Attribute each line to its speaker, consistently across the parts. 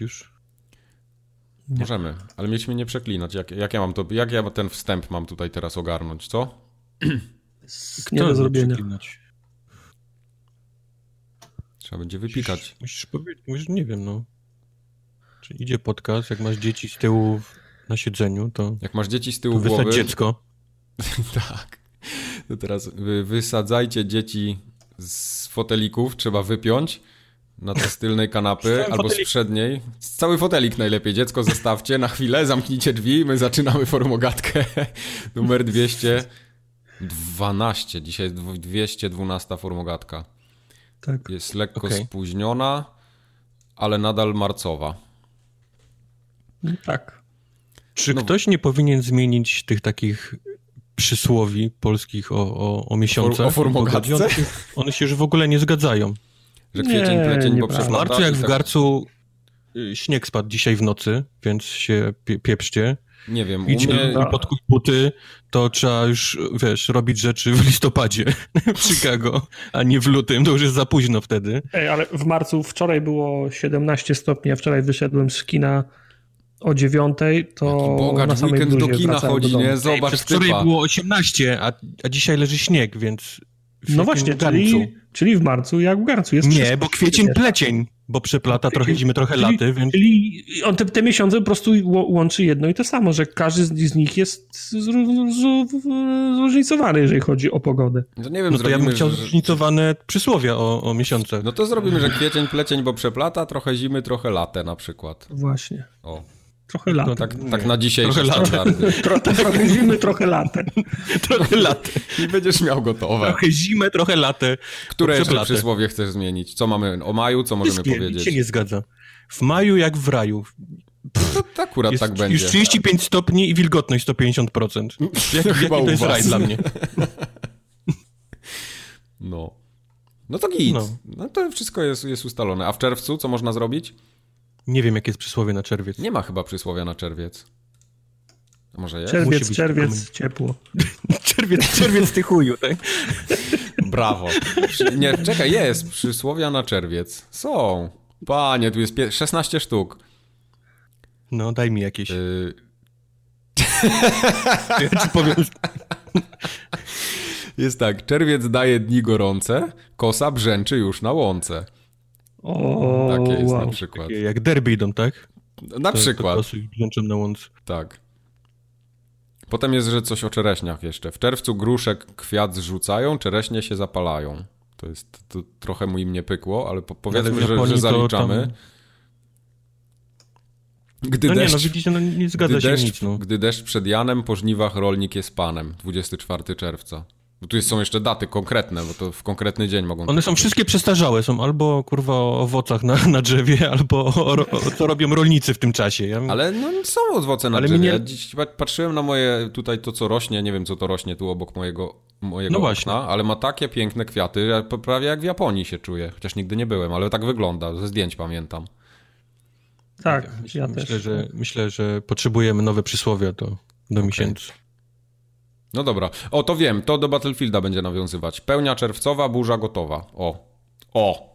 Speaker 1: już?
Speaker 2: Nie. Możemy, ale mieliśmy nie przeklinać. Jak, jak, ja mam to, jak ja ten wstęp mam tutaj teraz ogarnąć, co?
Speaker 3: Kto nie do zrobienia. Przeklinać?
Speaker 2: Trzeba będzie wypikać.
Speaker 1: Musisz, musisz powiedzieć, musisz, nie wiem, no. Czy idzie podcast, jak masz dzieci z tyłu na siedzeniu, to...
Speaker 2: Jak masz dzieci z tyłu głowy...
Speaker 1: dziecko.
Speaker 2: tak. To teraz wy, wysadzajcie dzieci z fotelików, trzeba wypiąć na te z tylnej kanapy albo fotelik. z przedniej. Cały fotelik najlepiej. Dziecko zostawcie na chwilę, zamknijcie drzwi my zaczynamy formogatkę numer 212. Dzisiaj jest 212 formogatka. Tak. Jest lekko okay. spóźniona, ale nadal marcowa.
Speaker 3: Tak.
Speaker 1: Czy no. ktoś nie powinien zmienić tych takich przysłowi polskich o, o, o miesiącach?
Speaker 2: O formogatce? One,
Speaker 1: one się już w ogóle nie zgadzają.
Speaker 2: Że kwiecień, nie, plecień, nie bo
Speaker 1: W marcu jak w tak- Garcu y, śnieg spadł dzisiaj w nocy, więc się pie pieprzcie.
Speaker 2: Nie wiem,
Speaker 1: Idź mnie... i podkuć buty, to trzeba już, wiesz, robić rzeczy w listopadzie w Chicago, a nie w lutym, to już jest za późno wtedy.
Speaker 3: Ej, ale w marcu wczoraj było 17 stopni, a wczoraj wyszedłem z kina o dziewiątej, to
Speaker 2: Bogacz, na samej weekend do kina chodzi, nie? Zobacz, Ej,
Speaker 1: Wczoraj było 18, a, a dzisiaj leży śnieg, więc...
Speaker 3: No właśnie, czyli, czyli w marcu jak w garcu jest
Speaker 1: Nie, bo kwiecień, plecień, bo przeplata trochę zimy, trochę czyli, laty, więc...
Speaker 3: Czyli on te, te miesiące po prostu łączy jedno i to samo, że każdy z nich jest zróżnicowany, jeżeli chodzi o pogodę.
Speaker 1: No nie wiem, no to ja bym chciał że... zróżnicowane przysłowia o, o miesiące.
Speaker 2: No to zrobimy, że kwiecień, plecień, bo przeplata, trochę zimy, trochę latę na przykład.
Speaker 3: Właśnie.
Speaker 2: O.
Speaker 3: Trochę lat. No,
Speaker 2: tak, tak na dzisiejsze trochę
Speaker 3: standardy. Tro, trochę zimy, trochę latę.
Speaker 1: trochę latę.
Speaker 2: I będziesz miał gotowe.
Speaker 1: Trochę zimę, trochę latę.
Speaker 2: Które jeszcze przysłowie chcesz zmienić? Co mamy o maju? Co możemy Wszystkie, powiedzieć?
Speaker 1: się nie zgadza. W maju jak w raju.
Speaker 2: Pff, to, to akurat
Speaker 1: jest,
Speaker 2: tak będzie.
Speaker 1: Już 35 stopni i wilgotność 150%. Jak, jaki to jest raj dla mnie?
Speaker 2: No. No to git. No. no to wszystko jest, jest ustalone. A w czerwcu co można zrobić?
Speaker 1: Nie wiem, jakie jest przysłowie na czerwiec.
Speaker 2: Nie ma chyba przysłowia na czerwiec. A może jest?
Speaker 3: Czerwiec, czerwiec, ciepło.
Speaker 1: czerwiec, czerwiec ty chuju, tak?
Speaker 2: Brawo. Nie, czekaj, jest przysłowia na czerwiec. Są. Panie, tu jest 16 sztuk.
Speaker 1: No, daj mi jakieś. Y... ja ci powiem.
Speaker 2: Jest tak, czerwiec daje dni gorące, kosa brzęczy już na łące.
Speaker 3: O,
Speaker 2: Takie jest wow. na przykład. Takie
Speaker 1: jak derby idą, tak?
Speaker 2: Na to, przykład.
Speaker 1: To brzęczą na łące.
Speaker 2: Tak. Potem jest, że coś o czereśniach jeszcze. W czerwcu gruszek kwiat zrzucają, czereśnie się zapalają. To jest, to trochę mu im nie pykło, ale po, powiedzmy, ale że, że zaliczamy.
Speaker 1: Gdy no deszcz, nie, no widzicie, no nie zgadza
Speaker 2: gdy
Speaker 1: się
Speaker 2: deszcz,
Speaker 1: nic. No.
Speaker 2: Gdy deszcz przed Janem, po żniwach rolnik jest panem. 24 czerwca. Bo tu są jeszcze daty konkretne, bo to w konkretny dzień mogą...
Speaker 1: One są wszystkie przestarzałe, są albo kurwa o owocach na, na drzewie, albo o, o, co robią rolnicy w tym czasie. Ja...
Speaker 2: Ale no, są owoce na Ale drzewie. Nie... Ja dziś patrzyłem na moje, tutaj to co rośnie, nie wiem co to rośnie tu obok mojego, mojego no okna, ale ma takie piękne kwiaty, ja prawie jak w Japonii się czuję, chociaż nigdy nie byłem, ale tak wygląda, ze zdjęć pamiętam.
Speaker 3: Tak,
Speaker 1: ja myślę, też. Że, myślę, że potrzebujemy nowe przysłowia do, do okay. miesięcy.
Speaker 2: No dobra. O, to wiem, to do Battlefielda będzie nawiązywać. Pełnia czerwcowa, burza gotowa. O. O.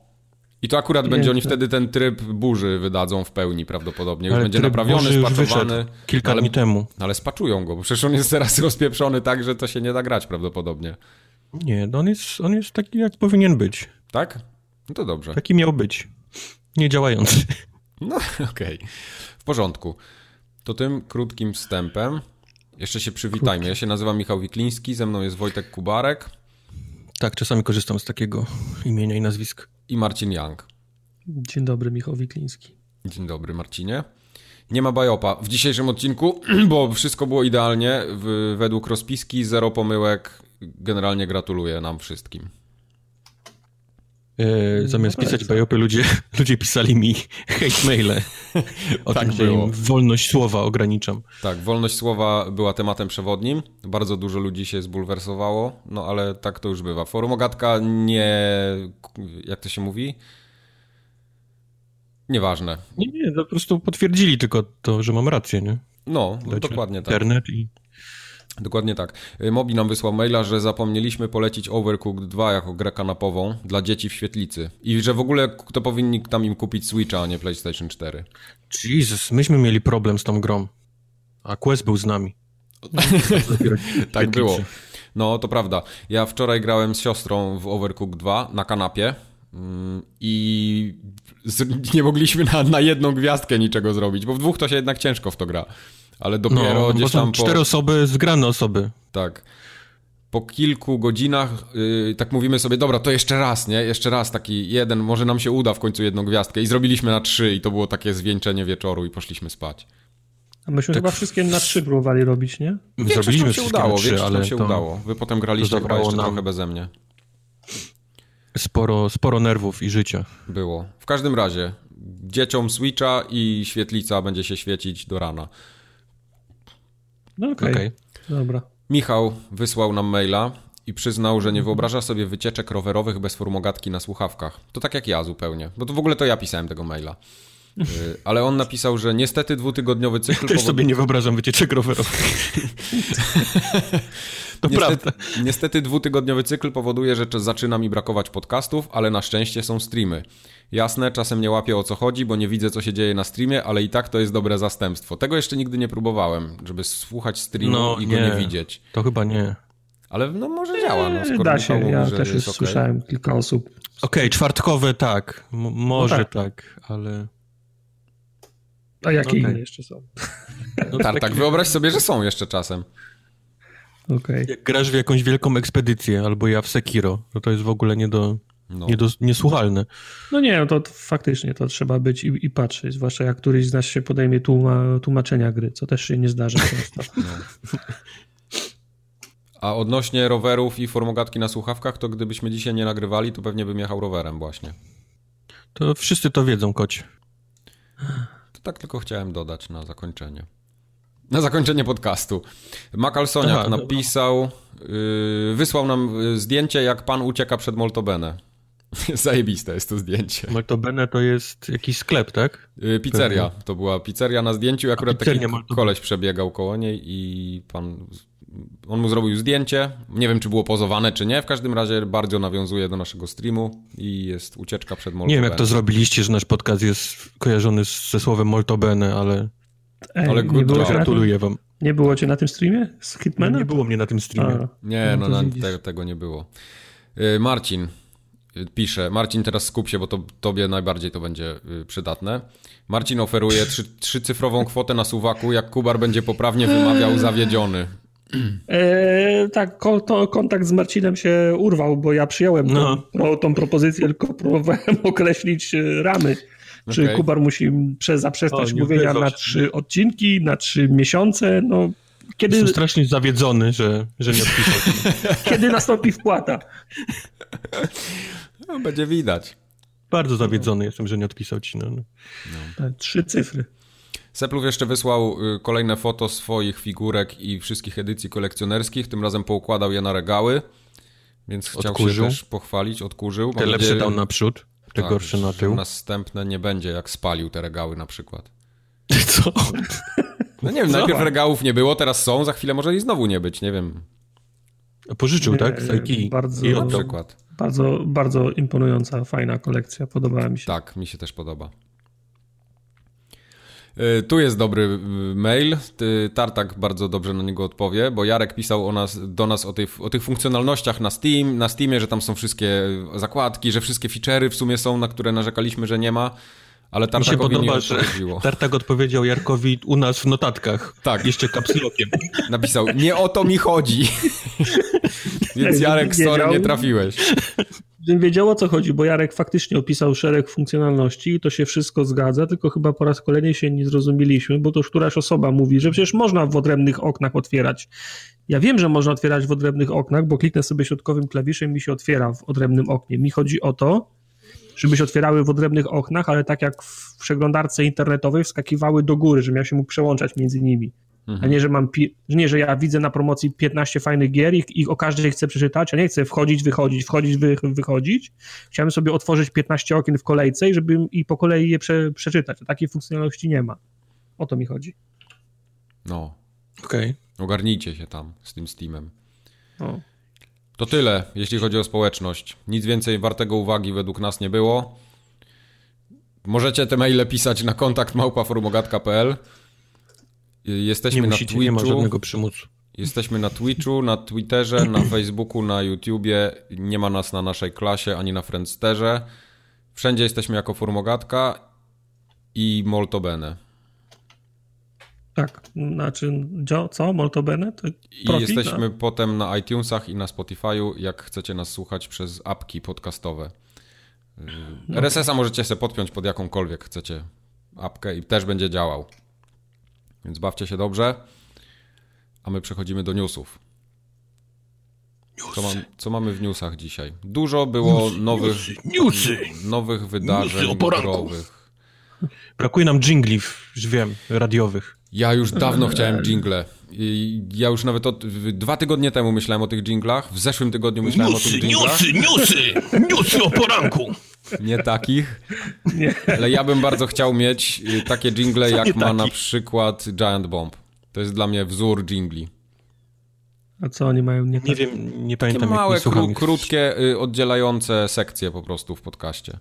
Speaker 2: I to akurat będzie oni wtedy ten tryb burzy wydadzą w pełni prawdopodobnie. Już ale będzie naprawiony, spaczowany.
Speaker 1: Kilka ale, dni temu.
Speaker 2: Ale spaczują go, bo przecież on jest teraz rozpieprzony tak, że to się nie da grać prawdopodobnie.
Speaker 1: Nie, no on jest, on jest taki, jak powinien być.
Speaker 2: Tak? No to dobrze.
Speaker 1: Taki miał być. Nie działający.
Speaker 2: No, okej. Okay. W porządku. To tym krótkim wstępem jeszcze się przywitajmy. Ja się nazywam Michał Wikliński, ze mną jest Wojtek Kubarek.
Speaker 1: Tak, czasami korzystam z takiego imienia i nazwiska.
Speaker 2: I Marcin Young.
Speaker 3: Dzień dobry, Michał Wikliński.
Speaker 2: Dzień dobry, Marcinie. Nie ma bajopa w dzisiejszym odcinku, bo wszystko było idealnie. według rozpiski, zero pomyłek. Generalnie gratuluję nam wszystkim.
Speaker 1: E, zamiast no pisać bajopy, ludzie, ludzie pisali mi hate maile o tak tym, że im wolność słowa ograniczam.
Speaker 2: Tak, wolność słowa była tematem przewodnim. Bardzo dużo ludzi się zbulwersowało, no ale tak to już bywa. Forum Ogatka nie... jak to się mówi? Nieważne.
Speaker 1: Nie, nie, po prostu potwierdzili tylko to, że mam rację, nie?
Speaker 2: No, dokładnie tak.
Speaker 1: Internet i...
Speaker 2: Dokładnie tak. Y, Mobi nam wysłał maila, że zapomnieliśmy polecić Overcooked 2 jako grę kanapową dla dzieci w świetlicy. I że w ogóle to powinni tam im kupić Switcha, a nie PlayStation 4.
Speaker 1: Jesus, myśmy mieli problem z tą grą. A Quest był z nami.
Speaker 2: tak było. No, to prawda. Ja wczoraj grałem z siostrą w Overcooked 2 na kanapie mm, i nie mogliśmy na, na jedną gwiazdkę niczego zrobić, bo w dwóch to się jednak ciężko w to gra. Ale dopiero no, gdzieś tam
Speaker 1: po... cztery osoby, zgrane osoby.
Speaker 2: Tak. Po kilku godzinach yy, tak mówimy sobie, dobra, to jeszcze raz, nie? Jeszcze raz taki jeden, może nam się uda w końcu jedną gwiazdkę. I zrobiliśmy na trzy i to było takie zwieńczenie wieczoru i poszliśmy spać.
Speaker 3: A myśmy tak. chyba wszystkie na trzy próbowali robić, nie?
Speaker 2: Zrobiliśmy się udało, trzy, ale się to... udało. Wy potem graliście chyba jeszcze nam... trochę beze mnie.
Speaker 1: Sporo, sporo nerwów i życia.
Speaker 2: Było. W każdym razie, dzieciom Switcha i świetlica będzie się świecić do rana.
Speaker 3: No okej, okay. okay. dobra.
Speaker 2: Michał wysłał nam maila i przyznał, że nie wyobraża sobie wycieczek rowerowych bez formogatki na słuchawkach. To tak jak ja zupełnie, bo to w ogóle to ja pisałem tego maila. Y, ale on napisał, że niestety dwutygodniowy cykl...
Speaker 1: Ja też powod... sobie nie wyobrażam wycieczek rowerowych. to niestety, prawda.
Speaker 2: Niestety dwutygodniowy cykl powoduje, że zaczyna mi brakować podcastów, ale na szczęście są streamy. Jasne, czasem nie łapię o co chodzi, bo nie widzę co się dzieje na streamie, ale i tak to jest dobre zastępstwo. Tego jeszcze nigdy nie próbowałem, żeby słuchać streamu no, i go nie widzieć.
Speaker 1: To chyba nie.
Speaker 2: Ale no może działa. No, skoro
Speaker 3: da się, mówi, ja też już okay. słyszałem kilka osób. Okej,
Speaker 1: okay, czwartkowe tak, M może no tak. tak. ale...
Speaker 3: A jakie okay. inne jeszcze są?
Speaker 2: No tak, tak, wyobraź sobie, że są jeszcze czasem.
Speaker 3: Okay.
Speaker 1: Jak grasz w jakąś wielką ekspedycję, albo ja w Sekiro, no to jest w ogóle nie do, no. nie do, niesłuchalne.
Speaker 3: No nie, no to faktycznie to trzeba być i, i patrzeć, zwłaszcza jak któryś z nas się podejmie tłuma, tłumaczenia gry, co też się nie zdarza często. No.
Speaker 2: A odnośnie rowerów i formogatki na słuchawkach, to gdybyśmy dzisiaj nie nagrywali, to pewnie bym jechał rowerem właśnie.
Speaker 1: To wszyscy to wiedzą, koć.
Speaker 2: To tak tylko chciałem dodać na zakończenie. Na zakończenie podcastu. Makalsoniak napisał, yy, wysłał nam y, zdjęcie, jak pan ucieka przed Moltobene. Zajebiste jest to zdjęcie.
Speaker 1: Moltobene to jest jakiś sklep, tak?
Speaker 2: Yy, pizzeria. To była pizzeria na zdjęciu akurat taki koleś przebiegał koło niej i pan... On mu zrobił zdjęcie. Nie wiem, czy było pozowane, czy nie. W każdym razie bardzo nawiązuje do naszego streamu i jest ucieczka przed Moltobene.
Speaker 1: Nie wiem, jak to zrobiliście, że nasz podcast jest kojarzony ze słowem Moltobene, ale...
Speaker 3: Ej, Ale nie było gratuluję wam. Nie było cię na tym streamie z Hitmanem?
Speaker 1: No, nie było mnie na tym streamie. A,
Speaker 2: nie, no, no te, tego nie było. Y, Marcin y, pisze, Marcin teraz skup się, bo to tobie najbardziej to będzie y, przydatne. Marcin oferuje trzy, trzycyfrową kwotę na suwaku, jak Kubar będzie poprawnie wymawiał zawiedziony.
Speaker 3: E, tak, ko, to, kontakt z Marcinem się urwał, bo ja przyjąłem no. tą, tą propozycję, tylko próbowałem określić ramy. Czy okay. Kubar musi zaprzestać o, mówienia na trzy odcinki, na trzy miesiące? No,
Speaker 1: kiedy... Jestem strasznie zawiedzony, że, że nie odpisał.
Speaker 3: kiedy nastąpi wpłata?
Speaker 2: No, będzie widać.
Speaker 1: Bardzo zawiedzony jestem, że nie odpisał ci. No. no.
Speaker 3: Tak, trzy cyfry.
Speaker 2: Seplów jeszcze wysłał y, kolejne foto swoich figurek i wszystkich edycji kolekcjonerskich. Tym razem poukładał je na regały, więc chciał odkurzył. się też pochwalić, odkurzył.
Speaker 1: Te lepsze dał naprzód. Te tak, gorsze na tył.
Speaker 2: Następne nie będzie, jak spalił te regały na przykład.
Speaker 1: Co?
Speaker 2: No nie wiem, Co? najpierw regałów nie było, teraz są, za chwilę może i znowu nie być, nie wiem.
Speaker 1: Pożyczył, nie, tak? Z Ikei.
Speaker 3: Bardzo, I na przykład. Bardzo, bardzo imponująca, fajna kolekcja, podobała mi się.
Speaker 2: Tak, mi się też podoba. Y, tu jest dobry y, mail. Tartak bardzo dobrze na niego odpowie, bo Jarek pisał nas, do nas o, tej, o tych funkcjonalnościach na Steam, na Steamie, że tam są wszystkie zakładki, że wszystkie feature'y w sumie są, na które narzekaliśmy, że nie ma. Ale Tartakowi Mi się podoba, nie odpowiedziło.
Speaker 1: Tartak odpowiedział Jarkowi u nas w notatkach. Tak. Jeszcze kapslokiem.
Speaker 2: Napisał, nie o to mi chodzi. Więc Jarek, sorry, nie trafiłeś
Speaker 3: wiedział o co chodzi, bo Jarek faktycznie opisał szereg funkcjonalności i to się wszystko zgadza, tylko chyba po raz kolejny się nie zrozumieliśmy, bo to już któraś osoba mówi, że przecież można w odrębnych oknach otwierać. Ja wiem, że można otwierać w odrębnych oknach, bo kliknę sobie środkowym klawiszem i mi się otwiera w odrębnym oknie. Mi chodzi o to, żeby się otwierały w odrębnych oknach, ale tak jak w przeglądarce internetowej wskakiwały do góry, żebym ja się mógł przełączać między nimi. Mhm. A nie, że mam, nie, że ja widzę na promocji 15 fajnych gier i, i o każdej chcę przeczytać, a nie chcę wchodzić, wychodzić, wchodzić, wy, wychodzić. Chciałem sobie otworzyć 15 okien w kolejce i żeby i po kolei je prze, przeczytać. A takiej funkcjonalności nie ma. O to mi chodzi.
Speaker 2: No.
Speaker 1: Okej. Okay.
Speaker 2: Ogarnijcie się tam z tym Steamem. O. To tyle, jeśli chodzi o społeczność. Nic więcej wartego uwagi według nas nie było. Możecie te maile pisać na kontakt małpaformogatka.pl Jesteśmy
Speaker 1: nie
Speaker 2: na
Speaker 1: musicie,
Speaker 2: Twitchu.
Speaker 1: Nie ma żadnego przymusu.
Speaker 2: Jesteśmy na Twitchu, na Twitterze, na Facebooku, na YouTubie. Nie ma nas na naszej klasie ani na Friendsterze. Wszędzie jesteśmy jako Formogatka i Molto Bene.
Speaker 3: Tak, znaczy, co? Molto Bene? To
Speaker 2: I jesteśmy no. potem na iTunesach i na Spotify'u, jak chcecie nas słuchać przez apki podcastowe. No. RSS-a możecie sobie podpiąć pod jakąkolwiek chcecie apkę i też będzie działał. Więc bawcie się dobrze. A my przechodzimy do newsów. Co, mam, co, mamy w newsach dzisiaj? Dużo było newsy, nowych,
Speaker 1: newsy,
Speaker 2: nowych wydarzeń newsy growych.
Speaker 1: Brakuje nam jingli, już wiem, radiowych.
Speaker 2: Ja już dawno chciałem jingle. Ja już nawet od, dwa tygodnie temu myślałem o tych jinglach. W zeszłym tygodniu myślałem newsy, o tych jinglach.
Speaker 1: Newsy, newsy, newsy o poranku.
Speaker 2: Nie takich. Nie. Ale ja bym bardzo chciał mieć y, takie jingle, jak ma na przykład Giant Bomb. To jest dla mnie wzór jingli.
Speaker 3: A co oni mają nie
Speaker 1: tak? Nie wiem, nie pamiętam. Takie
Speaker 2: małe, kró krótkie, y, oddzielające sekcje po prostu w podcaście.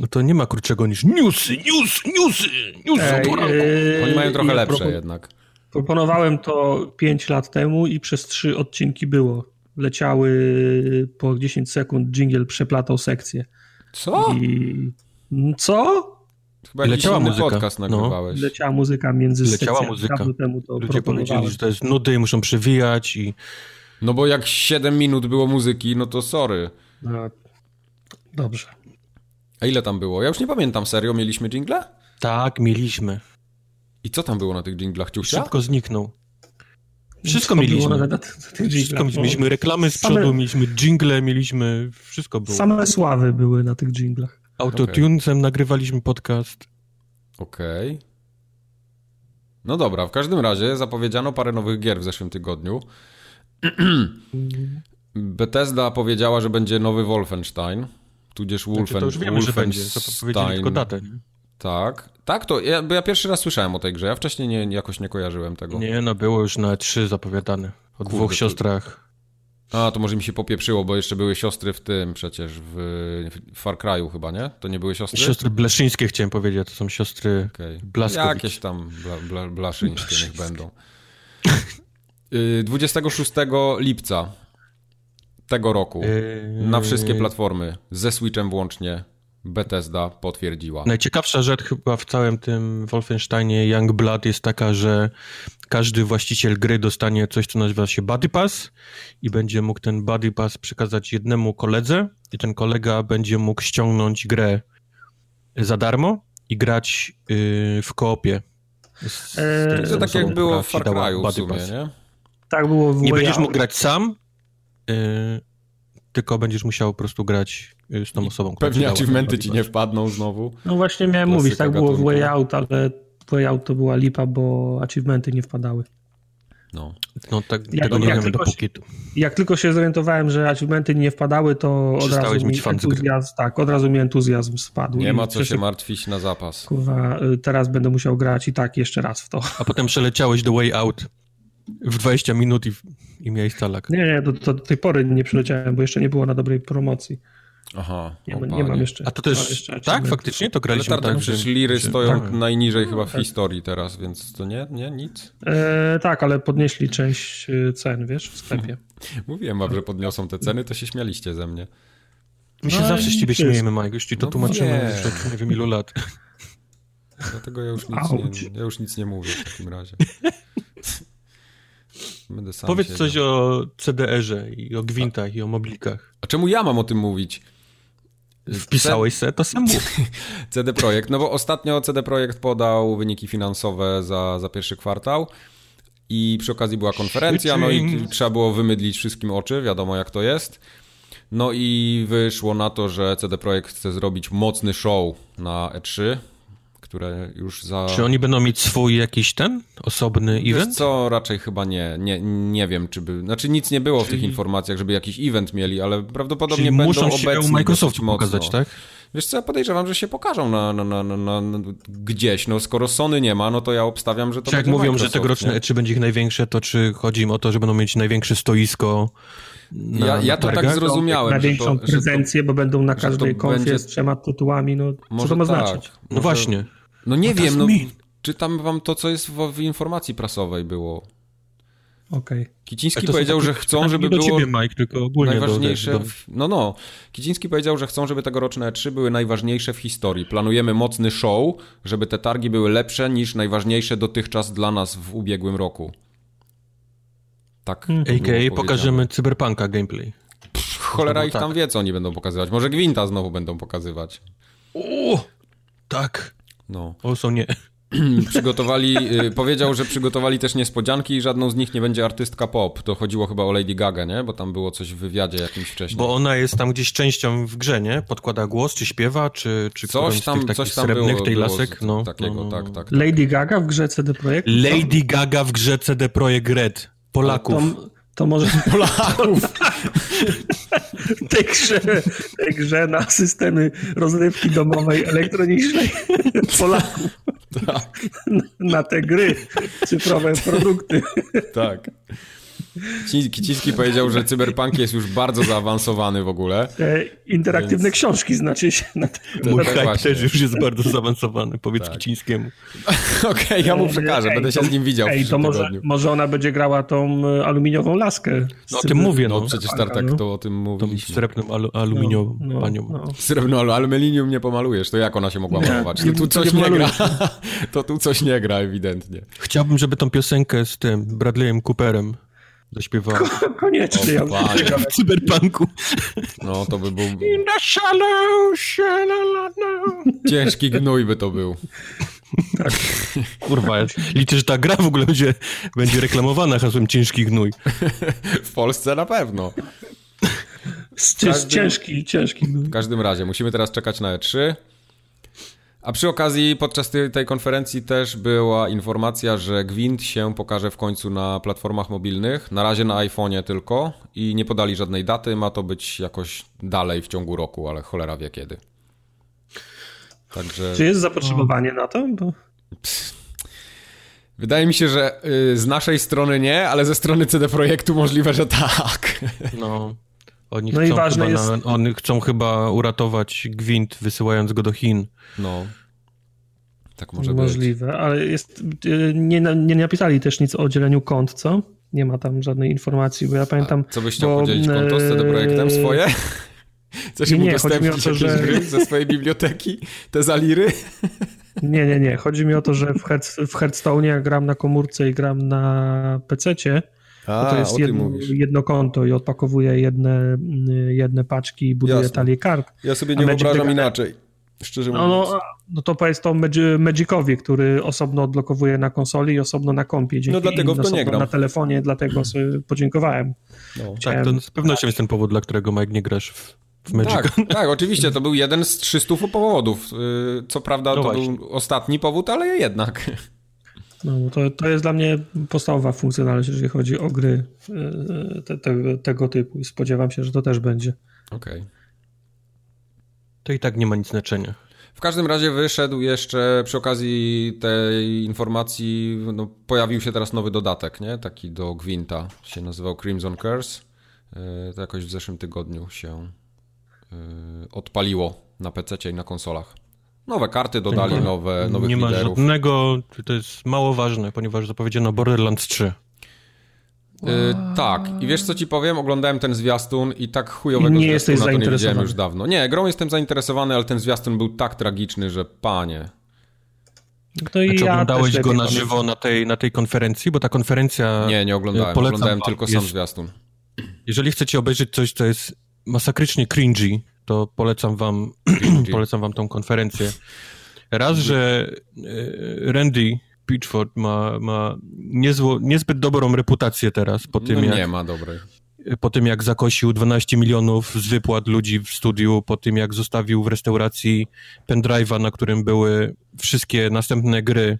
Speaker 1: No to nie ma krótszego niż newsy, news, newsy, newsy Ej,
Speaker 2: yy, Oni mają trochę ja lepsze jednak.
Speaker 3: Proponowałem to 5 lat temu i przez 3 odcinki było. Leciały po 10 sekund, jingle przeplatał sekcję.
Speaker 2: Co?
Speaker 3: I... Co?
Speaker 2: Chyba leciała muzyka. podcast no. nagrywałeś.
Speaker 3: No. Leciała muzyka między
Speaker 1: Leciała muzyka. Temu to Ludzie powiedzieli, że to jest nudy i muszą przewijać i...
Speaker 2: No bo jak 7 minut było muzyki, no to sorry. No,
Speaker 3: dobrze.
Speaker 2: A ile tam było? Ja już nie pamiętam, serio, mieliśmy jingle?
Speaker 1: Tak, mieliśmy.
Speaker 2: I co tam było na tych jinglach, Ciusia?
Speaker 1: Szybko zniknął. Wszystko mieliśmy. Na, wszystko mieliśmy. mieliśmy reklamy z przodu, Same... mieliśmy jingle, mieliśmy... Wszystko było.
Speaker 3: Same sławy były na tych jinglach.
Speaker 1: Autotunesem okay. nagrywaliśmy podcast.
Speaker 2: Okej. Okay. No dobra, w każdym razie zapowiedziano parę nowych gier w zeszłym tygodniu. Bethesda powiedziała, że będzie nowy Wolfenstein, tudzież Wolfen, znaczy, to już wiemy, Wolfenstein. że będzie, to powiedzieli
Speaker 1: tylko datę. Nie?
Speaker 2: Tak, tak, to ja, bo ja pierwszy raz słyszałem o tej grze, ja wcześniej nie, jakoś nie kojarzyłem tego.
Speaker 1: Nie, no było już na trzy zapowiadane, o Kurde, dwóch siostrach.
Speaker 2: A, to może mi się popieprzyło, bo jeszcze były siostry w tym przecież, w Far Cry'u chyba, nie? To nie były siostry?
Speaker 1: Siostry Bleszyńskie chciałem powiedzieć, to są siostry okay. Blaskowicz.
Speaker 2: Jakieś tam bla, bla, Blaszyńskie niech będą. 26 lipca tego roku na wszystkie platformy, ze Switchem włącznie, Bethesda potwierdziła.
Speaker 1: Najciekawsza rzecz chyba w całym tym Wolfensteinie Youngblood jest taka, że każdy właściciel gry dostanie coś, co nazywa się Buddy Pass i będzie mógł ten Buddy Pass przekazać jednemu koledze i ten kolega będzie mógł ściągnąć grę za darmo i grać yy, w koopie.
Speaker 2: Z, eee, to tak jak było w Far Cry'u w sumie, nie?
Speaker 3: Tak było w
Speaker 1: Nie będziesz mógł grać sam, yy, tylko będziesz musiał po prostu grać y, z tą osobą.
Speaker 2: Pewnie achievementy ci nie wpadną znowu.
Speaker 3: No właśnie miałem mówić, tak było w Way Out, ale Way Out to była lipa, bo achievementy nie wpadały.
Speaker 2: No,
Speaker 1: no tak, jak, tego nie jak wiemy dopóki tu.
Speaker 3: Jak tylko się zorientowałem, że achievementy nie wpadały, to od razu mi entuzjazm, tak, od razu mi entuzjazm spadł.
Speaker 2: Nie ma co się martwić na zapas.
Speaker 3: Kurwa, y, teraz będę musiał grać i tak jeszcze raz w to.
Speaker 1: A potem przeleciałeś do Way Out w 20 minut i, i miałeś talak.
Speaker 3: Nie, nie, do, do, tej pory nie przyleciałem, bo jeszcze nie było na dobrej promocji.
Speaker 2: Aha.
Speaker 3: Nie, ma, nie mam jeszcze.
Speaker 1: A to też. Jeszcze tak, faktycznie to graliśmy
Speaker 2: Ale tak, przecież liry stoją tak. najniżej chyba w tak. historii teraz, więc to nie, nie, nic.
Speaker 3: E, tak, ale podnieśli część e, cen, wiesz, w sklepie.
Speaker 2: Mówiłem wam, że podniosą te ceny, to się śmialiście ze mnie.
Speaker 1: My się no zawsze z ciebie śmiejemy, Mike, już ci to no tłumaczymy już od nie wiem ilu lat.
Speaker 2: Dlatego ja już nic, nie, ja już nic nie mówię w takim razie.
Speaker 1: Powiedz siedział. coś o CDR-ze i o gwintach i o moblikach.
Speaker 2: A czemu ja mam o tym mówić?
Speaker 1: Wpisałeś se, to samo.
Speaker 2: CD Projekt, no bo ostatnio CD Projekt podał wyniki finansowe za, za pierwszy kwartał i przy okazji była konferencja, no i trzeba było wymydlić wszystkim oczy, wiadomo jak to jest. No i wyszło na to, że CD Projekt chce zrobić mocny show na E3, które już za...
Speaker 1: Czy oni będą mieć swój jakiś ten osobny
Speaker 2: Wiesz
Speaker 1: event?
Speaker 2: co, raczej chyba nie. nie. Nie wiem, czy by... Znaczy nic nie było w tych informacjach, żeby jakiś event mieli, ale prawdopodobnie
Speaker 1: Czyli
Speaker 2: będą
Speaker 1: muszą się
Speaker 2: obecni mocno.
Speaker 1: pokazać, tak?
Speaker 2: Wiesz co, ja podejrzewam, że się pokażą na, na, na, na, na gdzieś. No skoro Sony nie ma, no to ja obstawiam, że to
Speaker 1: Czy jak mówią, że
Speaker 2: Microsoft,
Speaker 1: tegoroczne
Speaker 2: nie?
Speaker 1: E3 będzie ich największe, to czy chodzi im o to, że będą mieć największe stoisko na,
Speaker 2: Ja, ja
Speaker 1: na
Speaker 2: to tak zrozumiałem, że
Speaker 3: Największą
Speaker 2: to, że to,
Speaker 3: prezencję, bo będą na każdej konfie
Speaker 2: będzie-
Speaker 3: z trzema tytułami, no co
Speaker 2: może
Speaker 3: to ma
Speaker 2: tak.
Speaker 3: znaczyć?
Speaker 1: No
Speaker 2: Może-
Speaker 1: właśnie.
Speaker 2: No nie
Speaker 1: What does
Speaker 2: wiem, no
Speaker 1: mean?
Speaker 2: czytam wam to, co jest w, w informacji prasowej było.
Speaker 3: Okej.
Speaker 2: Kiciński
Speaker 1: to są
Speaker 2: powiedział,
Speaker 1: takie
Speaker 2: że chcą, żeby
Speaker 1: nie do
Speaker 2: było
Speaker 1: ciebie, Mike, tylko ogólnie
Speaker 2: najważniejsze...
Speaker 1: do, do,
Speaker 2: W... No, no. Kiciński powiedział, że chcą, żeby tegoroczne E3 były najważniejsze w historii. Planujemy mocny show, żeby te targi były lepsze niż najważniejsze dotychczas dla nas w ubiegłym roku. Tak. było
Speaker 1: A.k.a. pokażemy Cyberpunka gameplay.
Speaker 2: Cholera ich
Speaker 1: tak.
Speaker 2: tam wie, co oni będą pokazywać. Może Gwinta znowu będą pokazywać.
Speaker 1: O, tak.
Speaker 2: No.
Speaker 1: O, są nie.
Speaker 2: Przygotowali, y, powiedział, że przygotowali też niespodzianki i żadną z nich nie będzie artystka pop. To chodziło chyba o Lady Gaga, nie? Bo tam było coś w wywiadzie jakimś wcześniej.
Speaker 1: Bo ona jest tam gdzieś częścią w grze, nie? Podkłada głos, czy śpiewa, czy, czy
Speaker 2: Coś
Speaker 1: którąś z
Speaker 2: tam,
Speaker 1: tych
Speaker 2: coś
Speaker 1: takich
Speaker 2: tam
Speaker 1: srebrnych,
Speaker 2: było,
Speaker 1: tej
Speaker 2: było
Speaker 1: lasek.
Speaker 2: z-
Speaker 1: No,
Speaker 2: takiego,
Speaker 1: no, no,
Speaker 2: tak,
Speaker 1: no.
Speaker 2: tak.
Speaker 3: Lady Gaga w grze CD Projekt?
Speaker 1: Lady Gaga w grze CD Projekt Red. Polaków.
Speaker 3: To może Polaków. tej, grze, tej grze na systemy rozrywki domowej elektronicznej Polaków.
Speaker 2: Tak,
Speaker 3: Na te gry, cyfrowe produkty.
Speaker 2: tak. Ci- Kiciński powiedział, że cyberpunk jest już bardzo zaawansowany w ogóle.
Speaker 3: Te interaktywne książki znaczy się na te,
Speaker 1: Mój
Speaker 2: tak właśnie.
Speaker 1: też już jest bardzo zaawansowany, powiedz
Speaker 2: Tak.
Speaker 1: Kicińskiemu.
Speaker 2: Okej, ja mu przekażę,
Speaker 3: Ej,
Speaker 2: będę się z nim widział w
Speaker 3: Ej, to
Speaker 2: przyszłym
Speaker 3: może,
Speaker 2: tygodniu.
Speaker 3: może ona będzie grała tą e, aluminiową laskę.
Speaker 1: No o tym mówię,
Speaker 2: No
Speaker 1: no.
Speaker 2: przecież Tartak
Speaker 3: no.
Speaker 2: to o tym
Speaker 1: Tą
Speaker 2: mówiliśmy.
Speaker 1: srebrną alu, aluminiową
Speaker 3: no,
Speaker 1: panią.
Speaker 3: no.
Speaker 2: Srebrno, ale aluminium nie pomalujesz, to jak ona się mogła malować? To tu coś
Speaker 3: nie
Speaker 2: nie gra. To tu coś nie gra ewidentnie.
Speaker 1: Chciałbym, żeby tą piosenkę z tym Bradleyem Cooperem zaśpiewała.
Speaker 3: Koniecznie. Ja
Speaker 2: O, panie.
Speaker 1: w cyberpunku.
Speaker 2: No to by był
Speaker 1: In the shallow, shalalala.
Speaker 2: ciężki gnój by to był.
Speaker 1: Kurwa, ja liczę, że ta gra w ogóle będzie, będzie reklamowana hasłem ciężki gnój.
Speaker 2: W Polsce na pewno. Każdym-
Speaker 3: Ciężki, ciężki.
Speaker 2: W każdym razie, musimy teraz czekać na E3. A przy okazji, podczas tej, tej konferencji też była informacja, że Gwint się pokaże w końcu na platformach mobilnych. Na razie na iPhone'ie tylko i nie podali żadnej daty. Ma to być jakoś dalej w ciągu roku, ale cholera wie kiedy. Także
Speaker 3: Czy jest zapotrzebowanie na to? Bo...
Speaker 2: wydaje mi się, że y, z naszej strony nie, ale ze strony CD Projektu możliwe, że tak.
Speaker 1: No. Oni,
Speaker 3: No i
Speaker 1: chcą
Speaker 3: ważne
Speaker 1: chyba
Speaker 3: jest-
Speaker 1: na, oni chcą chyba uratować gwint, wysyłając go do Chin.
Speaker 2: No. Tak może być.
Speaker 3: Możliwe, ale jest, y, nie, nie napisali też nic o dzieleniu kont, co? Nie ma tam żadnej informacji, bo ja pamiętam...
Speaker 2: Co byś chciał
Speaker 3: bo,
Speaker 2: podzielić konto z CD Projektem
Speaker 3: e,
Speaker 2: swoje? Chcesz
Speaker 3: nie,
Speaker 2: im
Speaker 3: nie, chodzi mi o
Speaker 2: udostępnić
Speaker 3: to, że-
Speaker 2: gry ze swojej biblioteki? Te zaliry?
Speaker 3: Nie, nie, nie. Chodzi mi o to, że w, Hearth, w Hearthstone jak gram na komórce i gram na PC-cie,
Speaker 2: A,
Speaker 3: to, jest jedno, jedno konto i odpakowuję jedne, y, jedne paczki i buduję
Speaker 2: Jasne.
Speaker 3: talię kart.
Speaker 2: Ja sobie nie
Speaker 3: Magic
Speaker 2: wyobrażam inaczej. Szczerze
Speaker 3: No,
Speaker 2: mówiąc.
Speaker 3: no, no to powiedz to Magi- Magicowi, który osobno odblokowuje na konsoli i osobno na kompie. Dzięki
Speaker 2: No dlatego w to nie gram.
Speaker 3: Na telefonie, dlatego sobie podziękowałem.
Speaker 2: No.
Speaker 1: Tak,
Speaker 3: Chciałem-
Speaker 1: to z pewnością jest ten powód, dla którego Mike nie grasz w, w Magic.
Speaker 2: Tak, tak, oczywiście, to był jeden z 300 powodów. Yy, Co prawda
Speaker 1: No
Speaker 2: to
Speaker 1: właśnie.
Speaker 2: był ostatni powód, ale jednak.
Speaker 3: No, to, to jest dla mnie podstawowa funkcjonalność, jeżeli chodzi o gry y, te, te, tego typu i spodziewam się, że to też będzie.
Speaker 2: Okej.
Speaker 1: To i tak nie ma nic znaczenia.
Speaker 2: W każdym razie wyszedł jeszcze przy okazji tej informacji, no, pojawił się teraz nowy dodatek, nie? Taki do Gwinta, się nazywał Crimson Curse. Yy, To jakoś w zeszłym tygodniu się yy, odpaliło na PC i na konsolach. Nowe karty dodali,
Speaker 1: Nie
Speaker 2: nowe, nowych
Speaker 1: nie ma
Speaker 2: liderów.
Speaker 1: żadnego, to jest mało ważne, ponieważ zapowiedziano Borderlands 3.
Speaker 2: Yy, tak, i wiesz co ci powiem? Oglądałem ten zwiastun i tak chujowego
Speaker 3: Nie
Speaker 2: zwiastuna
Speaker 3: jesteś
Speaker 2: to nie widziałem
Speaker 3: zainteresowany.
Speaker 2: już dawno. Nie, grą jestem zainteresowany, ale ten zwiastun był tak tragiczny, że panie.
Speaker 3: To i
Speaker 1: Czy
Speaker 3: ja
Speaker 1: oglądałeś go na żywo na tej, na tej konferencji? Bo ta konferencja,
Speaker 2: Nie, nie oglądałem.
Speaker 1: Polecam
Speaker 2: Oglądałem
Speaker 1: wam.
Speaker 2: tylko sam
Speaker 1: Jest-
Speaker 2: zwiastun.
Speaker 1: jeżeli chcecie obejrzeć coś, co jest masakrycznie cringy, to polecam wam, polecam wam tą konferencję. Raz, że e, Randy Pitchford ma, ma niezło, niezbyt dobrą reputację teraz po tym,
Speaker 2: No
Speaker 1: jak
Speaker 2: nie ma dobrej.
Speaker 1: po tym jak zakosił 12 milionów z wypłat ludzi w studiu, po tym jak zostawił w restauracji pendrive'a, na którym były wszystkie następne gry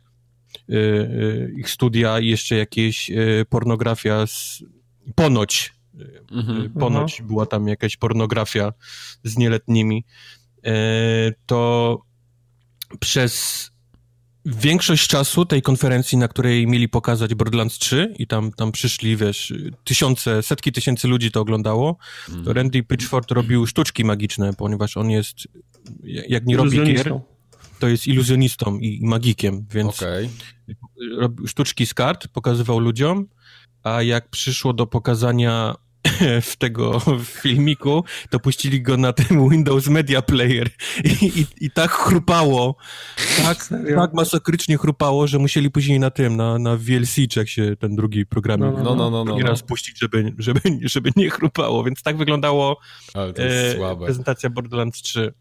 Speaker 1: y, y, ich studia i jeszcze jakieś pornografia z, ponoć, mhm. ponoć mhm. była tam jakaś pornografia z nieletnimi, to przez większość czasu tej konferencji, na której mieli pokazać Borderlands 3 i tam, tam przyszli, wiesz, tysiące, setki tysięcy ludzi to oglądało, to mhm. Randy Pitchford robił sztuczki magiczne, ponieważ on jest, jak nie robi gier, to jest iluzjonistą i, i magikiem, więc okay. robił sztuczki z kart, pokazywał ludziom, a jak przyszło do pokazania w tego w filmiku, to puścili go na ten Windows Media Player i, i, i tak chrupało, tak, tak masakrycznie chrupało, że musieli później na tym, na, na VLC, czy jak się ten drugi program no, no, no, no, no, raz puścić, żeby, żeby, żeby nie chrupało, więc tak wyglądało e, prezentacja Borderlands 3.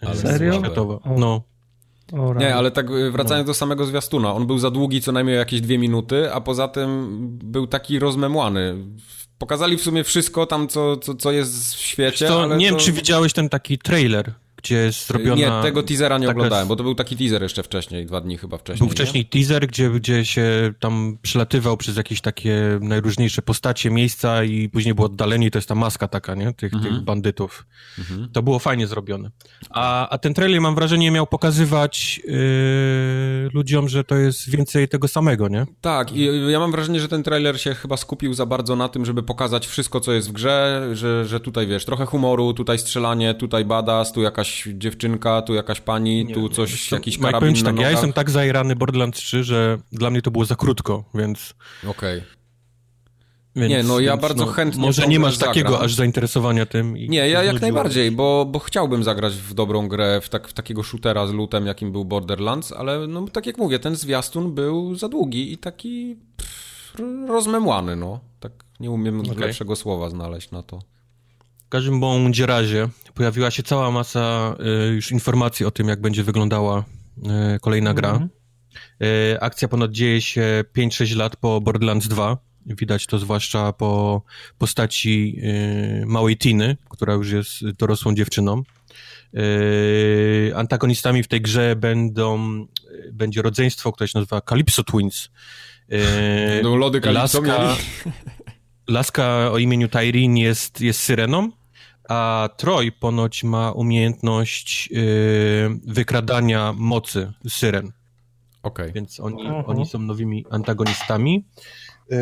Speaker 3: Ale Serio?
Speaker 1: No.
Speaker 2: Nie, ale tak e, wracając no. do samego zwiastuna, on był za długi co najmniej jakieś dwie minuty, a poza tym był taki rozmemłany. Pokazali w sumie wszystko tam, co, co, co jest w świecie.
Speaker 1: Nie to... wiem, czy widziałeś ten taki trailer, gdzie jest zrobiona...
Speaker 2: Nie, tego teasera nie oglądałem, bo to był taki teaser jeszcze wcześniej, dwa dni chyba wcześniej.
Speaker 1: Był wcześniej nie? teaser, gdzie, gdzie się tam przelatywał przez jakieś takie najróżniejsze postacie, miejsca i później było oddalenie i to jest ta maska taka, nie? Tych, mhm. tych bandytów. Mhm. To było fajnie zrobione. A, a ten trailer, mam wrażenie, miał pokazywać yy, ludziom, że to jest więcej tego samego, nie?
Speaker 2: Tak, i ja mam wrażenie, że ten trailer się chyba skupił za bardzo na tym, żeby pokazać wszystko, co jest w grze, że, że tutaj, wiesz, trochę humoru, tutaj strzelanie, tutaj badass, tu jakaś dziewczynka, tu jakaś pani, nie, tu coś, nie, jakiś karabin
Speaker 1: na tak, Ja jestem tak zajrany Borderlands 3, że dla mnie to było za krótko, więc...
Speaker 2: Okej. Okay. Więc, nie, no ja więc, bardzo no, chętnie.
Speaker 1: Może nie masz takiego aż zainteresowania tym.
Speaker 2: I, nie, ja jak najbardziej, bo, bo chciałbym zagrać w dobrą grę, w, tak, w takiego shootera z lutem, jakim był Borderlands, ale no tak jak mówię, ten zwiastun był za długi i taki pff, rozmemłany, no. Tak nie umiem okay. lepszego słowa znaleźć na to.
Speaker 1: W każdym bądź razie pojawiła się cała masa y, już informacji o tym, jak będzie wyglądała y, kolejna gra. Mm -hmm. Akcja ponad dzieje się 5-6 lat po Borderlands 2. Widać to zwłaszcza po postaci małej Tiny, która już jest dorosłą dziewczyną. Antagonistami w tej grze będą, będzie rodzeństwo, które się nazywa Calypso Twins.
Speaker 2: No, lody Calypso Laska,
Speaker 1: Laska o imieniu Tyrin jest, jest syreną, a Troy ponoć ma umiejętność yy, wykradania mocy syren.
Speaker 2: Okay.
Speaker 1: Więc oni, oni są nowymi antagonistami. Yy,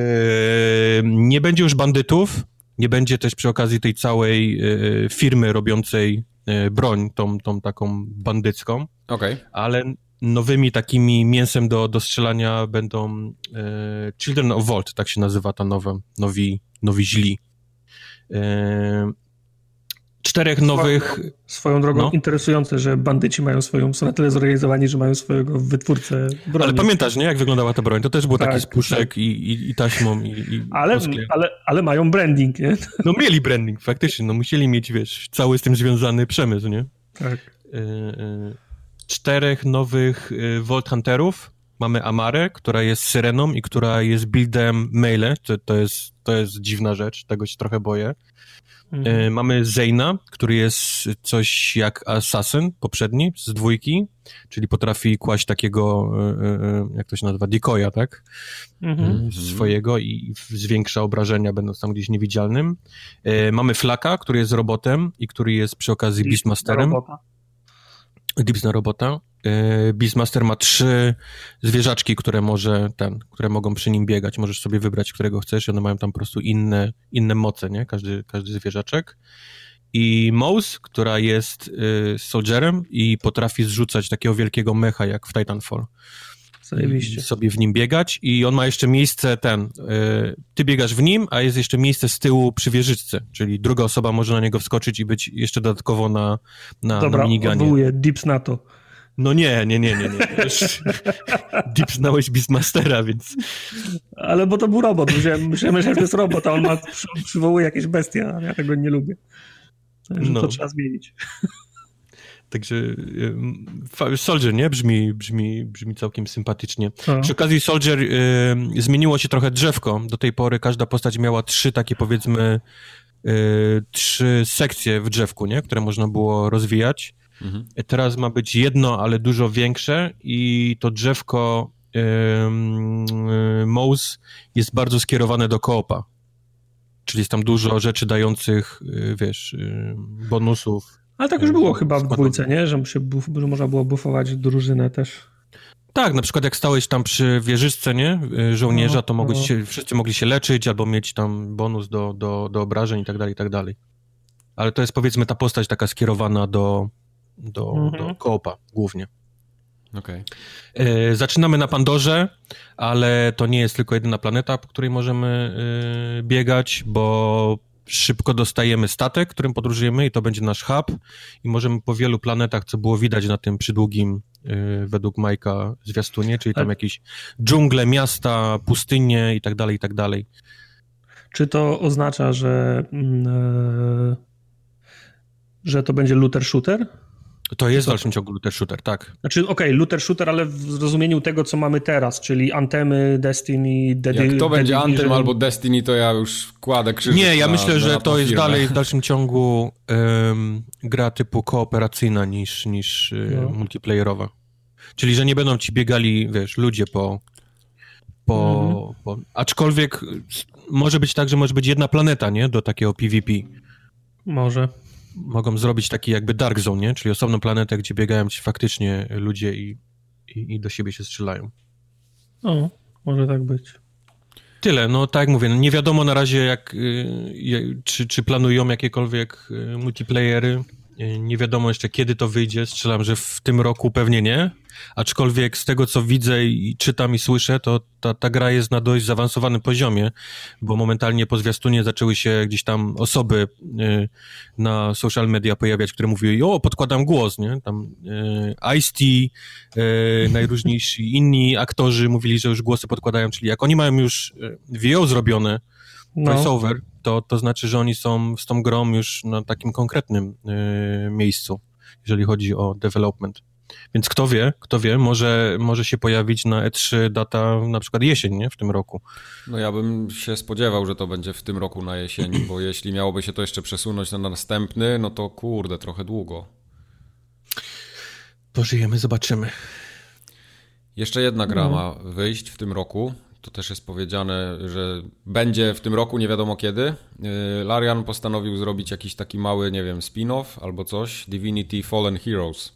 Speaker 1: nie będzie już bandytów, nie będzie też przy okazji tej całej yy, firmy robiącej yy, broń, tą, tą taką bandycką.
Speaker 2: Okay.
Speaker 1: Ale nowymi takimi mięsem do, do strzelania będą e, Children of Vault, tak się nazywa ta nowa, nowi, nowi źli. E, czterech nowych...
Speaker 3: Swoją drogą no. interesujące, że bandyci mają swoją, są na tyle zorganizowani, że mają swojego wytwórcę broni.
Speaker 1: Ale pamiętasz, nie, jak wyglądała ta broń? To też był tak, taki spuszek tak. i, i, i, taśmą i, i
Speaker 3: ale, ale, ale mają branding, nie?
Speaker 1: No mieli branding, faktycznie, no musieli mieć, wiesz, cały z tym związany przemysł, nie?
Speaker 3: Tak. E,
Speaker 1: czterech nowych y, Vault Hunterów. Mamy Amarę, która jest syreną i która jest buildem Melee. To, to, jest, to jest dziwna rzecz, tego się trochę boję. Mhm. Y, mamy Zeyna, który jest coś jak Assassin poprzedni z dwójki, czyli potrafi kłaść takiego, y, jak to się nazywa, decoya, tak? Mhm. Swojego i zwiększa obrażenia, będąc tam gdzieś niewidzialnym. Mamy Flaka, który jest robotem i który jest przy okazji Beastmasterem. Robota. Dipsna robota. E, Beastmaster ma trzy zwierzaczki, które może ten, które mogą przy nim biegać. Możesz sobie wybrać, którego chcesz. One mają tam po prostu inne, inne moce, nie? Każdy, każdy zwierzaczek. I Mouse, która jest y, soldierem i potrafi zrzucać takiego wielkiego mecha jak w Titanfall.
Speaker 3: Zajebiście.
Speaker 1: sobie w nim biegać i on ma jeszcze miejsce ten, y, ty biegasz w nim, a jest jeszcze miejsce z tyłu przy wieżyczce, czyli druga osoba może na niego wskoczyć i być jeszcze dodatkowo na, na,
Speaker 3: Dobra,
Speaker 1: na miniganie.
Speaker 3: Dobra, dips na to.
Speaker 1: No nie, nie, nie, nie, nie. Dips znałeś Beastmastera, więc...
Speaker 3: Ale bo to był robot, myślałem, że to jest robot, a on ma, przywołuje jakieś bestie, a ja tego nie lubię. Także no. to trzeba zmienić.
Speaker 1: Także Soldier, nie? Brzmi, brzmi, brzmi całkiem sympatycznie. A. Przy okazji Soldier y, zmieniło się trochę drzewko. Do tej pory każda postać miała trzy takie powiedzmy y, trzy sekcje w drzewku, nie? Które można było rozwijać. Mhm. Teraz ma być jedno, ale dużo większe i to drzewko y, y, Mouse jest bardzo skierowane do koopa. Czyli jest tam dużo rzeczy dających, y, wiesz, y, bonusów
Speaker 3: ale tak już było chyba w dwójce, nie? Że, się buf, że można było bufować drużynę też.
Speaker 1: Tak, na przykład jak stałeś tam przy wieżyczce, nie? Y, żołnierza, to mogli się, wszyscy mogli się leczyć albo mieć tam bonus do, do, do obrażeń i tak dalej, i tak dalej. Ale to jest powiedzmy ta postać taka skierowana do, do, mhm. do koopa głównie.
Speaker 2: Okay.
Speaker 1: E, zaczynamy na Pandorze, ale to nie jest tylko jedyna planeta, po której możemy y, biegać, bo szybko dostajemy statek, którym podróżujemy i to będzie nasz hub i możemy po wielu planetach, co było widać na tym przydługim yy, według Majka zwiastunie, czyli tam jakieś dżungle, miasta, pustynie i tak dalej, i tak dalej.
Speaker 3: Czy to oznacza, że, yy, że to będzie looter shooter?
Speaker 1: To jest w dalszym ciągu looter shooter, tak.
Speaker 3: Znaczy, okej, okay, looter shooter, ale w zrozumieniu tego, co mamy teraz, czyli Antemy, Destiny,
Speaker 2: Dedi Jak to będzie Anthem albo Destiny, to ja już kładę krzyż.
Speaker 1: Nie, ja na, myślę, że to jest dalej w dalszym ciągu um, gra typu kooperacyjna niż, niż y, no. multiplayerowa. Czyli, że nie będą ci biegali, wiesz, ludzie po... po, mhm. po... Aczkolwiek może być tak, że może być jedna planeta, nie? Do takiego PvP.
Speaker 3: Może
Speaker 1: mogą zrobić taki jakby Dark Zone, nie? Czyli osobną planetę, gdzie biegają ci faktycznie ludzie i, i, i do siebie się strzelają.
Speaker 3: O, może tak być.
Speaker 1: Tyle, no tak jak mówię, no nie wiadomo na razie jak, y, czy, czy planują jakiekolwiek y, multiplayery, y, nie wiadomo jeszcze kiedy to wyjdzie, strzelam, że w tym roku pewnie nie, aczkolwiek z tego co widzę i czytam i słyszę, to ta, ta gra jest na dość zaawansowanym poziomie, bo momentalnie po zwiastunie zaczęły się gdzieś tam osoby y, na social media pojawiać, które mówiły, o, podkładam głos, nie? Tam y, Ice-T, y, najróżniejsi inni aktorzy mówili, że już głosy podkładają, czyli jak oni mają już y, VO zrobione, no. voiceover, to, to znaczy, że oni są z tą grą już na takim konkretnym y, miejscu, jeżeli chodzi o development. Więc kto wie, kto wie, może, może się pojawić na E3 data na przykład jesień, nie? W tym roku.
Speaker 2: No ja bym się spodziewał, że to będzie w tym roku na jesień, bo jeśli miałoby się to jeszcze przesunąć na następny, no to kurde, trochę długo.
Speaker 1: Pożyjemy, zobaczymy.
Speaker 2: Jeszcze jedna gra no. ma wyjść w tym roku. To też jest powiedziane, że będzie w tym roku, nie wiadomo kiedy. Y, Larian postanowił zrobić jakiś taki mały, nie wiem, spin-off albo coś. Divinity Fallen Heroes.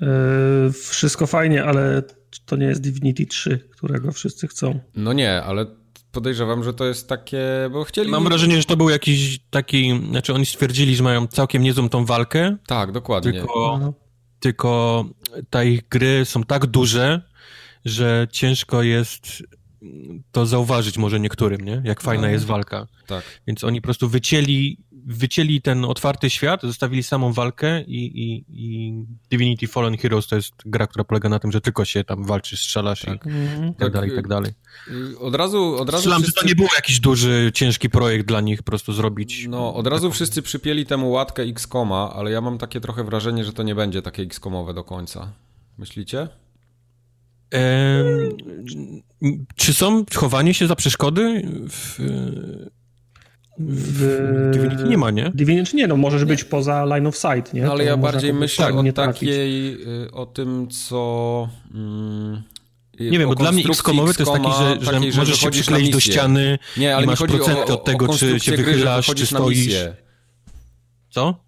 Speaker 3: Yy, wszystko fajnie, ale to nie jest Divinity 3, którego wszyscy chcą.
Speaker 2: No nie, ale podejrzewam, że to jest takie, bo chcieli...
Speaker 1: Mam wrażenie, że to był jakiś taki, znaczy oni stwierdzili, że mają całkiem niezłą tą walkę.
Speaker 2: Tak, dokładnie.
Speaker 1: Tylko, no. tylko te ich gry są tak duże, że ciężko jest to zauważyć może niektórym, nie? Jak fajna no. jest walka.
Speaker 2: Tak.
Speaker 1: Więc oni po prostu wycięli wycięli ten otwarty świat, zostawili samą walkę i, i, i, Divinity Fallen Heroes to jest gra, która polega na tym, że tylko się tam walczy, strzelasz tak. i, mm. tak dalej, i tak dalej.
Speaker 2: Y, od razu, od razu
Speaker 1: Strzelam, wszyscy... że to nie był jakiś duży, ciężki projekt dla nich, po prostu zrobić.
Speaker 2: No, od razu taką... wszyscy przypieli temu łatkę X-Koma, ale ja mam takie trochę wrażenie, że to nie będzie takie X-Komowe do końca. Myślicie?
Speaker 1: Ehm, czy są chowanie się za przeszkody w, w Divinity nie ma, nie?
Speaker 3: Divinity nie, no możesz nie. być poza line of sight, nie?
Speaker 2: No, ale to ja bardziej myślę tak, o takiej, y, o tym, co... Mm,
Speaker 1: nie wiem, bo dla mnie X-komowy to jest taki, że, że takiej, możesz się przykleić do ściany nie, ale i masz procenty od tego, czy się wychylasz, gry, czy stoisz. Co?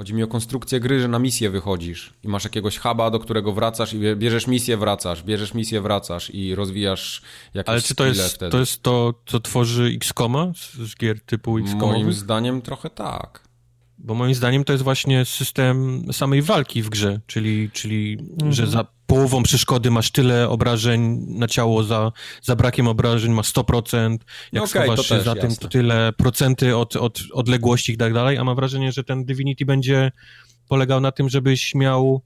Speaker 2: Chodzi mi o konstrukcję gry, że na misję wychodzisz i masz jakiegoś huba, do którego wracasz i bierzesz misję, wracasz, bierzesz misję, wracasz i rozwijasz jakieś
Speaker 1: Ale czy to jest, wtedy. to jest to, co tworzy X-Koma z, z gier typu x
Speaker 2: Moim zdaniem trochę tak.
Speaker 1: Bo moim zdaniem to jest właśnie system samej walki w grze, czyli, czyli mhm. że za połową przeszkody masz tyle obrażeń na ciało, za, za brakiem obrażeń masz 100%, jak okay, schowasz się za tym, to tyle procenty od, od odległości i tak dalej, a mam wrażenie, że ten Divinity będzie polegał na tym, żebyś miał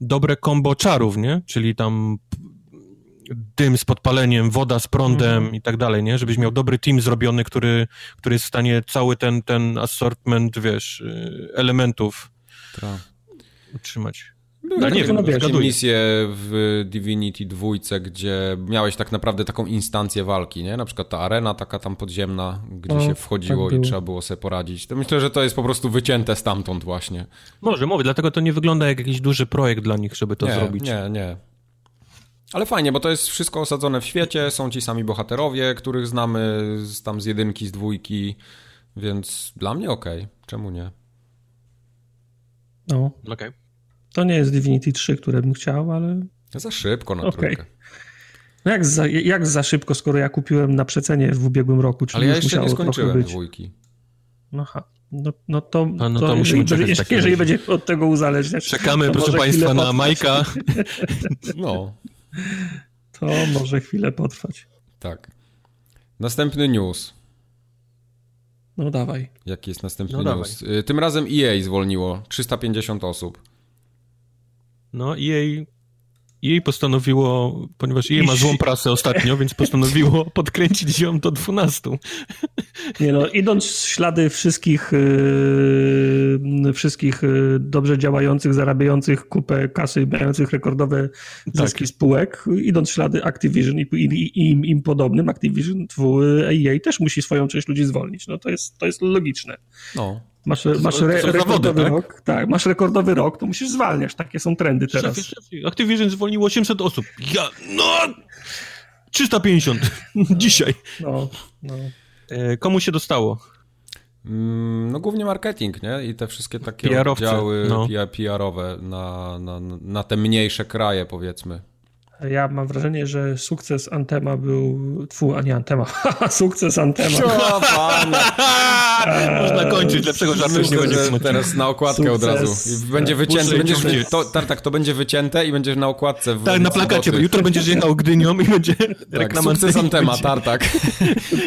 Speaker 1: dobre kombo czarów, nie? Czyli tam dym z podpaleniem, woda z prądem mm. i tak dalej, nie? Żebyś miał dobry team zrobiony, który, który jest w stanie cały ten, ten assortment, wiesz, y, elementów
Speaker 2: tak.
Speaker 1: utrzymać.
Speaker 2: Były no, nie wiem, takie misje w Divinity 2, gdzie miałeś tak naprawdę taką instancję walki, nie? Na przykład ta arena taka tam podziemna, gdzie o, się wchodziło tak i trzeba było sobie poradzić. To myślę, że to jest po prostu wycięte stamtąd właśnie.
Speaker 1: Może, mówię, dlatego to nie wygląda jak jakiś duży projekt dla nich, żeby to
Speaker 2: nie,
Speaker 1: zrobić.
Speaker 2: Nie, nie. Ale fajnie, bo to jest wszystko osadzone w świecie, są ci sami bohaterowie, których znamy z, tam z jedynki, z dwójki, więc dla mnie okej. Okay. Czemu nie?
Speaker 3: No. Okej. Okay. To nie jest Divinity 3, które bym chciał, ale...
Speaker 2: Za szybko na okay. trójkę.
Speaker 3: No jak za, jak za szybko, skoro ja kupiłem na przecenie w ubiegłym roku, czyli
Speaker 2: Ale ja jeszcze nie skończyłem dwójki.
Speaker 3: No, ha. no, no to, no, no to, to musimy jeżeli, jeżeli, jeżeli będzie od tego uzależniać.
Speaker 1: Czekamy, proszę Państwa, na Majka.
Speaker 2: No.
Speaker 3: To może chwilę potrwać.
Speaker 2: Tak. Następny news.
Speaker 3: No dawaj.
Speaker 2: Jaki jest następny no news? Dawaj. Tym razem EA zwolniło 350 osób.
Speaker 1: No EA jej postanowiło, ponieważ jej ma złą prasę ostatnio, więc postanowiło podkręcić ją do 12.
Speaker 3: Nie no, idąc w ślady wszystkich yy, wszystkich yy, dobrze działających, zarabiających kupę kasy, mających rekordowe zyski tak. spółek, idąc w ślady Activision i, i, i im, im, podobnym, Activision, EA też musi swoją część ludzi zwolnić. No to jest, to jest logiczne.
Speaker 2: No.
Speaker 3: Masz, masz re, rekordowy tak? rok, tak, masz rekordowy rok, to musisz zwalniać. Takie są trendy teraz. Szefie,
Speaker 1: szefie. Activision zwolniło 800 osób. Ja, no, 350 dzisiaj. No, no. E, komu się dostało?
Speaker 2: Mm, no głównie marketing, nie? I te wszystkie takie PR oddziały no. PR-owe na, na, na te mniejsze kraje, powiedzmy.
Speaker 3: Ja mam wrażenie, że sukces Antema był. Tfu, a nie Antema. sukces Antema.
Speaker 2: Co,
Speaker 1: Można kończyć, lepszego żartu nie będzie.
Speaker 2: Teraz na okładkę sukces. od razu. I będzie wycięte. Będziesz, to, Tartak, to będzie wycięte i będziesz na okładce. W,
Speaker 1: tak, na plakacie. Jutro będziesz jechał Gdynią i będzie tak,
Speaker 2: reklama. Sukces Antema, Tartak.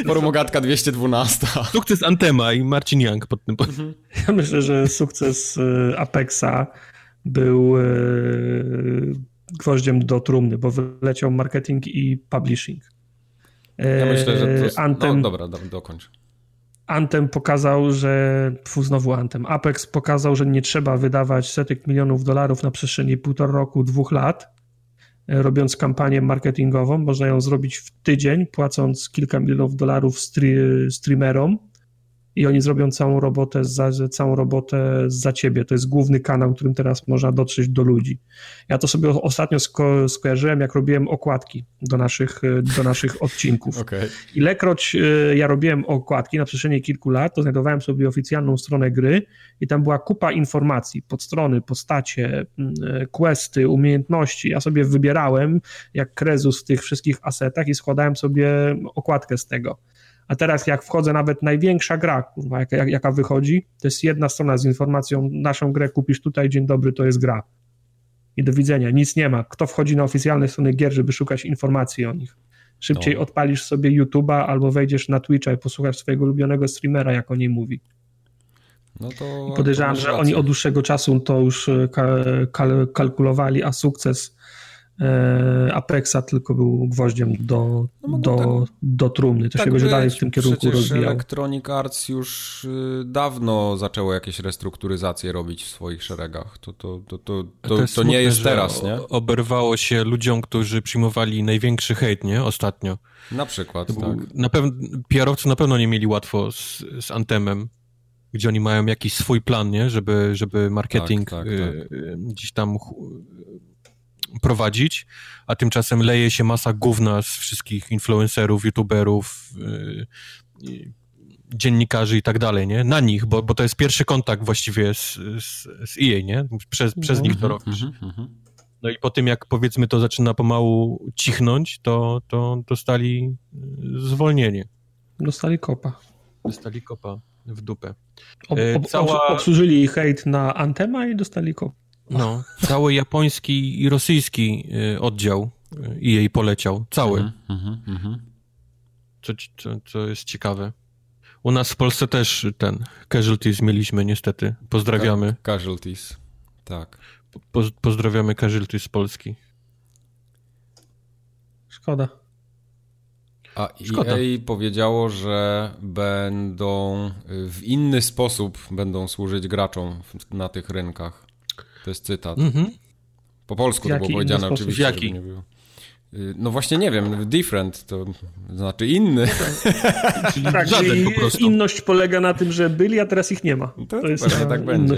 Speaker 2: Forum Ogatka 212.
Speaker 1: Sukces Antema i Marcin Young pod tym.
Speaker 3: Mhm. Ja myślę, że sukces y, Apexa był y, gwoździem do trumny, bo wyleciał marketing i publishing.
Speaker 2: Ja myślę, że to jest... Anthem, no dobra, dokończ.
Speaker 3: Anthem pokazał, że... Pfu, znowu Anthem. Apex pokazał, że nie trzeba wydawać setek milionów dolarów na przestrzeni półtora roku, dwóch lat, e, robiąc kampanię marketingową. Można ją zrobić w tydzień, płacąc kilka milionów dolarów streamerom i oni zrobią całą robotę za, całą robotę za ciebie. To jest główny kanał, którym teraz można dotrzeć do ludzi. Ja to sobie ostatnio sko skojarzyłem, jak robiłem okładki do naszych, do naszych odcinków.
Speaker 2: Okay.
Speaker 3: Ilekroć y, ja robiłem okładki na przestrzeni kilku lat, to znajdowałem sobie oficjalną stronę gry i tam była kupa informacji, podstrony, postacie, mm, questy, umiejętności. Ja sobie wybierałem jak krezus w tych wszystkich asetach i składałem sobie okładkę z tego. A teraz jak wchodzę nawet największa gra, kurwa, jaka, jaka wychodzi, to jest jedna strona z informacją, naszą grę kupisz tutaj, dzień dobry, to jest gra. I do widzenia, nic nie ma. Kto wchodzi na oficjalne strony gier, żeby szukać informacji o nich? Szybciej no. odpalisz sobie YouTube'a albo wejdziesz na Twitcha i posłuchasz swojego ulubionego streamera, jak o niej mówi. No to, I podejrzewam, że oni od dłuższego czasu to już e, kal kalkulowali, a sukces Apexa tylko był gwoździem do, no do, tak, do trumny. To tak się będzie dalej w tym kierunku rozwijał.
Speaker 2: Electronic Arts już y, dawno zaczęło jakieś restrukturyzacje robić w swoich szeregach. To, to, to, to, to, to, to nie jest teraz, nie?
Speaker 1: Oberwało się ludziom, którzy przyjmowali największy hejt, nie? Ostatnio.
Speaker 2: Na przykład, tak.
Speaker 1: Na pewno, PR-owcy na pewno nie mieli łatwo z, z Antemem gdzie oni mają jakiś swój plan, nie? Żeby, żeby marketing tak, tak, y, tak. Y, gdzieś tam prowadzić, a tymczasem leje się masa gówna z wszystkich influencerów, youtuberów, yy, dziennikarzy i tak dalej, nie? Na nich, bo, bo to jest pierwszy kontakt właściwie z, z, z EA, nie? Przez, przez nich to mhm, robisz. Mhm, mhm. No i po tym, jak powiedzmy to zaczyna pomału cichnąć, to, to dostali y, zwolnienie.
Speaker 3: Dostali kopa.
Speaker 1: Dostali kopa w dupę.
Speaker 3: Ob, e, ob, Cała... Obsłużyli hejt na Antema i dostali kopa.
Speaker 1: No, cały japoński i rosyjski y, oddział y, i jej poleciał. Cały. Mm -hmm, co, co, co jest ciekawe. U nas w Polsce też ten casualties mieliśmy niestety. Pozdrawiamy.
Speaker 2: Ka casualties, tak.
Speaker 1: Po, pozdrawiamy casualties z Polski.
Speaker 3: Szkoda.
Speaker 2: A Szkoda. EA powiedziało, że będą w inny sposób będą służyć graczom na tych rynkach. To jest cytat. Mhm. Po polsku to było powiedziane oczywiście.
Speaker 1: Jaki?
Speaker 2: Y, no właśnie nie wiem, different to znaczy inny.
Speaker 3: tak, Żaden po prostu. Inność polega na tym, że byli, a teraz ich nie ma.
Speaker 2: To, to jest tak będzie.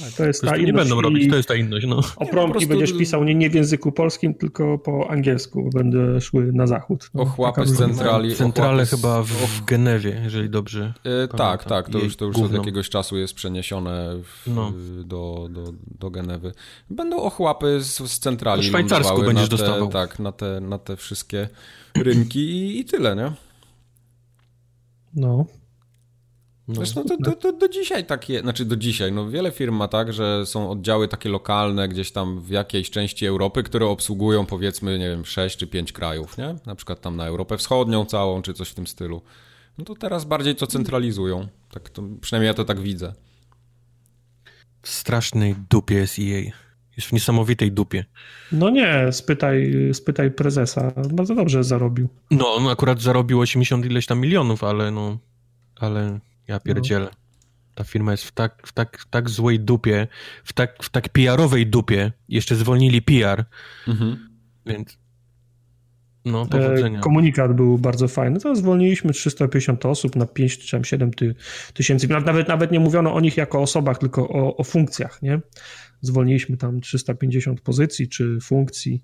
Speaker 3: Tak, to jest ta
Speaker 1: nie będą robić, to jest ta inność. No.
Speaker 3: O promki prostu... będziesz pisał nie, nie w języku polskim, tylko po angielsku, będą szły na zachód.
Speaker 2: No, ochłapy z centrali.
Speaker 1: Centrale chyba w, w Genewie, jeżeli dobrze.
Speaker 2: E, tak, tak, to już, to już od jakiegoś czasu jest przeniesione w, no. do, do, do Genewy. Będą ochłapy z, z centrali. Po
Speaker 1: szwajcarsku będziesz
Speaker 2: te,
Speaker 1: dostawał.
Speaker 2: Tak, na te, na te wszystkie rynki i, i tyle, nie?
Speaker 3: No.
Speaker 2: No. Zresztą to, to, to, do dzisiaj takie, znaczy do dzisiaj, no wiele firm ma tak, że są oddziały takie lokalne gdzieś tam w jakiejś części Europy, które obsługują powiedzmy, nie wiem, 6 czy 5 krajów, nie? Na przykład tam na Europę Wschodnią całą, czy coś w tym stylu. No to teraz bardziej to centralizują. Tak to, przynajmniej ja to tak widzę.
Speaker 1: W strasznej dupie jest EA. Jest w niesamowitej dupie.
Speaker 3: No nie, spytaj, spytaj prezesa. Bardzo dobrze zarobił.
Speaker 1: No, on akurat zarobił 80 ileś tam milionów, ale no, ale ja pierdzielę. No. Ta firma jest w tak, w, tak, w tak złej dupie, w tak, w tak PR-owej dupie. Jeszcze zwolnili PR. Mhm. Więc no, e, powodzenia.
Speaker 3: Komunikat był bardzo fajny. To zwolniliśmy 350 osób na 5 czy 7 tysięcy. Nawet, nawet nie mówiono o nich jako osobach, tylko o, o funkcjach, nie? Zwolniliśmy tam 350 pozycji czy funkcji.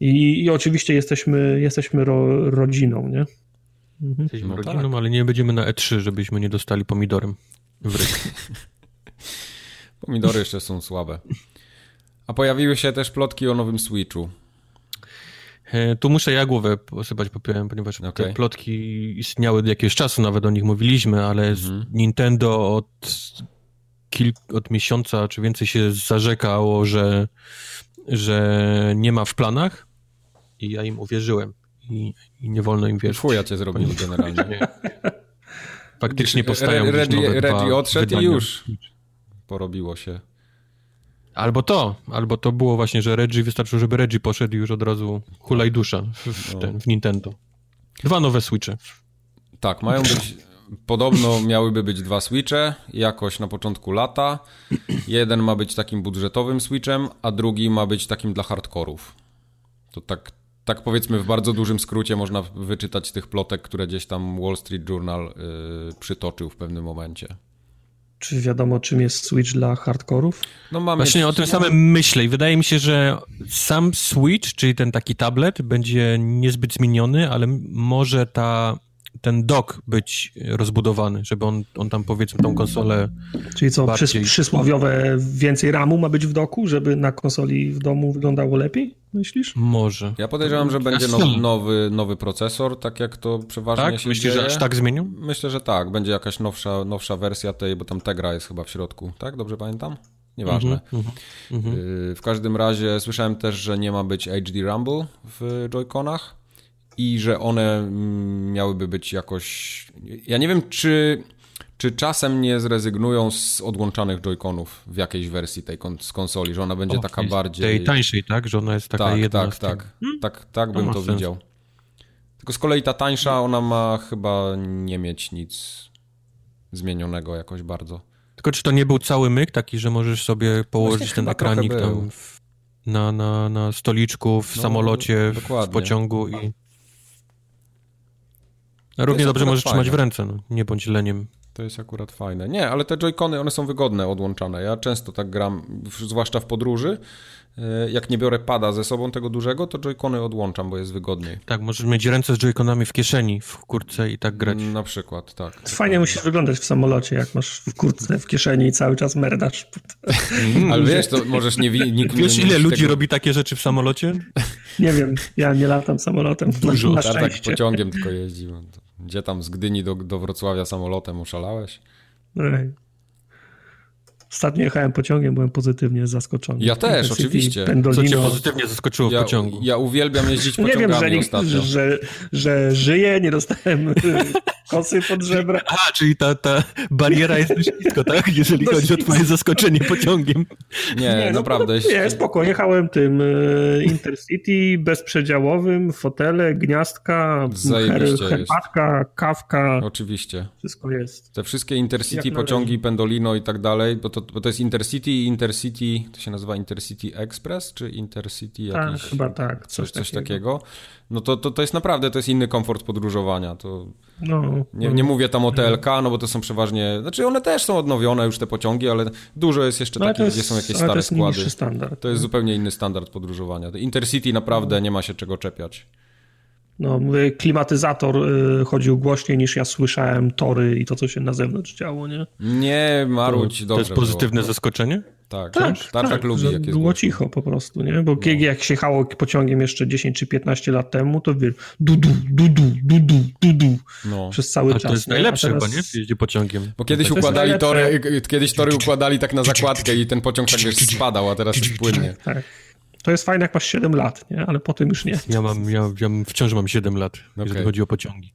Speaker 3: I, i oczywiście jesteśmy, jesteśmy ro, rodziną, nie?
Speaker 1: Mhm. Jesteśmy no rodziną, tak. ale nie będziemy na E3, żebyśmy nie dostali pomidorem w.
Speaker 2: Pomidory jeszcze są słabe. A pojawiły się też plotki o nowym Switchu.
Speaker 1: E, tu muszę ja głowę posypać popiołem, ponieważ okay. te plotki istniały od jakiegoś czasu, nawet o nich mówiliśmy, ale mhm. Nintendo od, kilk, od miesiąca czy więcej się zarzekało, że, że nie ma w planach i ja im uwierzyłem i, i nie wolno im wierzyć.
Speaker 2: Fuja cię zrobił generalnie.
Speaker 1: Faktycznie powstają
Speaker 2: Reggie, Reggie odszedł wydania. i już porobiło się.
Speaker 1: Albo to, albo to było właśnie, że Reggie, wystarczyło, żeby Reggie poszedł i już od razu hulaj dusza w, w, no. ten, w Nintendo. Dwa nowe Switche.
Speaker 2: Tak, mają być, podobno miałyby być dwa Switche, jakoś na początku lata. Jeden ma być takim budżetowym Switchem, a drugi ma być takim dla hardkorów. To tak tak powiedzmy w bardzo dużym skrócie można wyczytać tych plotek, które gdzieś tam Wall Street Journal yy, przytoczył w pewnym momencie.
Speaker 3: Czy wiadomo, czym jest Switch dla hardkorów?
Speaker 1: No mamy Właśnie o tym samym myślę i wydaje mi się, że sam Switch, czyli ten taki tablet, będzie niezbyt zmieniony, ale może ta ten dock być rozbudowany, żeby on, on tam powiedzmy tą konsolę.
Speaker 3: Czyli co, bardziej... przysłowiowe więcej ramu ma być w doku, żeby na konsoli w domu wyglądało lepiej, myślisz?
Speaker 1: Może.
Speaker 2: Ja podejrzewam, że będzie nowy, nowy, nowy procesor, tak jak to przeważnie
Speaker 1: tak?
Speaker 2: się
Speaker 1: Myślisz,
Speaker 2: dzieje.
Speaker 1: że aż tak zmienią?
Speaker 2: Myślę, że tak. Będzie jakaś nowsza, nowsza wersja tej, bo tam Tegra jest chyba w środku, tak? Dobrze pamiętam? Nieważne. Mm -hmm, mm -hmm. W każdym razie słyszałem też, że nie ma być HD Rumble w Joy-Conach i że one mm, miałyby być jakoś. Ja nie wiem, czy, czy czasem nie zrezygnują z odłączanych joyconów w jakiejś wersji tej kon z konsoli, że ona będzie o, taka bardziej.
Speaker 1: Tej tańszej, tak? Że ona jest taka
Speaker 2: tak,
Speaker 1: jedna.
Speaker 2: Tak, tak, hmm? tak, tak bym to, to widział. Tylko z kolei ta tańsza, ona ma chyba nie mieć nic zmienionego jakoś bardzo.
Speaker 1: Tylko czy to nie był cały myk taki, że możesz sobie położyć ten ekranik tam w, na, na, na stoliczku, w no, samolocie, w, w, pociągu i... Równie dobrze możesz fajne. trzymać w ręce, no. nie bądź leniem.
Speaker 2: To jest akurat fajne. Nie, ale te joycony, one są wygodne, odłączane. Ja często tak gram, zwłaszcza w podróży. E, jak nie biorę pada ze sobą tego dużego, to joycony odłączam, bo jest wygodniej.
Speaker 1: Tak, możesz mieć ręce z joyconami w kieszeni, w kurtce i tak grać.
Speaker 2: Na przykład, tak.
Speaker 3: Fajnie musisz wyglądać w samolocie, jak masz w kurtce w kieszeni i cały czas merdasz.
Speaker 2: Mm, ale wiesz, to możesz nie... Nikt,
Speaker 1: wiesz, ile ludzi tego... robi takie rzeczy w samolocie?
Speaker 3: Nie wiem, ja nie latam samolotem.
Speaker 2: Dużo. Na, na tak pociągiem tylko jeździ. Gdzie tam z Gdyni do, do Wrocławia samolotem oszalałeś?
Speaker 3: Ej. Ostatnio jechałem pociągiem, byłem pozytywnie zaskoczony.
Speaker 2: Ja też, oczywiście.
Speaker 1: Co cię pozytywnie zaskoczyło
Speaker 2: ja,
Speaker 1: w pociągu?
Speaker 2: Ja uwielbiam jeździć pociągami nie wiem, że,
Speaker 3: ostatnio. Że, że żyję, nie dostałem Kosy pod żebra.
Speaker 1: A, czyli ta, ta bariera jest dość blisko, tak? Jeżeli dość chodzi o twoje zaskoczenie pociągiem.
Speaker 2: Nie, nie no, naprawdę.
Speaker 3: No, nie, spoko, jechałem tym e, Intercity bezprzedziałowym, fotele, gniazdka, herbatka, jest. kawka.
Speaker 2: Oczywiście.
Speaker 3: Wszystko jest.
Speaker 2: Te wszystkie Intercity pociągi, Pendolino i tak dalej, bo to, bo to jest Intercity i Intercity, to się nazywa Intercity Express, czy Intercity
Speaker 3: tak,
Speaker 2: jakiś...
Speaker 3: Tak, chyba tak.
Speaker 2: Coś, coś takiego. takiego. No to, to, to jest naprawdę, to jest inny komfort podróżowania. To no, nie, no. nie mówię tam o TLK, no bo to są przeważnie, znaczy one też są odnowione już te pociągi, ale dużo jest jeszcze no, takich, jest, gdzie są jakieś stare to jest składy.
Speaker 3: Standard,
Speaker 2: to jest zupełnie inny standard podróżowania. Intercity naprawdę no. nie ma się czego czepiać.
Speaker 3: No, mówię, klimatyzator y, chodził głośniej niż ja słyszałem tory i to, co się na zewnątrz działo, nie?
Speaker 2: Nie, Maruć,
Speaker 1: to,
Speaker 2: dobrze
Speaker 1: To jest pozytywne było. zaskoczenie?
Speaker 2: Tak, tak, tak, tak lubi, jak jest
Speaker 3: Było cicho po prostu, nie? Bo no. jak się jechało pociągiem jeszcze 10 czy 15 lat temu, to wiesz, du du, du du, du du, du du, no. przez cały
Speaker 1: A
Speaker 3: czas.
Speaker 1: to jest najlepsze teraz... chyba, nie? Jeździ pociągiem.
Speaker 2: Bo kiedyś układali tory, kiedyś tory układali tak na zakładkę i ten pociąg tak wiesz, spadał, a teraz jest płynnie.
Speaker 3: Tak. To jest fajne, jak masz 7 lat, nie? Ale potem już nie.
Speaker 1: Ja mam, ja, ja wciąż mam 7 lat, okay. jeżeli chodzi o pociągi.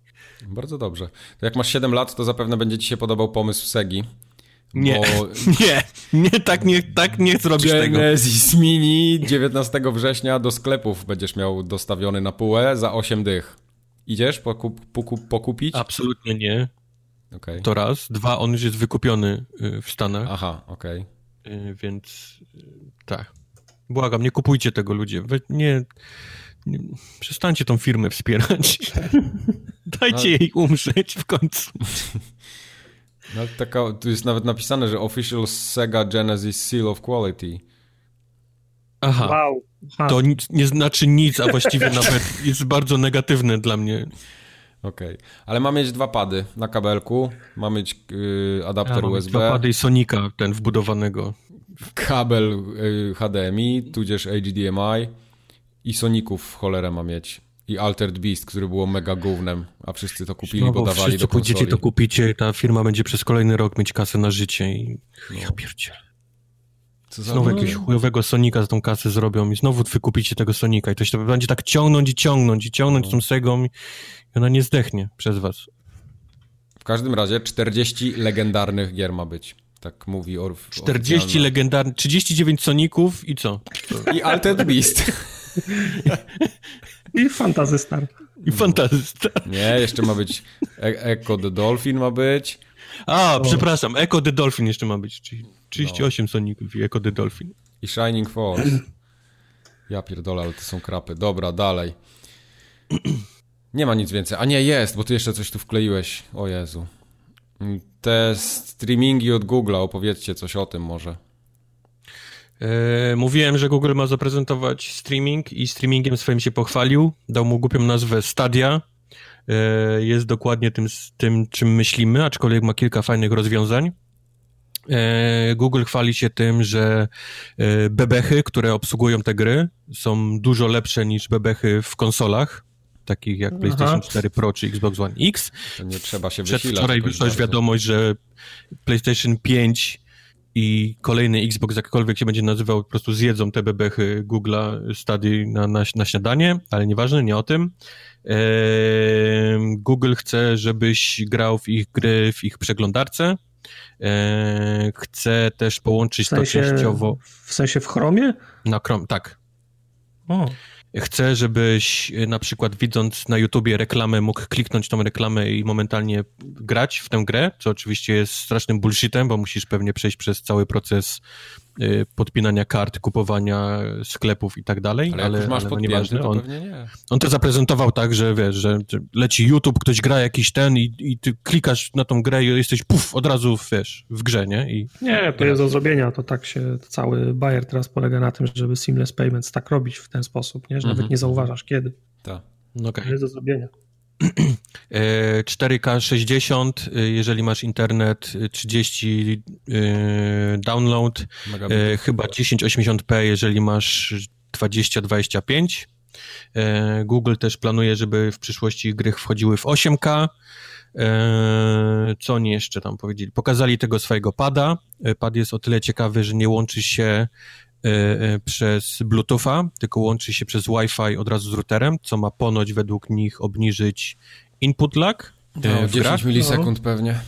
Speaker 2: Bardzo dobrze. To jak masz 7 lat, to zapewne będzie ci się podobał pomysł Segi.
Speaker 1: Nie, bo... nie, nie, tak nie, tak nie zrobisz
Speaker 2: Genesis
Speaker 1: tego.
Speaker 2: Genesis Mini 19 września do sklepów będziesz miał dostawiony na półę za 8 dych. Idziesz pokup, pokup, pokupić?
Speaker 1: Absolutnie nie.
Speaker 2: Okay.
Speaker 1: To raz. Dwa, on już jest wykupiony y, w Stanach.
Speaker 2: Aha, okej.
Speaker 1: Okay. Więc y, tak. Błagam, nie kupujcie tego ludzie. Wy, nie, nie, przestańcie tą firmę wspierać. Dajcie no. jej umrzeć w końcu.
Speaker 2: No, taka, tu jest nawet napisane, że Official Sega Genesis Seal of Quality.
Speaker 1: Aha. Wow. To nic, nie znaczy nic, a właściwie nawet jest bardzo negatywne dla mnie.
Speaker 2: Okej, okay. ale ma mieć dwa pady na kabelku, ma mieć yy, adapter
Speaker 1: ja,
Speaker 2: USB.
Speaker 1: Dwa pady i Sonika, ten wbudowanego.
Speaker 2: Kabel yy, HDMI, tudzież HDMI i Soników w cholerę ma mieć i Altered Beast, który było mega gównem, a wszyscy to kupili, Znowu bo dawali wszyscy do konsoli.
Speaker 1: pójdziecie, to kupicie, ta firma będzie przez kolejny rok mieć kasę na życie i no. ja pierdzielę. Znowu jakiegoś chujowego Sonika za tą kasę zrobią i znowu wykupicie tego Sonika i to się będzie tak ciągnąć i ciągnąć i ciągnąć no. tą Segą i ona nie zdechnie przez was.
Speaker 2: W każdym razie 40 legendarnych gier ma być. Tak mówi Orf.
Speaker 1: 40 legendarnych, 39 Soników i co?
Speaker 2: I Altered Beast.
Speaker 3: I Fantasy Star.
Speaker 1: I Fantasy Star.
Speaker 2: Nie, jeszcze ma być e Echo the Dolphin ma być.
Speaker 1: A, o. przepraszam, Echo the Dolphin jeszcze ma być. 38 no. Soników i Echo the Dolphin.
Speaker 2: I Shining Force. Ja pierdolę, ale to są krapy. Dobra, dalej. Nie ma nic więcej. A nie, jest, bo ty jeszcze coś tu wkleiłeś. O Jezu. Te streamingi od Google'a, opowiedzcie coś o tym może.
Speaker 1: E, mówiłem, że Google ma zaprezentować streaming i streamingiem swoim się pochwalił. Dał mu głupią nazwę Stadia. E, jest dokładnie tym, tym, czym myślimy, aczkolwiek ma kilka fajnych rozwiązań. E, Google chwali się tym, że bebechy, które obsługują te gry, są dużo lepsze niż bebechy w konsolach, takich jak PlayStation Aha. 4 Pro czy Xbox One X.
Speaker 2: To nie trzeba się
Speaker 1: wysilać. Wczoraj wyszła wiadomość, że PlayStation 5 i kolejny Xbox, jakkolwiek się będzie nazywał, po prostu zjedzą te bebechy Google'a Study na, na, na śniadanie, ale nieważne, nie o tym. Eee, Google chce, żebyś grał w ich gry w ich przeglądarce. Eee, chce też połączyć
Speaker 3: w sensie,
Speaker 1: to częściowo.
Speaker 3: W sensie w Chromie?
Speaker 1: Na Chrome, tak. O. Chcę, żebyś e, na przykład widząc na YouTubie reklamę mógł kliknąć tą reklamę i momentalnie grać w tę grę, co oczywiście jest strasznym bullshitem, bo musisz pewnie przejść przez cały proces podpinania kart, kupowania sklepów i tak dalej.
Speaker 2: Ale, ale jak już masz ale no nieważne. to on, pewnie nie.
Speaker 1: On to zaprezentował tak, że wiesz, że leci YouTube, ktoś gra jakiś ten i, i ty klikasz na tą grę i jesteś puf, od razu wiesz, w grze, nie? I,
Speaker 3: nie, to jest do zrobienia, to tak się, cały Bayer teraz polega na tym, żeby seamless payments tak robić w ten sposób, nie? Że nawet mhm. nie zauważasz kiedy.
Speaker 2: Tak.
Speaker 1: Okay.
Speaker 3: To jest do zrobienia.
Speaker 1: 4K 60, e, jeżeli masz internet, 30 e, e, download, chyba 1080p, jeżeli masz 20-25. Google też planuje, żeby w przyszłości gry wchodziły w 8K. Co oni jeszcze tam powiedzieli? Pokazali tego swojego pada. Pad jest o tyle ciekawy, że nie łączy się przez Bluetootha, tylko łączy się przez Wi-Fi od razu z routerem, co ma ponoć według nich obniżyć input lag,
Speaker 2: No, 10 milisekund no. pewnie.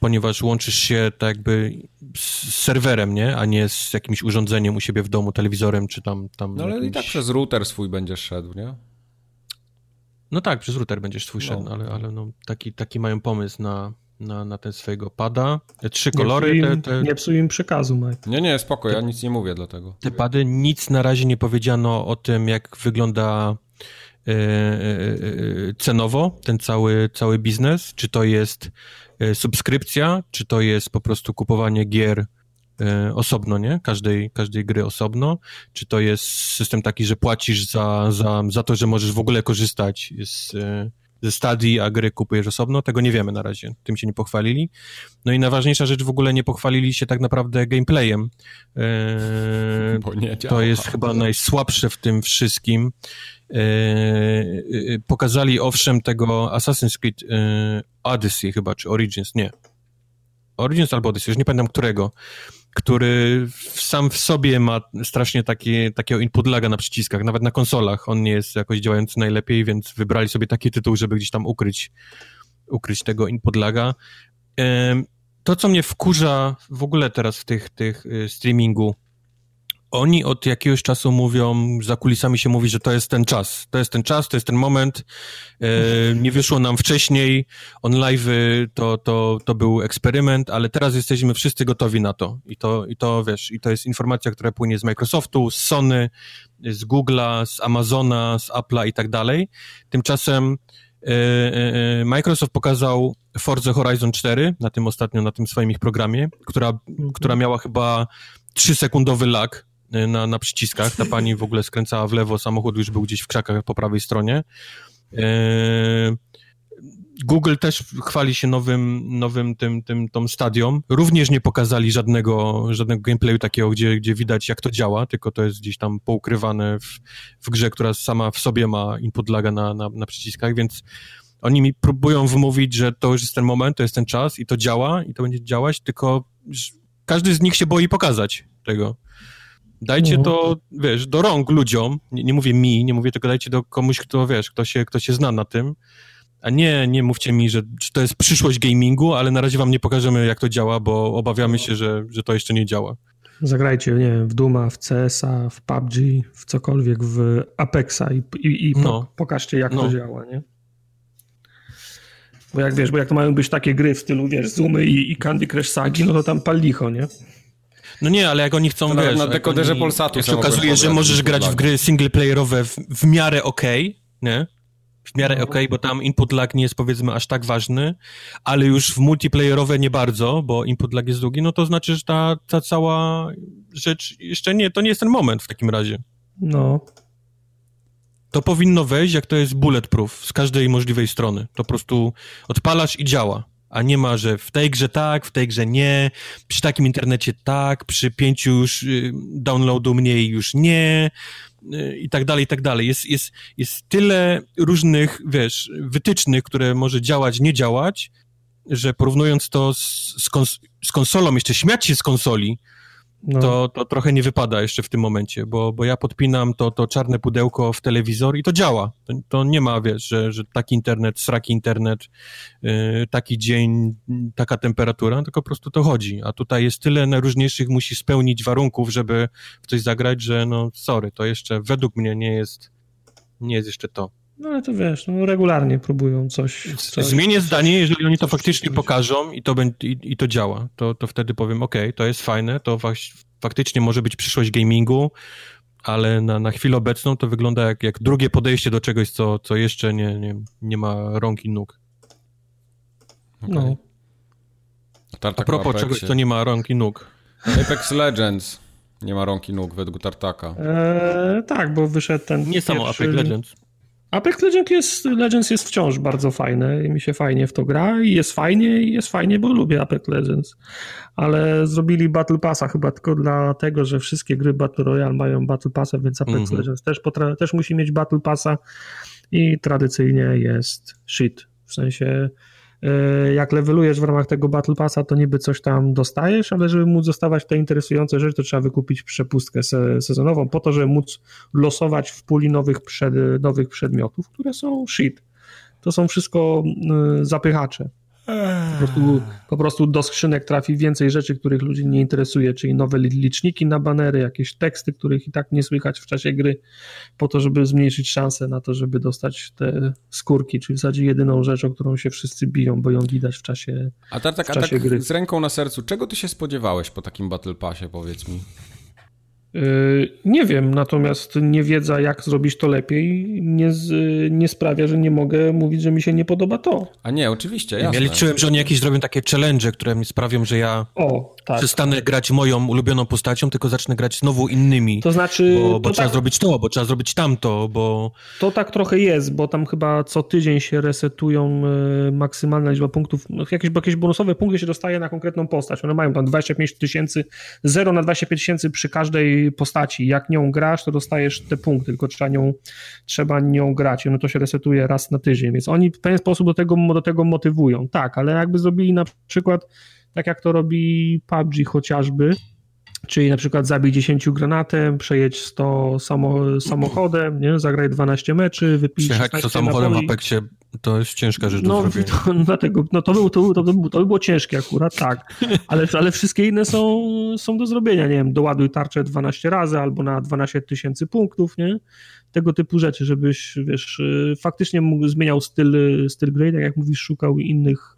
Speaker 1: Ponieważ łączysz się tak jakby z serwerem, nie? A nie z jakimś urządzeniem u siebie w domu, telewizorem czy tam... tam
Speaker 2: no ale jakimś... i tak przez router swój będziesz szedł, nie?
Speaker 1: No tak, przez router będziesz swój no. szedł, ale, ale no, taki, taki mają pomysł na, na, na ten swojego pada. Trzy nie kolory.
Speaker 3: Psuj im, te, te... Nie psuj im przekazu, Mike.
Speaker 2: Nie, nie, spoko, ja nic nie mówię dlatego.
Speaker 1: Te pady, nic na razie nie powiedziano o tym, jak wygląda e, e, e, cenowo ten cały, cały biznes. Czy to jest subskrypcja, czy to jest po prostu kupowanie gier osobno, nie? Każdej, każdej gry osobno. Czy to jest system taki, że płacisz za, za, za to, że możesz w ogóle korzystać z stadii, a gry kupujesz osobno, tego nie wiemy na razie, tym się nie pochwalili. No i najważniejsza rzecz, w ogóle nie pochwalili się tak naprawdę gameplayem. Eee, to jest chyba najsłabsze w tym wszystkim. Eee, pokazali owszem tego Assassin's Creed eee, Odyssey chyba, czy Origins, nie. Origins albo Odyssey, już nie pamiętam którego który sam w sobie ma strasznie takie, takiego input laga na przyciskach, nawet na konsolach. On nie jest jakoś działający najlepiej, więc wybrali sobie taki tytuł, żeby gdzieś tam ukryć, ukryć tego input laga. To, co mnie wkurza w ogóle teraz w tych, tych y, streamingu, oni od jakiegoś czasu mówią, za kulisami się mówi, że to jest ten czas. To jest ten czas, to jest ten moment. E, nie wyszło nam wcześniej. On live to, to, to był eksperyment, ale teraz jesteśmy wszyscy gotowi na to. I to, i to wiesz, i to jest informacja, która płynie z Microsoftu, z Sony, z Google'a, z Amazona, z Apple'a i tak dalej. Tymczasem e, e, Microsoft pokazał Forza Horizon 4 na tym ostatnio, na tym swoim ich programie, która, która miała chyba 3-sekundowy lag Y, na, na przyciskach. Ta pani w ogóle skręcała w lewo, samochód już był gdzieś w krzakach po prawej stronie. Y, Google też chwali się nowym, nowym tym, tym, tą stadium. Również nie pokazali żadnego, żadnego gameplayu takiego, gdzie, gdzie widać jak to działa, tylko to jest gdzieś tam poukrywane w, w grze, która sama w sobie ma input laga na, na, na przyciskach, więc oni mi próbują wymówić, że to już jest ten moment, to jest ten czas i to działa i to będzie działać, tylko każdy z nich się boi pokazać tego. Dajcie no. to, wiesz, do rąk ludziom, nie, nie, mówię mi, nie mówię tylko dajcie do komuś, kto, wiesz, kto się, kto się zna na tym, a nie, nie mówcie mi, że, że to jest przyszłość gamingu, ale na razie wam nie pokażemy, jak to działa, bo obawiamy się, że, że to jeszcze nie działa.
Speaker 3: Zagrajcie, nie wiem, w Duma, w CS-a, w PUBG, w cokolwiek, w Apexa i, i, i no. pokażcie, jak no. to działa, nie? Bo jak wiesz, bo jak to mają być takie gry w stylu, wiesz, Zoomy i, i Candy Crush Sagi, no to tam pal licho, nie?
Speaker 1: No nie, ale jak oni chcą, to wiesz...
Speaker 2: Na dekoderze oni, Polsatu
Speaker 1: Jak się okazuje, że możesz grać w gry singleplayerowe w, w miarę okej, okay, nie? W miarę no. okej, okay, bo tam input lag nie jest powiedzmy aż tak ważny, ale już w multiplayerowe nie bardzo, bo input lag jest długi, no to znaczy, że ta, ta cała rzecz jeszcze nie, to nie jest ten moment w takim razie.
Speaker 3: No.
Speaker 1: To powinno wejść, jak to jest bulletproof z każdej możliwej strony. To po prostu odpalasz i działa a nie ma, że w tej grze tak, w tej grze nie, przy takim internecie tak, przy pięciu już y, downloadu mniej już nie y, i tak dalej, i tak dalej. Jest, jest, jest tyle różnych, wiesz, wytycznych, które może działać, nie działać, że porównując to z, z, kons z konsolą, jeszcze śmiać się z konsoli, no. to, to trochę nie wypada jeszcze w tym momencie, bo, bo ja podpinam to, to czarne pudełko w telewizor i to działa. To, to nie ma, wiesz, że, że taki internet, sraki internet, yy, taki dzień, taka temperatura, tylko po prostu to chodzi. A tutaj jest tyle najróżniejszych, musi spełnić warunków, żeby w coś zagrać, że no sorry, to jeszcze według mnie nie jest, nie jest jeszcze to.
Speaker 3: No ale to wiesz, no, regularnie próbują coś, coś
Speaker 1: Zmienię coś, zdanie, jeżeli oni to faktycznie pokażą i to, i, i to działa, to, to wtedy powiem, ok, to jest fajne, to faktycznie może być przyszłość gamingu, ale na, na chwilę obecną to wygląda jak, jak drugie podejście do czegoś, co, co jeszcze nie, nie, nie ma rąk i nóg.
Speaker 3: Okay. No.
Speaker 1: A propos czegoś, co nie ma rąk i nóg.
Speaker 2: Apex Legends nie ma rąk i nóg według Tartaka.
Speaker 3: Eee, tak, bo wyszedł ten
Speaker 1: Nie samo Apex Legends.
Speaker 3: Apex Legends jest, Legends jest wciąż bardzo fajne i mi się fajnie w to gra i jest fajnie i jest fajnie, bo lubię Apex Legends. Ale zrobili Battle Passa chyba tylko dlatego, że wszystkie gry Battle Royale mają Battle Passa, więc Apex -hmm. Legends też, też musi mieć Battle Passa i tradycyjnie jest shit. W sensie jak levelujesz w ramach tego Battle Passa, to niby coś tam dostajesz, ale żeby móc dostawać te interesujące rzeczy, to trzeba wykupić przepustkę se sezonową po to, żeby móc losować w puli nowych, przed, nowych przedmiotów, które są shit. to są wszystko y, zapychacze. Po prostu, po prostu do skrzynek trafi więcej rzeczy, których ludzi nie interesuje, czyli nowe liczniki na banery, jakieś teksty, których i tak nie słychać w czasie gry, po to, żeby zmniejszyć szanse na to, żeby dostać te skórki, czyli w zasadzie jedyną rzecz, o którą się wszyscy biją, bo ją widać w czasie,
Speaker 2: a
Speaker 3: w czasie
Speaker 2: a tak
Speaker 3: gry.
Speaker 2: z ręką na sercu, czego ty się spodziewałeś po takim Battle Passie, powiedz mi?
Speaker 3: Yy, nie wiem, natomiast niewiedza, jak zrobić to lepiej, nie, z, nie sprawia, że nie mogę mówić, że mi się nie podoba to.
Speaker 2: A nie, oczywiście, jasne.
Speaker 1: Ja liczyłem, że oni jakieś zrobią takie challenge, które mi sprawią, że ja
Speaker 3: o, tak.
Speaker 1: przestanę grać moją ulubioną postacią, tylko zacznę grać znowu innymi.
Speaker 3: To znaczy...
Speaker 1: Bo, bo
Speaker 3: to
Speaker 1: trzeba
Speaker 3: tak,
Speaker 1: zrobić to, bo trzeba zrobić tamto, bo...
Speaker 3: To tak trochę jest, bo tam chyba co tydzień się resetują y, maksymalna liczba punktów. No, jakieś, jakieś bonusowe punkty się dostaje na konkretną postać. One mają tam 25 tysięcy, 0 na 25 tysięcy przy każdej postaci. Jak nią grasz, to dostajesz te punkty, tylko trzeba nią, trzeba nią grać. I ono to się resetuje raz na tydzień, więc oni w pewien sposób do tego, do tego motywują. Tak, ale jakby zrobili na przykład tak jak to robi PUBG chociażby, czyli na przykład zabij 10 granatem, przejedź 100 samo, samochodem, nie? zagraj 12 meczy, wypij
Speaker 1: Przejechać to samochodem w Apexie to jest ciężka rzecz
Speaker 3: no,
Speaker 1: do zrobienia.
Speaker 3: To, dlatego, no to, był, to, to, to, to by było ciężkie akurat, tak, ale, ale wszystkie inne są, są do zrobienia, nie wiem, doładuj tarczę 12 razy albo na 12 tysięcy punktów, nie? Tego typu rzeczy, żebyś, wiesz, faktycznie mógł, zmieniał styl, styl gry, tak jak mówisz, szukał innych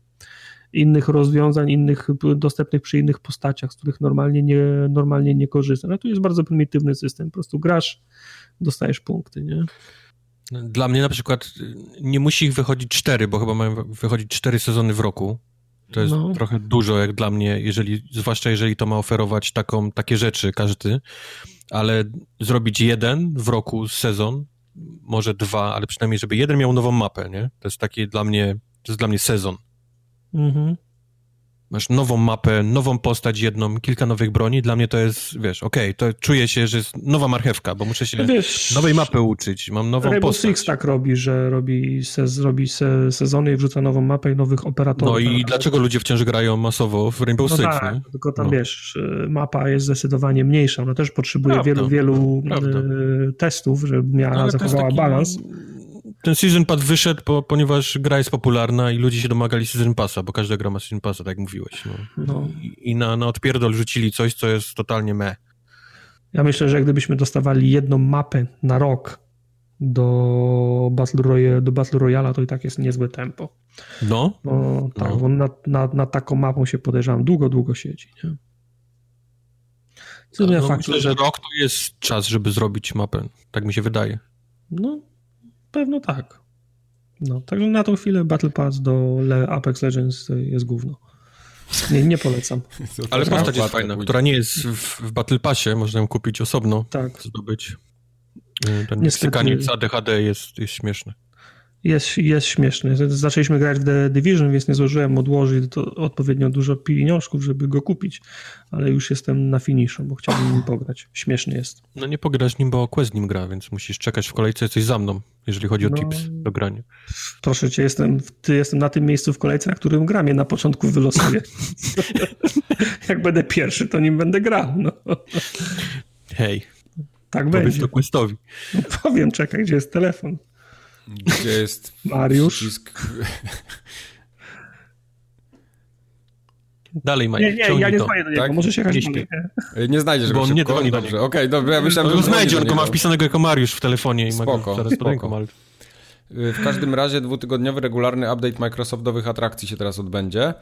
Speaker 3: innych rozwiązań, innych dostępnych przy innych postaciach, z których normalnie nie, normalnie nie korzysta. No tu jest bardzo prymitywny system, po prostu grasz, dostajesz punkty, nie?
Speaker 1: Dla mnie na przykład nie musi ich wychodzić cztery, bo chyba mają wychodzić cztery sezony w roku. To jest no. trochę dużo jak dla mnie, jeżeli, zwłaszcza jeżeli to ma oferować taką, takie rzeczy każdy, ale zrobić jeden w roku sezon, może dwa, ale przynajmniej żeby jeden miał nową mapę, nie? To jest taki dla mnie, to jest dla mnie sezon. Mhm. Masz nową mapę, nową postać jedną, kilka nowych broni. Dla mnie to jest, wiesz, okej, okay, to czuję się, że jest nowa marchewka, bo muszę się wiesz, nowej mapy uczyć. Mam nową
Speaker 3: Rainbow
Speaker 1: postać.
Speaker 3: Six tak robi, że robi, sez, robi se, sezony i wrzuca nową mapę i nowych operatorów.
Speaker 1: No i dlaczego ludzie wciąż grają masowo w Rainbow
Speaker 3: no
Speaker 1: Six?
Speaker 3: Tak,
Speaker 1: nie?
Speaker 3: tylko tam
Speaker 1: no.
Speaker 3: wiesz, mapa jest zdecydowanie mniejsza. Ona też potrzebuje Prawda. wielu, wielu Prawda. testów, żeby miała, zachowała taki... balans
Speaker 1: ten Season Pass wyszedł, bo, ponieważ gra jest popularna i ludzie się domagali Season Passa, bo każda gra ma Season Passa, tak jak mówiłeś. No. no. I, I, na, na odpierdol rzucili coś, co jest totalnie me.
Speaker 3: Ja myślę, że gdybyśmy dostawali jedną mapę na rok do Battle, Royale, do Battle Royale, to i tak jest niezłe tempo.
Speaker 1: No.
Speaker 3: no tak, no. bo na, na, na, taką mapą się podejrzewam, długo, długo siedzi. Nie?
Speaker 1: No, no, myślę, że rok to jest czas, żeby zrobić mapę. Tak mi się wydaje.
Speaker 3: No, Pewno tak. No, także na tą chwilę Battle Pass do Apex Legends jest gówno. Nie, nie polecam.
Speaker 1: Ale postać jest fajna, która nie jest w, w Battle Passie, można ją kupić osobno,
Speaker 3: tak.
Speaker 1: zdobyć. Ten stykaniec ADHD jest, jest śmieszny
Speaker 3: jest, jest śmieszny. Zaczęliśmy grać w The Division, więc nie złożyłem odłożyć to odpowiednio dużo pieniążków, żeby go kupić, ale już jestem na finiszu, bo chciałbym nim pograć. Śmieszny jest.
Speaker 1: No nie pograsz nim, bo Quest nim gra, więc musisz czekać w kolejce, jesteś za mną, jeżeli chodzi o no, tips do grania.
Speaker 3: Proszę cię, jestem, ty jestem na tym miejscu w kolejce, na którym gram, je na początku wylosuję. Jak będę pierwszy, to nim będę grał. No.
Speaker 1: Hej.
Speaker 3: Tak Powiedz będzie.
Speaker 1: to Questowi.
Speaker 3: No powiem, czekaj, gdzie jest telefon.
Speaker 2: Gdzie jest
Speaker 3: Mariusz?
Speaker 2: Przycisk...
Speaker 1: Dalej, Mike.
Speaker 3: Nie, nie, ja nie dzwonię do niego, tak? może się jechać nie,
Speaker 2: nie. znajdziesz
Speaker 1: go
Speaker 2: Bo on
Speaker 1: nie dzwoni
Speaker 2: do Dobrze, okej, okay, dobrze, ja myślałem,
Speaker 1: że... znajdzie, on go ma wpisanego jako Mariusz w telefonie i
Speaker 2: spoko,
Speaker 1: ma zaraz pod ręką, ale...
Speaker 2: W każdym razie dwutygodniowy, regularny update Microsoftowych atrakcji się teraz odbędzie,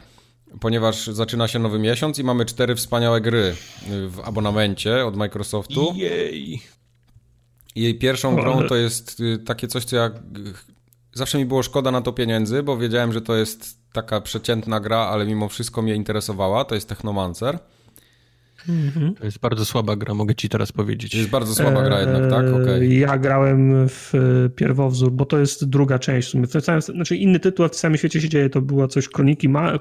Speaker 2: ponieważ zaczyna się nowy miesiąc i mamy cztery wspaniałe gry w abonamencie od Microsoftu.
Speaker 1: Jej.
Speaker 2: Jej pierwszą grą to jest y, takie coś, co ja... Zawsze mi było szkoda na to pieniędzy, bo wiedziałem, że to jest taka przeciętna gra, ale mimo wszystko mnie interesowała. To jest Technomancer.
Speaker 1: Mhm. To jest bardzo słaba gra, mogę ci teraz powiedzieć.
Speaker 2: To jest bardzo słaba gra jednak, tak? Eee, okay.
Speaker 3: Ja grałem w pierwowzór, bo to jest druga część. W sumie. W całym, znaczy inny tytuł, a w całym świecie się dzieje, to była coś Kroniki, Ma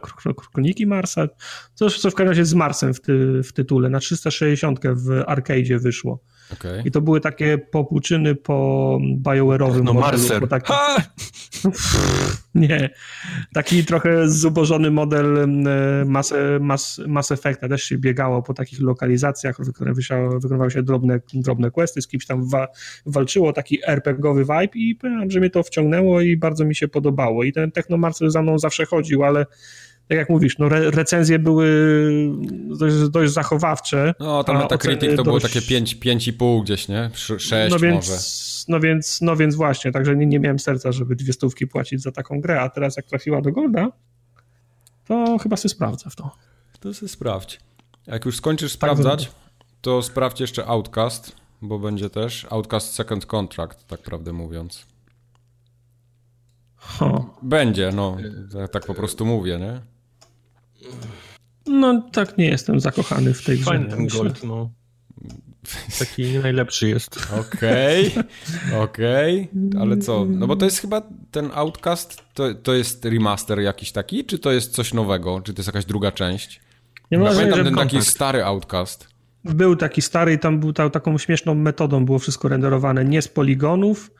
Speaker 3: Kroniki Marsa, coś co w każdym razie z Marsem w, ty w tytule. Na 360 w arcade'zie wyszło. Okay. I to były takie popłuczyny po BioWare'owym
Speaker 1: no, modelu.
Speaker 3: Taki... nie. Taki trochę zubożony model Mass, Mass, Mass Effecta. Też się biegało po takich lokalizacjach, wykonywały się drobne, drobne questy, z kimś tam wa walczyło, taki RPGowy vibe i powiem, że mnie to wciągnęło i bardzo mi się podobało. I ten Technomancer za mną zawsze chodził, ale tak jak mówisz, no re recenzje były dość, dość zachowawcze.
Speaker 2: No, tam Metacritic to dość... było takie 5,5 gdzieś, nie? 6
Speaker 3: no więc,
Speaker 2: może.
Speaker 3: No więc, no więc właśnie, także nie, nie miałem serca, żeby dwie stówki płacić za taką grę, a teraz jak trafiła do Golda, to chyba sobie sprawdzę w to.
Speaker 2: To sobie sprawdź. Jak już skończysz tak sprawdzać, tak to sprawdź jeszcze Outcast, bo będzie też Outcast Second Contract, tak prawdę mówiąc. Ho. Będzie, no. Tak po prostu mówię, nie?
Speaker 3: No tak nie jestem zakochany w tej grze.
Speaker 1: Fajny ten Gold, no. Taki nie najlepszy jest.
Speaker 2: Okej, okay, okej, okay. ale co? No bo to jest chyba ten Outcast, to, to jest remaster jakiś taki, czy to jest coś nowego? Czy to jest jakaś druga część? Nie ja pamiętam ten taki stary Outcast.
Speaker 3: Był taki stary i tam był ta, taką śmieszną metodą było wszystko renderowane, nie z poligonów,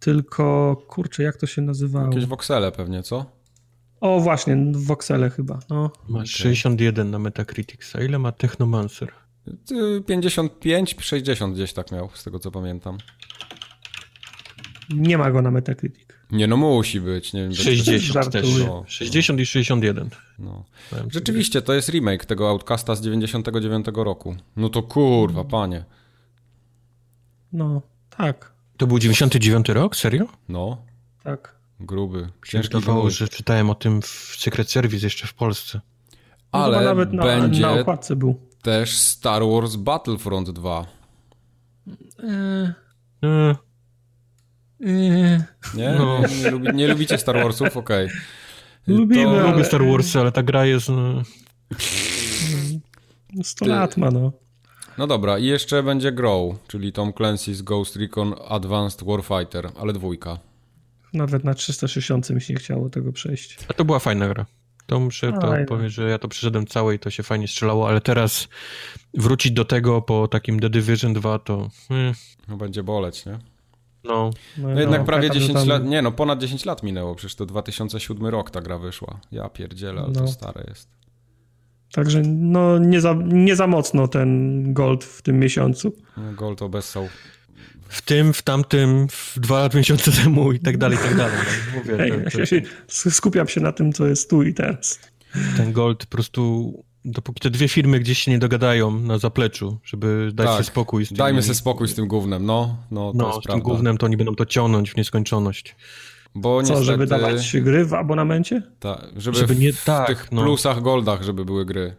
Speaker 3: tylko, kurczę, jak to się nazywało?
Speaker 2: Jakieś voxele pewnie, co?
Speaker 3: O, właśnie, Voxele chyba. No.
Speaker 1: Ma okay. 61 na Metacritic. A ile ma Technomancer?
Speaker 2: 55, 60 gdzieś tak miał, z tego co pamiętam.
Speaker 3: Nie ma go na Metacritic.
Speaker 2: Nie, no musi być. Nie wiem,
Speaker 1: 60 też. No, 60 i 61. No.
Speaker 2: Rzeczywiście, to jest remake tego Outcasta z 99 roku. No to kurwa, panie.
Speaker 3: No, tak.
Speaker 1: To był 99 rok? Serio?
Speaker 2: No.
Speaker 3: Tak.
Speaker 2: Gruby.
Speaker 1: Ciężki było, że czytałem o tym w Secret Service jeszcze w Polsce.
Speaker 2: No Ale nawet na, będzie
Speaker 3: na okładce był.
Speaker 2: też Star Wars Battlefront 2. Eee.
Speaker 3: Eee.
Speaker 2: Nie? No. Nie, lubi, nie, lubicie Star Warsów? Okej. Okay.
Speaker 1: Lubimy, to... ale... Lubię Star Warsy, ale ta gra jest... No...
Speaker 3: 100 Ty... lat ma, no.
Speaker 2: No dobra, i jeszcze będzie Grow, czyli Tom Clancy's Ghost Recon Advanced Warfighter, ale dwójka.
Speaker 3: Nawet na 360 mi się nie chciało tego przejść.
Speaker 1: A to była fajna gra. To muszę to powiedzieć, że ja to przeszedłem całe i to się fajnie strzelało, ale teraz wrócić do tego po takim The Division 2 to...
Speaker 2: Hmm. No będzie boleć, nie?
Speaker 1: No.
Speaker 2: No, no jednak no, prawie 10 tam... lat, nie no, ponad 10 lat minęło, przecież to 2007 rok ta gra wyszła. Ja pierdzielę, ale no. to stare jest.
Speaker 3: Także no nie za, nie za mocno ten Gold w tym miesiącu.
Speaker 2: No, gold obessał
Speaker 1: w tym, w tamtym, w dwa lata miesiące temu i tak dalej, i tak dalej. No, mówię,
Speaker 3: Ej, to... Się, skupiam się na tym, co jest tu i teraz.
Speaker 1: Ten Gold po prostu, dopóki te dwie firmy gdzieś się nie dogadają na zapleczu, żeby dać tak, sobie spokój z tym.
Speaker 2: Dajmy sobie spokój z tym głównym, no. No, to no
Speaker 1: z tym głównym to oni będą to ciągnąć w nieskończoność.
Speaker 3: Bo Co, niestety... żeby dawać gry w abonamencie?
Speaker 2: Tak, żeby, żeby nie, w, tak, w tych no. plusach, goldach, żeby były gry.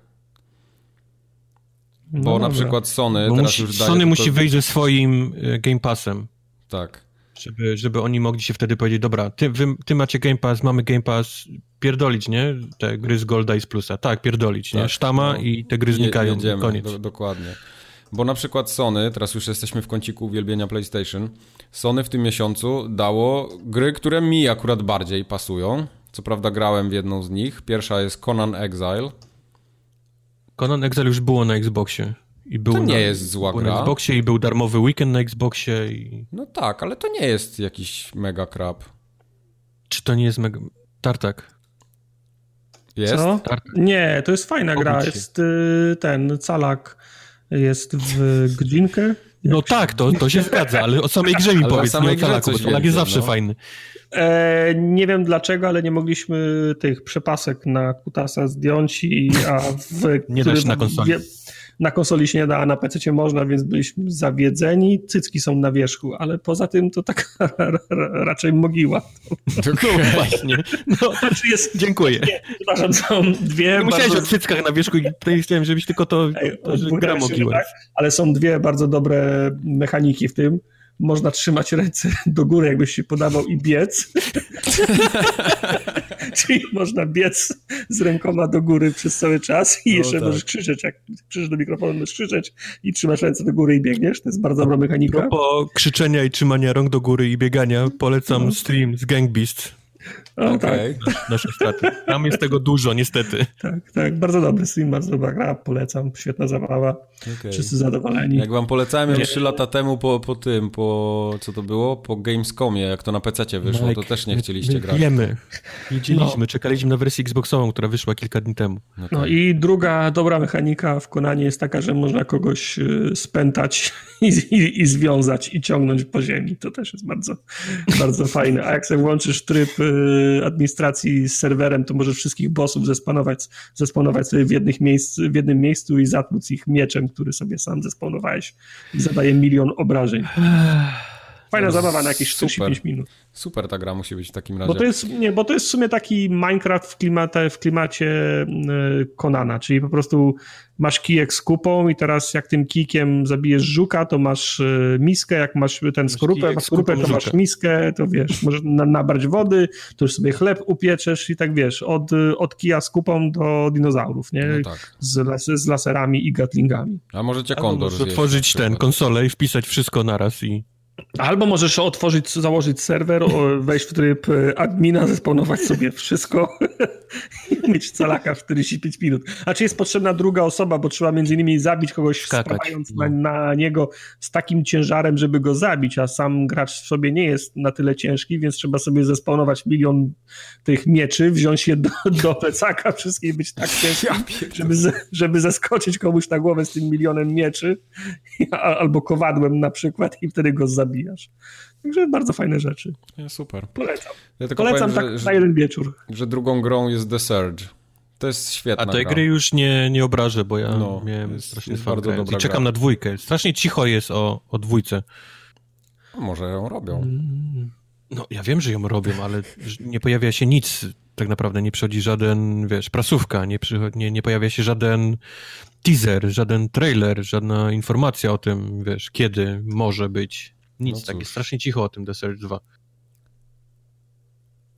Speaker 2: No Bo na przykład Sony Bo teraz musi, już
Speaker 1: daje... Sony musi wyjść ze swoim e, Game Passem.
Speaker 2: Tak.
Speaker 1: Żeby, żeby oni mogli się wtedy powiedzieć, dobra, ty, wy, ty macie Game Pass, mamy Game Pass, pierdolić, nie? Te gry z Golda i z Plusa. Tak, pierdolić, tak, nie? Sztama no, i te gry znikają. Jedziemy, koniec. Do,
Speaker 2: dokładnie. Bo na przykład Sony, teraz już jesteśmy w kąciku uwielbienia PlayStation, Sony w tym miesiącu dało gry, które mi akurat bardziej pasują. Co prawda grałem w jedną z nich. Pierwsza jest Conan Exile.
Speaker 1: Conan Exile już było na Xboxie. I był
Speaker 2: to nie
Speaker 1: na,
Speaker 2: jest zła gra.
Speaker 1: na Xboxie i był darmowy weekend na Xboxie. I...
Speaker 2: No tak, ale to nie jest jakiś mega krab.
Speaker 1: Czy to nie jest mega... Tartak.
Speaker 2: Jest?
Speaker 3: Co? Tartak. Nie, to jest fajna gra. Jest y, ten Calak jest w godzinkę.
Speaker 1: No tak, to, to się zgadza, ale o samej grze mi powiedz, nie o Calaku, bo jest zawsze no. fajny.
Speaker 3: E, nie wiem dlaczego, ale nie mogliśmy tych przepasek na kutasa zdjąć, i, a w
Speaker 1: nie da się na konsoli.
Speaker 3: Na konsoli się nie da, a na PC można, więc byliśmy zawiedzeni. Cycki są na wierzchu, ale poza tym to tak raczej mogiła.
Speaker 1: No właśnie. No, znaczy jest,
Speaker 3: Dziękuję. Nie, przepraszam, są dwie. Nie
Speaker 1: bardzo... musiałeś o cyckach na wierzchu i chciałem, żebyś tylko to, to że gra mogiła. Tak,
Speaker 3: ale są dwie bardzo dobre mechaniki w tym można trzymać ręce do góry, jakbyś się podawał i biec. Czyli można biec z rękoma do góry przez cały czas i no jeszcze tak. możesz krzyczeć, jak krzyczysz do mikrofonu, możesz krzyczeć i trzymasz ręce do góry i biegniesz. To jest bardzo dobra mechanika.
Speaker 1: Po krzyczenia i trzymania rąk do góry i biegania polecam no. stream z Gang Beast
Speaker 3: No, okay.
Speaker 1: tak. Nasze straty. Tam jest tego dużo, niestety.
Speaker 3: Tak, tak. Bardzo dobry stream, bardzo dobra gra. Polecam. Świetna zabawa. Okay. Wszyscy zadowoleni.
Speaker 2: Jak wam polecałem już 3 lata temu po, po tym, po co to było? Po Gamescomie, jak to na PC wyszło, Mike, to też nie chcieliście my, grać.
Speaker 1: Wiemy. Widzieliśmy. No. Czekaliśmy na wersję Xboxową, która wyszła kilka dni temu.
Speaker 3: Okay. No i druga dobra mechanika w Konanie jest taka, że można kogoś y, spętać i, i, i związać i ciągnąć po ziemi. To też jest bardzo, bardzo fajne. A jak sobie włączysz tryb y, administracji z serwerem, to możesz wszystkich bossów zespanować, zespanować sobie w, jednych miejsc, w jednym miejscu i zatłuc ich mieczem, który sobie sam zesponowałeś i zadaje milion obrażeń. Fajna zabawa na jakieś 45 minut.
Speaker 2: Super ta gra musi być w takim razie.
Speaker 3: Bo to jest, nie, bo to jest w sumie taki Minecraft w, klimacie, w klimacie Konana, czyli po prostu masz kijek z kupą i teraz jak tym kijkiem zabijesz żuka, to masz e, miskę, jak masz ten skorupę, masz skorupę, to masz miskę, to wiesz, możesz nabrać wody, to już sobie chleb upieczesz i tak wiesz, od, od kija z kupą do dinozaurów, nie? No tak. z, z laserami i gatlingami.
Speaker 2: A możecie kondor
Speaker 1: Albo otworzyć ten konsolę i wpisać wszystko naraz i
Speaker 3: Albo możesz otworzyć, założyć serwer, wejść w tryb e, admina, zesponować sobie wszystko i mieć calaka w 45 minut. A czy jest potrzebna druga osoba, bo trzeba między innymi zabić kogoś spadając no. na, na, niego z takim ciężarem, żeby go zabić, a sam gracz w sobie nie jest na tyle ciężki, więc trzeba sobie zesponować milion tych mieczy, wziąć je do, do plecaka, wszystkie być tak ciężkie, żeby, żeby zeskoczyć komuś na głowę z tym milionem mieczy, albo kowadłem na przykład i wtedy go zabić zabijasz. Także bardzo fajne rzeczy.
Speaker 2: Ja, super.
Speaker 3: Polecam. Ja Polecam powiem, tak że, na jeden wieczór.
Speaker 2: Że drugą grą jest The Surge. To jest świetna
Speaker 1: A tej gra. gry już nie, nie obrażę, bo ja no, miałem jest, strasznie jest bardzo dobra I czekam gra. na dwójkę. Strasznie cicho jest o, o dwójce.
Speaker 2: może ją robią. Mm.
Speaker 1: No, ja wiem, że ją robią, ale nie pojawia się nic. Tak naprawdę nie przychodzi żaden, wiesz, prasówka, nie, przychodzi, nie, nie pojawia się żaden teaser, żaden trailer, żadna informacja o tym, wiesz, kiedy może być. Nic, no tak jest strasznie cicho o tym The Surge 2.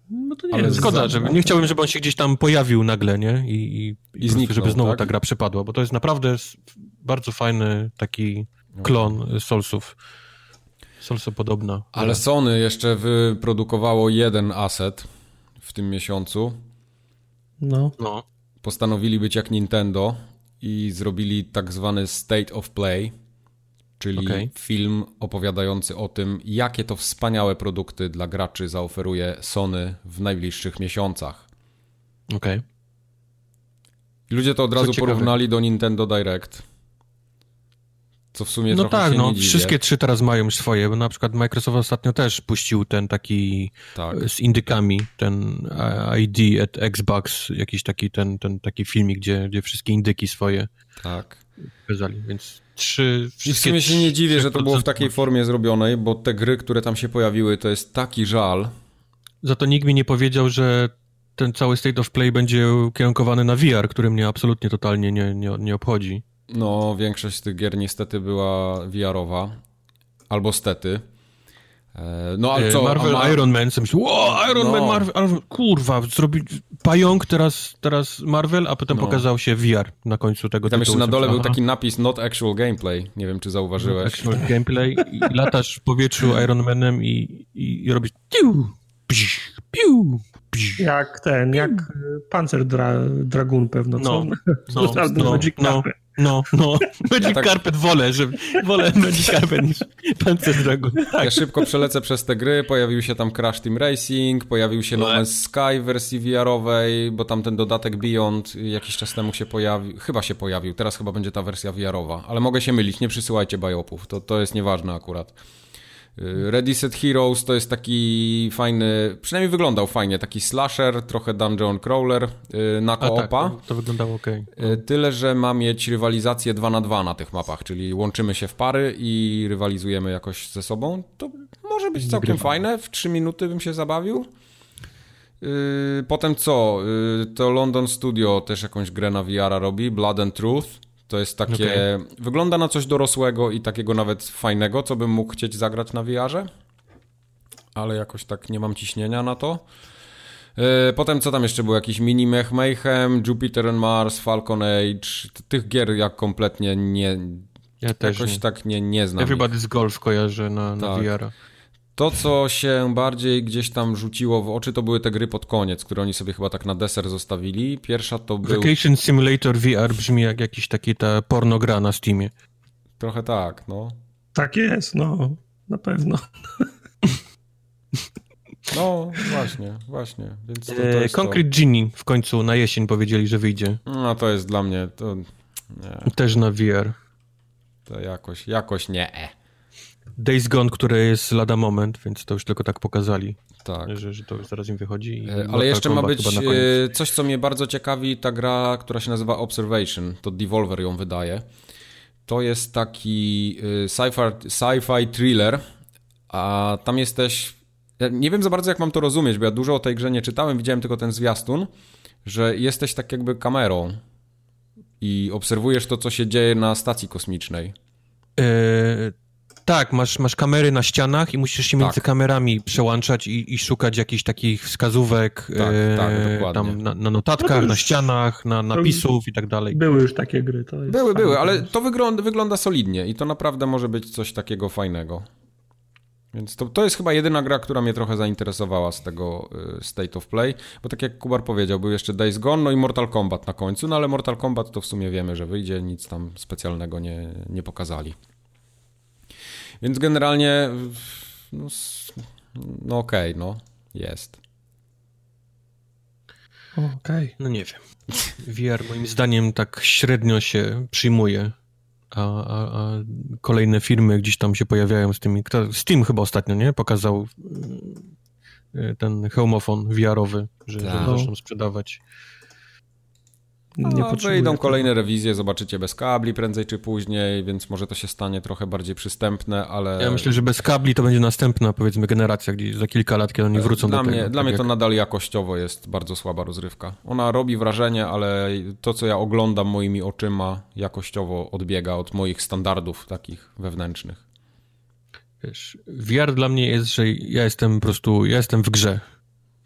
Speaker 1: No to nie Ale szkoda, żeby, nie chciałbym, żeby on się gdzieś tam pojawił nagle, nie? I, i, I zniknął, żeby znowu tak? ta gra przepadła, bo to jest naprawdę bardzo fajny taki klon Soulsów. Soulso podobna.
Speaker 2: Ale Sony jeszcze wyprodukowało jeden asset w tym miesiącu.
Speaker 3: No.
Speaker 1: no.
Speaker 2: Postanowili być jak Nintendo i zrobili tak zwany State of Play czyli okay. film opowiadający o tym, jakie to wspaniałe produkty dla graczy zaoferuje Sony w najbliższych miesiącach.
Speaker 1: Okej. Okay.
Speaker 2: Ludzie to od razu porównali do Nintendo Direct. Co w sumie
Speaker 1: No tak, no wszystkie trzy teraz mają swoje, bo na przykład Microsoft ostatnio też puścił ten taki tak. z indykami, ten ID at Xbox, jakiś taki ten, ten taki filmik, gdzie, gdzie wszystkie indyki swoje
Speaker 2: tak.
Speaker 1: pokazali, więc trzy...
Speaker 2: I w sumie się nie dziwię, że to było w takiej formie zrobionej, bo te gry, które tam się pojawiły, to jest taki żal.
Speaker 1: Za to nikt mi nie powiedział, że ten cały State of Play będzie kierunkowany na VR, który mnie absolutnie totalnie nie, nie, nie obchodzi.
Speaker 2: No, większość z tych gier niestety była VR-owa. Albo stety.
Speaker 1: E, no ale e, co? Marvel ma... Iron Man, co myślę, Iron no. Man, Marvel, kurwa, zrobi pająk, teraz, teraz Marvel, a potem no. pokazał się VR na końcu tego
Speaker 2: Tam jeszcze na dole był taki napis not actual gameplay, nie wiem czy zauważyłeś. Not
Speaker 1: actual gameplay i latasz w powietrzu Iron Manem i, i, i robisz piu, piu, piu,
Speaker 3: jak ten, jak Panzer Dra Dragoon pewno, co? No,
Speaker 1: no, no, no, no, no. Magic ja tak... Carpet wolę, że wolę Magic Carpet niż Panzer Dragon. Tak.
Speaker 2: Ja szybko przelecę przez te gry. Pojawił się tam Crash Team Racing, pojawił się No Man's Sky w wersji VR-owej, bo tam ten dodatek Beyond jakiś czas temu się pojawił. Chyba się pojawił. Teraz chyba będzie ta wersja VR-owa, ale mogę się mylić. Nie przysyłajcie biopów. To, to jest nieważne akurat. Y, Ready Set Heroes to jest taki fajny, przynajmniej wyglądał fajnie, taki slasher, trochę dungeon crawler y, na koopa.
Speaker 1: Tak, to, to wyglądało ok.
Speaker 2: Tyle, że ma mieć rywalizację 2 na 2 na tych mapach, czyli łączymy się w pary i rywalizujemy jakoś ze sobą. To może być całkiem fajne, w 3 minuty bym się zabawił. Y, potem co? To London Studio też jakąś grę na VR robi, Blood and Truth. To jest takie. Okay. Wygląda na coś dorosłego i takiego nawet fajnego, co bym mógł chcieć zagrać na VR-ze. Ale jakoś tak nie mam ciśnienia na to. E, potem co tam jeszcze było? Jakiś Mini Mech Mayhem, Jupiter and Mars, Falcon Age. Tych gier jak kompletnie nie. Ja też jakoś nie. tak nie, nie znam.
Speaker 1: Everybody's Golf kojarzę na, na tak. VR.
Speaker 2: To, co się bardziej gdzieś tam rzuciło w oczy, to były te gry pod koniec, które oni sobie chyba tak na deser zostawili. Pierwsza to był...
Speaker 1: Vacation Simulator VR brzmi jak jakiś taki ta pornogra na Steamie.
Speaker 2: Trochę tak, no.
Speaker 3: Tak jest, no, na pewno.
Speaker 2: No, właśnie, właśnie. Więc to, to
Speaker 1: e, Concrete to. Genie w końcu na jesień powiedzieli, że wyjdzie.
Speaker 2: No to jest dla mnie, to...
Speaker 1: Nie. Też na VR.
Speaker 2: To jakoś, jakoś nie.
Speaker 1: Days Gone, które jest lada moment, więc to już tylko tak pokazali.
Speaker 2: Tak.
Speaker 1: Że, że to już zaraz im wychodzi.
Speaker 2: E, ale jeszcze ma być e, coś, co mnie bardzo ciekawi, ta gra, która się nazywa Observation, to Devolver ją wydaje. To jest taki e, sci-fi, thriller, a tam jesteś... Ja nie wiem za bardzo, jak mam to rozumieć, bo ja dużo o tej grze nie czytałem, widziałem tylko ten zwiastun, że jesteś tak jakby kamerą i obserwujesz to, co się dzieje na stacji kosmicznej.
Speaker 1: Yy, tak, masz, masz kamery na ścianach i musisz się między tak. kamerami przełączać i, i, szukać jakichś takich wskazówek tak, e, tak, tam na, na notatkach, no na ścianach, na napisów i tak dalej.
Speaker 3: Były już takie gry.
Speaker 2: były, były, ale to wygląda, wygląda solidnie i to naprawdę może być coś takiego fajnego. Więc to, to jest chyba jedyna gra, która mnie trochę zainteresowała z tego y, State of Play, bo tak jak Kubar powiedział, był jeszcze Days Gone, no i Mortal Kombat na końcu, no ale Mortal Kombat to w sumie wiemy, że wyjdzie, nic tam specjalnego nie, nie pokazali. Więc generalnie, no, no okej, okay, no, jest.
Speaker 3: Okej. Okay.
Speaker 1: No nie wiem. VR moim zdaniem tak średnio się przyjmuje, a, a, a, kolejne firmy gdzieś tam się pojawiają z tymi. Steam chyba ostatnio, nie? Pokazał y, ten homofon VR-owy, że, że tak. zaczną sprzedawać.
Speaker 2: Nie no, wyjdą kolejne rewizje, zobaczycie bez kabli prędzej czy później, więc może to się stanie trochę bardziej przystępne, ale...
Speaker 1: Ja myślę, że bez kabli to będzie następna, powiedzmy, generacja, gdzie za kilka lat, kiedy oni wrócą
Speaker 2: dla
Speaker 1: do
Speaker 2: mnie,
Speaker 1: tego.
Speaker 2: Dla tak mnie jak... to nadal jakościowo jest bardzo słaba rozrywka. Ona robi wrażenie, ale to, co ja oglądam moimi oczyma, jakościowo odbiega od moich standardów takich wewnętrznych.
Speaker 1: Wiesz, VR dla mnie jest, że ja jestem po prostu, ja jestem w grze.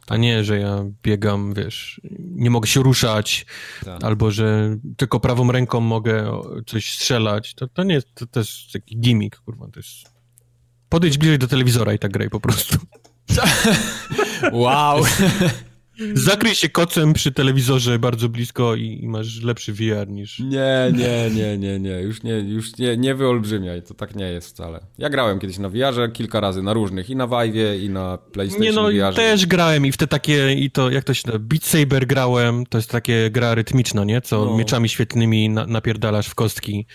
Speaker 1: A nie, że ja biegam, wiesz, nie mogę się ruszać, tak. albo że tylko prawą ręką mogę coś strzelać. To, to nie jest, to też taki gimmick, kurwa, to jest... Podejdź bliżej do telewizora i tak graj po prostu.
Speaker 2: wow!
Speaker 1: Zakryj się kocem przy telewizorze bardzo blisko i, i, masz lepszy VR niż...
Speaker 2: Nie, nie, nie, nie, nie. Już nie, już nie, nie wyolbrzymiaj. To tak nie jest wcale. Ja grałem kiedyś na VR-ze kilka razy, na różnych. I na Vive'ie, i na PlayStation Nie no, VR-ze.
Speaker 1: też grałem i w te takie, i to, jak to się Beat Saber grałem. To jest takie gra rytmiczna, nie? Co no. mieczami świetlnymi na, napierdalasz w kostki.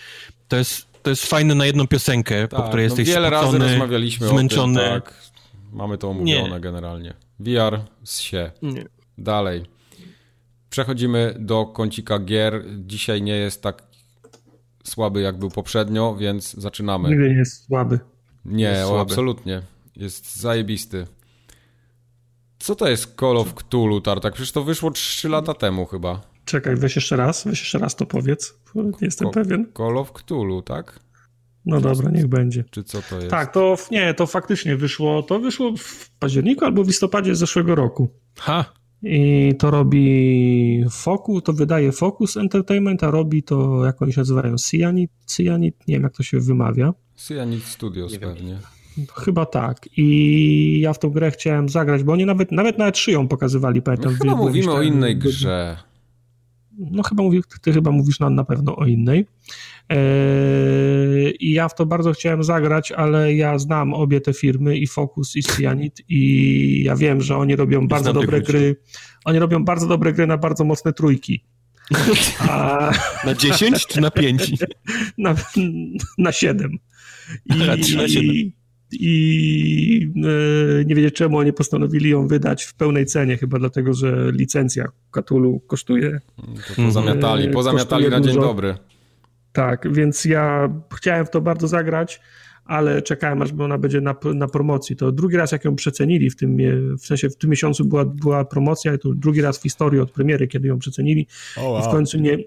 Speaker 1: To jest, to jest fajne na jedną piosenkę, tak, po której no jesteś
Speaker 2: wiele
Speaker 1: spocony,
Speaker 2: razy rozmawialiśmy
Speaker 1: zmęczony.
Speaker 2: O tym, tak. Mamy to omówione nie. generalnie. VR z się. Nie. Dalej. Przechodzimy do kącika gier. Dzisiaj nie jest tak słaby, jak był poprzednio, więc zaczynamy.
Speaker 3: Nigdy nie jest słaby.
Speaker 2: Nie, jest słaby. absolutnie. Jest zajebisty. Co to jest Call of Cthulhu, Tartak? Przecież to wyszło 3 lata temu chyba.
Speaker 3: Czekaj, weź jeszcze raz, weź jeszcze raz to powiedz. Nie jestem Ko pewien.
Speaker 2: Call of Cthulhu, tak?
Speaker 3: No dobra, niech będzie.
Speaker 2: Czy co to jest?
Speaker 3: Tak, to nie, to faktycznie wyszło, to wyszło w październiku albo w listopadzie zeszłego roku.
Speaker 1: Ha!
Speaker 3: I to robi Focus, to wydaje Focus Entertainment, a robi to, jak oni się nazywają, Cyanid, Cyanid, nie wiem jak to się wymawia.
Speaker 2: Cyanid Studios pewnie.
Speaker 3: Chyba tak. I ja w tą grę chciałem zagrać, bo oni nawet, nawet nawet szyją pokazywali, pamiętam.
Speaker 2: No, chyba mówimy o innej grze.
Speaker 3: No chyba mówi, ty chyba mówisz na, na pewno o innej. Eee, I ja w to bardzo chciałem zagrać, ale ja znam obie te firmy i Focus i Cyanid i ja wiem, że oni robią bardzo dobre gry. Oni robią bardzo dobre gry na bardzo mocne trójki.
Speaker 1: A... Na 10 czy na 5?
Speaker 3: Na, na 7. I, na 7. I e, nie wiedzieć czemu oni postanowili ją wydać w pełnej cenie, chyba dlatego, że licencja Katulu kosztuje.
Speaker 2: To pozamiatali, pozamiatali na dzień dobry.
Speaker 3: Tak, więc ja chciałem w to bardzo zagrać, ale czekałem, aż ona będzie na, na promocji. To drugi raz, jak ją przecenili, w tym, w sensie w tym miesiącu była, była promocja, i to drugi raz w historii od premiery, kiedy ją przecenili. Oh, wow. I w końcu nie.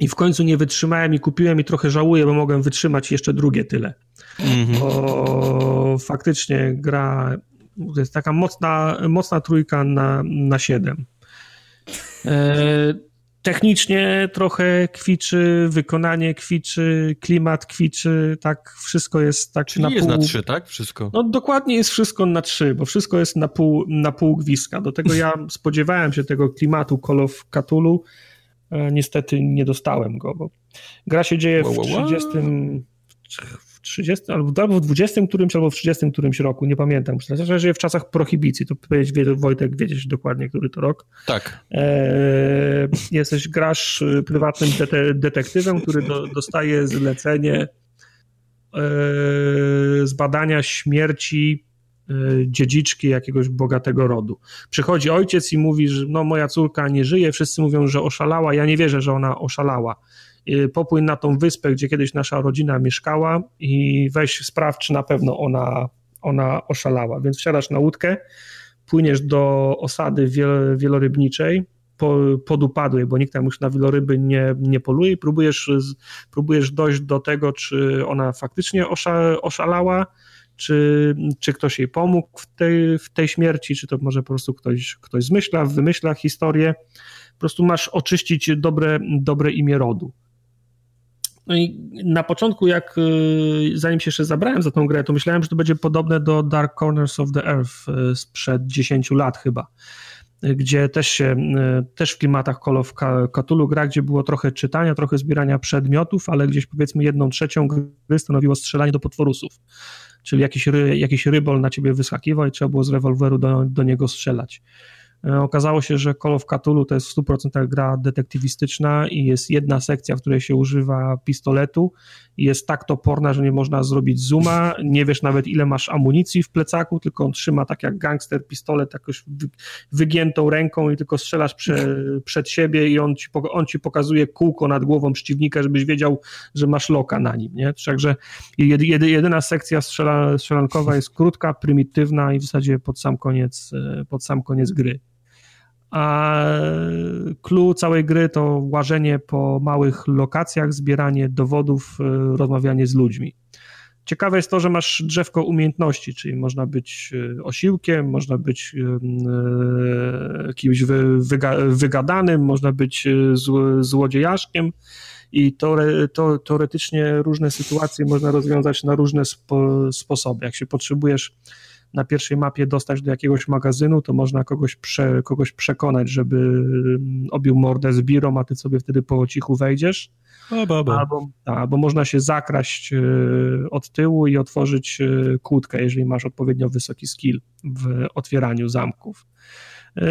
Speaker 3: I w końcu nie wytrzymałem i kupiłem i trochę żałuję, bo mogłem wytrzymać jeszcze drugie tyle. Mm -hmm. Bo faktycznie gra to jest taka mocna, mocna trójka na, na 7. E, technicznie trochę kwiczy, wykonanie kwiczy, klimat kwiczy, tak wszystko jest tak
Speaker 1: Czyli
Speaker 3: na
Speaker 1: jest
Speaker 3: pół...
Speaker 1: na trzy, tak? Wszystko?
Speaker 3: No dokładnie jest wszystko na trzy, bo wszystko jest na pół, na pół gwizdka. Do tego ja spodziewałem się tego klimatu Call of Cthulhu, e, niestety nie dostałem go, bo gra się dzieje w 30, w 30 albo, albo w 20 którymś, albo w 30 którymś roku, nie pamiętam. Znaczy, że w czasach prohibicji, to powiedzieć Wojtek, wiedzieć dokładnie, który to rok.
Speaker 1: Tak.
Speaker 3: E, jesteś, grasz prywatnym dete detektywem, który do, dostaje zlecenie e, zbadania śmierci e, dziedziczki jakiegoś bogatego rodu. Przychodzi ojciec i mówi, że no moja córka nie żyje, wszyscy mówią, że oszalała, ja nie wierzę, że ona oszalała Y, popłyń na tą wyspę, gdzie kiedyś nasza rodzina mieszkała i weź sprawdź, czy na pewno ona, ona oszalała. Więc wsiadasz na łódkę, płyniesz do osady wielorybniczej, po, podupadłej, bo nikt tam już na wieloryby nie, nie poluje i próbujesz, próbujesz dojść do tego, czy ona faktycznie osza, oszalała, czy, czy ktoś jej pomógł w tej, w tej śmierci, czy to może po prostu ktoś, ktoś zmyśla, wymyśla historię. Po prostu masz oczyścić dobre, dobre imię rodu. No i na początku, jak y, zanim się jeszcze zabrałem za tą grę, to myślałem, że to będzie podobne do Dark Corners of the Earth y, sprzed 10 lat chyba, y, gdzie też się, też w klimatach Call of Cthulhu gra, gdzie było trochę czytania, trochę zbierania przedmiotów, ale gdzieś powiedzmy jedną trzecią gry stanowiło strzelanie do potworusów. Czyli jakiś, ry, jakiś rybol na ciebie wyskakiwał i trzeba było z rewolweru do, do niego strzelać. E, okazało się, że Call of Cthulhu to jest w 100% gra detektywistyczna i jest jedna sekcja, w której się używa pistoletu. I jest tak toporna, że nie można zrobić zooma, nie wiesz nawet ile masz amunicji w plecaku, tylko on trzyma tak jak gangster pistolet jakoś wygiętą ręką i tylko strzelasz prze, przed siebie i on ci, on ci pokazuje kółko nad głową przeciwnika, żebyś wiedział, że masz loka na nim, nie? Także jedyna sekcja strzela, strzelankowa jest krótka, prymitywna i w zasadzie pod sam koniec, e, pod sam koniec gry a clue całej gry to łażenie po małych lokacjach, zbieranie dowodów, e, rozmawianie z ludźmi. Ciekawe jest to, że masz drzewko umiejętności, czyli można być e, osiłkiem, można być e, kimś wygadanym, można być złodziejaszkiem i teoretycznie różne sytuacje można rozwiązać na różne spo, sposoby. Jak się potrzebujesz na pierwszej mapie dostać do jakiegoś magazynu, to można kogoś, prze, kogoś przekonać, żeby mm, obił mordę z birą, a ty sobie wtedy po cichu wejdziesz. Albo, albo można się zakraść e, od tyłu i otworzyć e, kłódkę, jeżeli masz odpowiednio wysoki skill w otwieraniu zamków. E,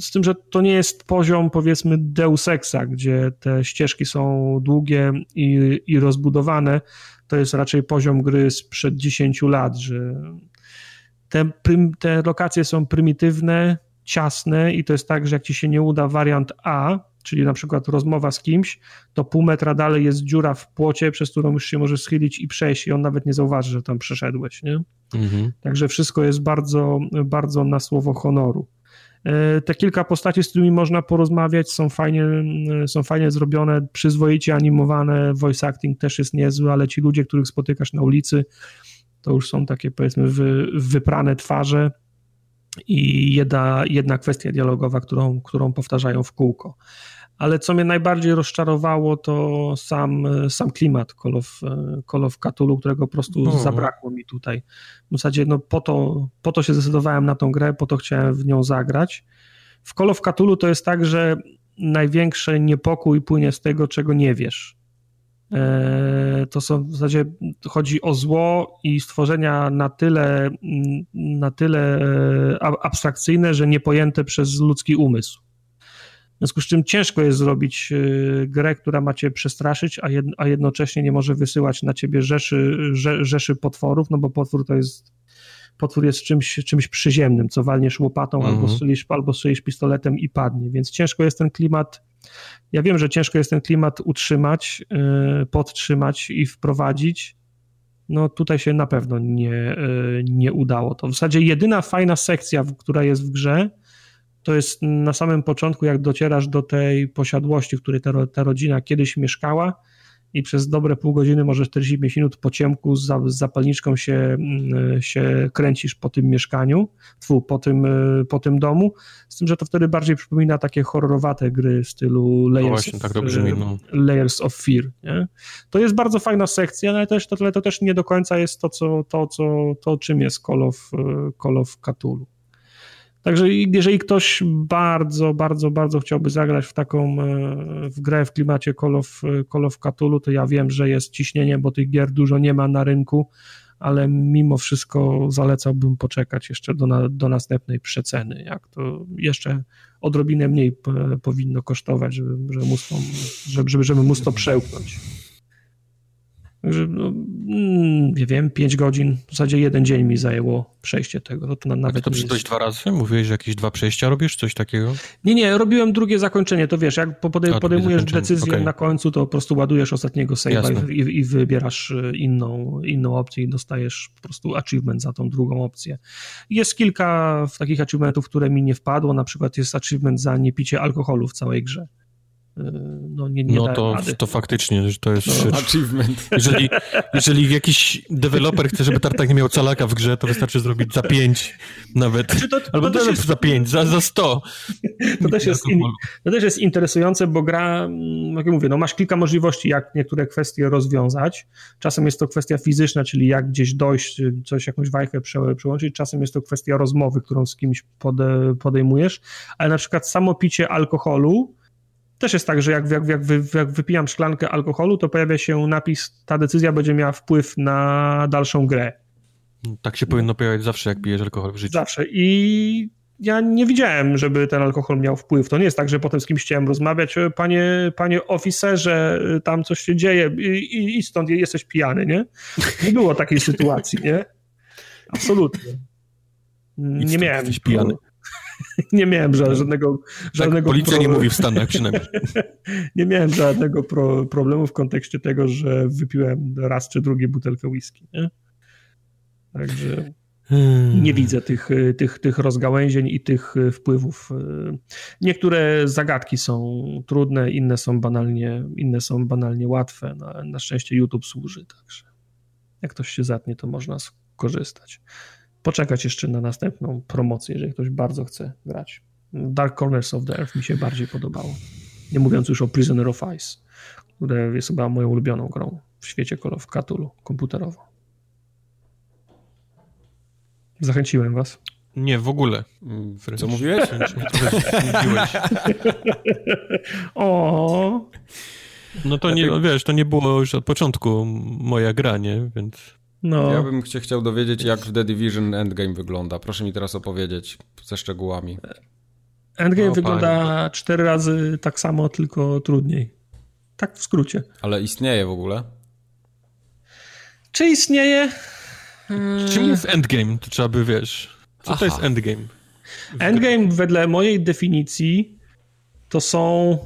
Speaker 3: z tym, że to nie jest poziom, powiedzmy, Deus Exa, gdzie te ścieżki są długie i, i rozbudowane. To jest raczej poziom gry sprzed 10 lat, że te, te lokacje są prymitywne, ciasne i to jest tak, że jak ci się nie uda wariant A, czyli na przykład rozmowa z kimś, to pół metra dalej jest dziura w płocie, przez którą już się możesz schylić i przejść i on nawet nie zauważy, że tam przeszedłeś, nie? Mhm. Także wszystko jest bardzo, bardzo na słowo honoru. E, te kilka postaci, z którymi można porozmawiać, są fajnie, są fajnie zrobione, przyzwoicie animowane, voice acting też jest niezły, ale ci ludzie, których spotykasz na ulicy, to już są takie powiedzmy wy, wyprane twarze i jedna, jedna kwestia dialogowa, którą, którą powtarzają w kółko. Ale co mnie najbardziej rozczarowało, to sam, sam klimat Call of, Call of Cthulhu, którego po prostu mhm. zabrakło mi tutaj. W zasadzie no, po, to, po to się zdecydowałem na tą grę, po to chciałem w nią zagrać. W Call of Cthulhu to jest tak, że największy niepokój płynie z tego, czego nie wiesz. E, to są w zasadzie chodzi o zło i stworzenia na tyle, na tyle e, abstrakcyjne, że niepojęte przez ludzki umysł. W związku z czym ciężko jest zrobić e, grę, która ma cię przestraszyć, a, jed, a jednocześnie nie może wysyłać na ciebie rzeszy, rze, rzeszy potworów, no bo potwór to jest potwór jest czymś, czymś przyziemnym, co walniesz łopatą mhm. albo, strzelisz, albo strzelisz pistoletem i padnie, więc ciężko jest ten klimat ja wiem, że ciężko jest ten klimat utrzymać, y, podtrzymać i wprowadzić. No tutaj się na pewno nie, y, nie udało. To w zasadzie jedyna fajna sekcja, która jest w grze, to jest na samym początku, jak docierasz do tej posiadłości, w której ta, ta rodzina kiedyś mieszkała i przez dobre pół godziny, może 45 minut po ciemku z, zapalniczką się, mm, się kręcisz po tym mieszkaniu, tfu, po, tym, e, po tym domu, z tym, że to wtedy bardziej przypomina takie horrorowate gry w stylu Layers, no właśnie,
Speaker 1: tak brzmi, no.
Speaker 3: Layers of Fear. Nie? To jest bardzo fajna sekcja, ale też, to, to też nie do końca jest to, co, to, co, to czym jest Call of, e, Call of Cthulhu. Także jeżeli ktoś bardzo, bardzo, bardzo chciałby zagrać w taką e, w grę w klimacie Call of, Call of Cthulhu, to ja wiem, że jest ciśnienie, bo tych gier dużo nie ma na rynku, ale mimo wszystko zalecałbym poczekać jeszcze do, na, do następnej przeceny, jak to jeszcze odrobinę mniej powinno kosztować, żeby, żeby, żeby, żeby móc to przełknąć. Także, no, mm, nie wiem, 5 godzin, w zasadzie jeden dzień mi zajęło przejście tego. No to na, nawet
Speaker 1: to przyszedłeś dwa razy? Mówiłeś, że jakieś dwa przejścia robisz, coś takiego?
Speaker 3: Nie, nie, robiłem drugie zakończenie, to wiesz, jak podej A, podejmujesz decyzję okay. na końcu, to po prostu ładujesz ostatniego save'a i, i, wybierasz e, inną, inną opcję i dostajesz po prostu achievement za tą drugą opcję. Jest kilka takich achievementów, które mi nie wpadło, na przykład jest achievement za niepicie alkoholu w całej grze no, nie, nie
Speaker 1: no to, to faktycznie, że to jest
Speaker 2: no, achievement.
Speaker 1: Jeżeli, jeżeli jakiś deweloper chce, żeby Tartak nie miał calaka w grze, to wystarczy zrobić za 5 nawet. Znaczy to, Albo to jest... za 5, za, za 100.
Speaker 3: To też, jest in, to też jest interesujące, bo gra, mm, jak mówię, no masz kilka możliwości, jak niektóre kwestie rozwiązać. Czasem jest to kwestia fizyczna, czyli jak gdzieś dojść, coś, jakąś wajchę przełączyć. Czasem jest to kwestia rozmowy, którą z kimś pode, podejmujesz, ale na przykład samo picie alkoholu też jest tak, że jak, jak, jak, wy, jak wypijam szklankę alkoholu, to pojawia się napis, ta decyzja będzie miała wpływ na dalszą grę.
Speaker 1: Tak się powinno pojawiać zawsze, jak pijesz alkohol w życiu.
Speaker 3: Zawsze. I ja nie widziałem, żeby ten alkohol miał wpływ. To nie jest tak, że potem z kimś chciałem rozmawiać, panie, panie oficerze, tam coś się dzieje i, i stąd jesteś pijany, nie? Nie było takiej sytuacji, nie? Absolutnie. Nie miałem. Jesteś
Speaker 1: pijany.
Speaker 3: nie miałem żadnego... żadnego
Speaker 1: tak, policja pro... nie mówi w Stanach przynajmniej.
Speaker 3: nie miałem żadnego pro, problemu w kontekście tego, że wypiłem raz czy drugi butelkę whisky. Nie? Także hmm. nie widzę tych, tych, tych rozgałęzień i tych wpływów. Niektóre zagadki są trudne, inne są banalnie, inne są banalnie łatwe. Na, na szczęście YouTube służy, także jak ktoś się zatnie, to można skorzystać poczekać jeszcze na następną promocję, jeżeli ktoś bardzo chce grać. Dark Corners of the Earth mi się bardziej podobało. Nie mówiąc już o Prisoner of Ice, które jest chyba moją ulubioną grą w świecie Call of Cthulhu komputerowo. Zachęciłem was.
Speaker 1: Nie, w ogóle.
Speaker 2: Wręcz. Co mówiłeś?
Speaker 3: mówiłeś. o.
Speaker 1: No to nie, wiesz, to nie było już od początku moja gra, nie? Więc...
Speaker 2: No. Ja bym się chciał dowiedzieć, jak w The Division Endgame wygląda. Proszę mi teraz opowiedzieć ze szczegółami.
Speaker 3: Endgame wygląda cztery razy tak samo, tylko trudniej. Tak w skrócie.
Speaker 2: Ale istnieje w ogóle?
Speaker 3: Czy istnieje?
Speaker 1: Czym jest Endgame? To trzeba by, wiesz... Co Aha. to jest Endgame?
Speaker 3: Endgame wedle mojej definicji to są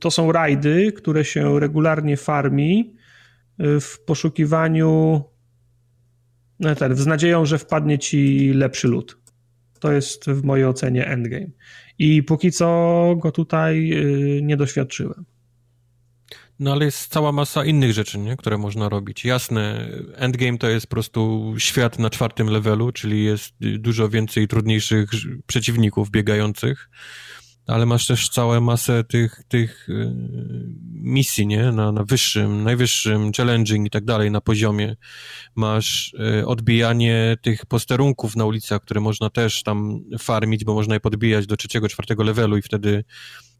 Speaker 3: to są rajdy, które się regularnie farmi w poszukiwaniu, no tak, z nadzieją, że wpadnie ci lepszy lód. To jest w mojej ocenie endgame. I póki co go tutaj y, nie doświadczyłem.
Speaker 1: No ale jest cała masa innych rzeczy, nie? które można robić. Jasne, endgame to jest po prostu świat na czwartym levelu, czyli jest dużo więcej trudniejszych przeciwników biegających ale masz też całą masę tych, tych y, misji, nie? Na, na wyższym, najwyższym, challenging i tak dalej, na poziomie. Masz y, odbijanie tych posterunków na ulicach, które można też tam farmić, bo można je podbijać do trzeciego, czwartego levelu i wtedy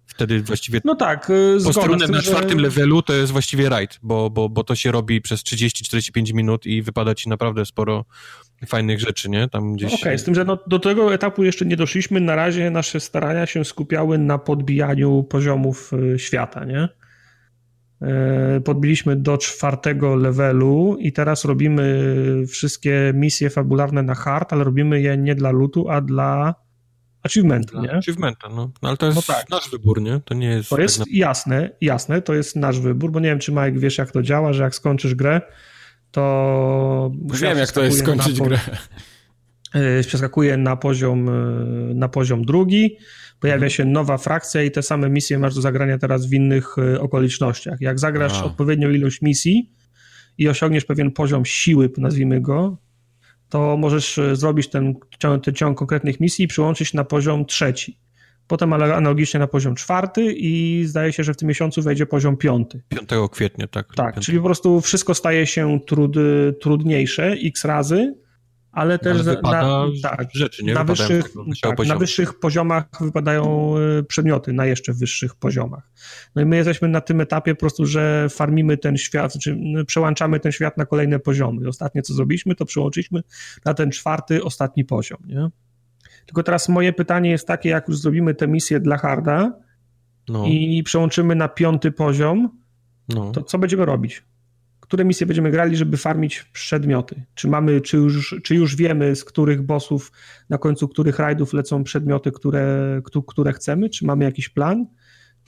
Speaker 1: wtedy właściwie
Speaker 3: no tak,
Speaker 1: y, posterunek na czwartym że... levelu to jest właściwie rajd, bo, bo, bo to się robi przez 30-45 minut i wypada ci naprawdę sporo fajnych rzeczy, nie? Tam gdzieś...
Speaker 3: Okej, okay, z tym, że no, do tego etapu jeszcze nie doszliśmy. Na razie nasze starania się skupiały na podbijaniu poziomów y, świata, nie? E, podbiliśmy do czwartego levelu i teraz robimy wszystkie misje fabularne na hard, ale robimy je nie dla lutu, a dla achievementa, nie?
Speaker 1: Achievementa, no. no. Ale to jest no tak. nasz wybór, nie? To nie jest...
Speaker 3: To jest tak na... jasne, jasne, to jest nasz wybór, bo nie wiem, czy Mike wiesz, jak to działa, że jak skończysz grę, to...
Speaker 2: Wiem, jak to jest skończyć grę.
Speaker 3: przeskakuje na poziom, na poziom drugi, pojawia mhm. się nowa frakcja i te same misje masz do zagrania teraz w innych okolicznościach. Jak zagrasz A. odpowiednią ilość misji i osiągniesz pewien poziom siły, nazwijmy go, to możesz zrobić ten, ten ciąg konkretnych misji i przyłączyć na poziom trzeci. Potem analogicznie na poziom czwarty i zdaje się, że w tym miesiącu wejdzie poziom piąty.
Speaker 1: 5 kwietnia, tak.
Speaker 3: Tak, 5. czyli po prostu wszystko staje się trud, trudniejsze x razy, ale też
Speaker 1: ale na, tak, rzeczy, nie?
Speaker 3: Na wyższych, tak, na wyższych poziomach wypadają e, przedmioty, na jeszcze wyższych poziomach. No i my jesteśmy na tym etapie po prostu, że farmimy ten świat, znaczy przełączamy ten świat na kolejne poziomy. Ostatnie co zrobiliśmy, to przełączyliśmy na ten czwarty, ostatni poziom, nie? Tylko teraz moje pytanie jest takie, jak już zrobimy tę misję dla Harda no. i przełączymy na piąty poziom, no. to co będziemy robić? Które misje będziemy grali, żeby farmić przedmioty? Czy mamy, czy już, czy już wiemy, z których bossów, na końcu których rajdów lecą przedmioty, które, które chcemy? Czy mamy jakiś plan?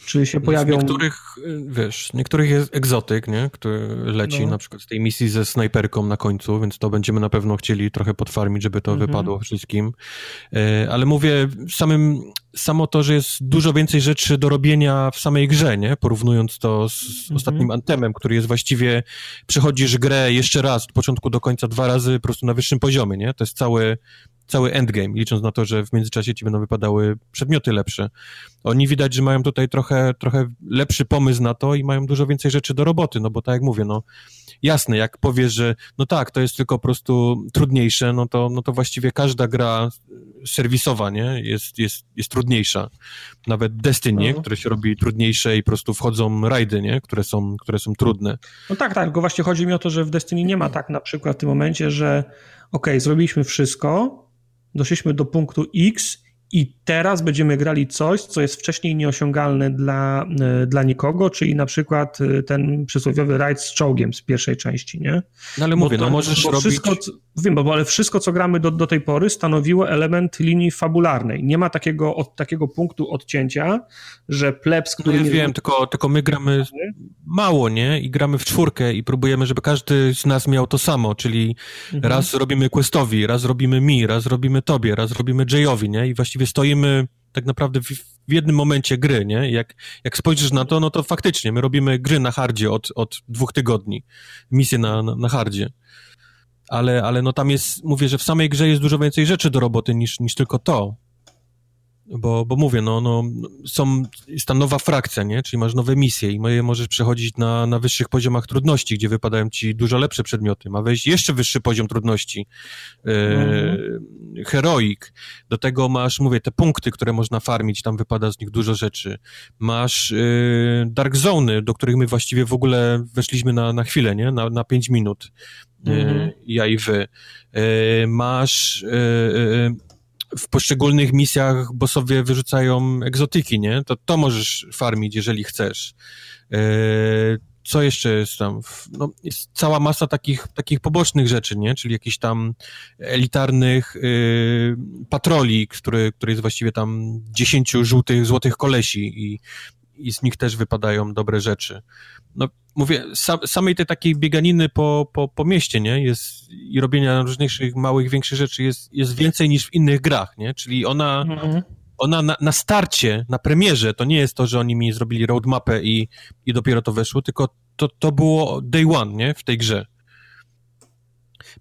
Speaker 3: Czy się pojawią...
Speaker 1: Z niektórych, wiesz, niektórych jest egzotyk, nie? Który leci no. na przykład z tej misji ze snajperką na końcu, więc to będziemy na pewno chcieli trochę potwarmić, żeby to mhm. wypadło wszystkim. E, ale mówię, samym, samo to, że jest dużo więcej rzeczy do robienia w samej grze, nie? Porównując to z mhm. ostatnim Antemem, który jest właściwie, przechodzisz grę jeszcze raz od początku do końca dwa razy po prostu na wyższym poziomie, nie? To jest cały cały endgame, licząc na to, że w międzyczasie ci będą wypadały przedmioty lepsze. Oni widać, że mają tutaj trochę, trochę lepszy pomysł na to i mają dużo więcej rzeczy do roboty, no bo tak jak mówię, no jasne, jak powiesz, że no tak, to jest tylko po prostu trudniejsze, no to, no to właściwie każda gra serwisowa, nie, jest, jest, jest trudniejsza. Nawet Destiny, mhm. które się robi trudniejsze i po prostu wchodzą rajdy, nie, które są, które są trudne.
Speaker 3: No tak, tak, tylko właśnie chodzi mi o to, że w Destiny nie ma tak na przykład w tym momencie, że ok, zrobiliśmy wszystko, doszliśmy do punktu X i teraz będziemy grali coś, co jest wcześniej nieosiągalne dla, e, dla nikogo, czyli na przykład e, ten przysłowiowy rajd z czołgiem z pierwszej części, nie?
Speaker 1: No ale mówię, to, no możesz robić...
Speaker 3: Wszystko, wiem, bo ale wszystko, co gramy do, do tej pory stanowiło element linii fabularnej. Nie ma takiego, od, takiego punktu odcięcia, że plebs, który...
Speaker 1: No ja wiem, tylko, tylko my gramy mało, nie? I gramy w czwórkę i próbujemy, żeby każdy z nas miał to samo, czyli mhm. raz robimy Questowi, raz robimy mi, raz robimy tobie, raz robimy Jayowi, nie? I właściwie stoimy tak naprawdę w, w, jednym momencie gry, nie? Jak, jak spojrzysz na to, no to faktycznie my robimy gry na hardzie od, od dwóch tygodni, misje na, na, na hardzie. Ale, ale no tam jest, mówię, że w samej grze jest dużo więcej rzeczy do roboty niż, niż tylko to. Bo, bo mówię, no, no, są, jest ta nowa frakcja, nie? Czyli masz nowe misje i moje możesz przechodzić na, na wyższych poziomach trudności, gdzie wypadają ci dużo lepsze przedmioty. Ma wejść jeszcze wyższy poziom trudności. E, mhm. Heroik. Do tego masz, mówię, te punkty, które można farmić, tam wypada z nich dużo rzeczy. Masz e, Dark Zone, do których my właściwie w ogóle weszliśmy na, na chwilę, nie? Na, na 5 minut. Mhm. Ja i wy. E, masz e, w poszczególnych misjach bossowie wyrzucają egzotyki, nie? To to możesz farmić, jeżeli chcesz. E, co jeszcze jest tam? No, jest cała masa takich, takich pobocznych rzeczy, nie? Czyli jakichś tam elitarnych y, patroli, który, który jest właściwie tam dziesięciu żółtych, złotych kolesi i, i z nich też wypadają dobre rzeczy. No, mówię, sam, samej tej takiej bieganiny po, po, po mieście, nie, jest i robienia różnych małych, większych rzeczy jest, jest więcej niż w innych grach, nie, czyli ona, mhm. ona na, na starcie, na premierze, to nie jest to, że oni mi zrobili roadmapę i, i dopiero to weszło, tylko to, to było day one, nie, w tej grze.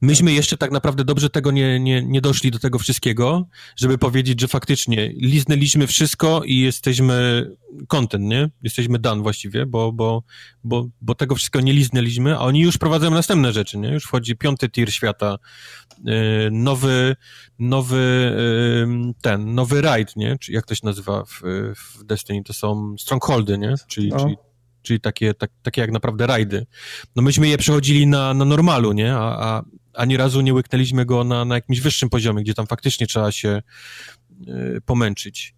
Speaker 1: Myśmy jeszcze tak naprawdę dobrze tego nie, nie, nie doszli do tego wszystkiego, żeby powiedzieć, że faktycznie liznęliśmy wszystko i jesteśmy content, nie? Jesteśmy done właściwie, bo, bo, bo, bo tego wszystkiego nie liznęliśmy, a oni już prowadzą następne rzeczy, nie? Już wchodzi piąty tier świata, yy, nowy, nowy yy, ten, nowy raid, nie? Czy jak to się nazywa w, w Destiny? To są strongholdy, nie? Czyli, no. czyli czyli takie, tak, takie jak naprawdę rajdy. No myśmy je przechodzili na, na normalu, nie? A, a ani razu nie łyknęliśmy go na, na jakimś wyższym poziomie, gdzie tam faktycznie trzeba się y, pomęczyć.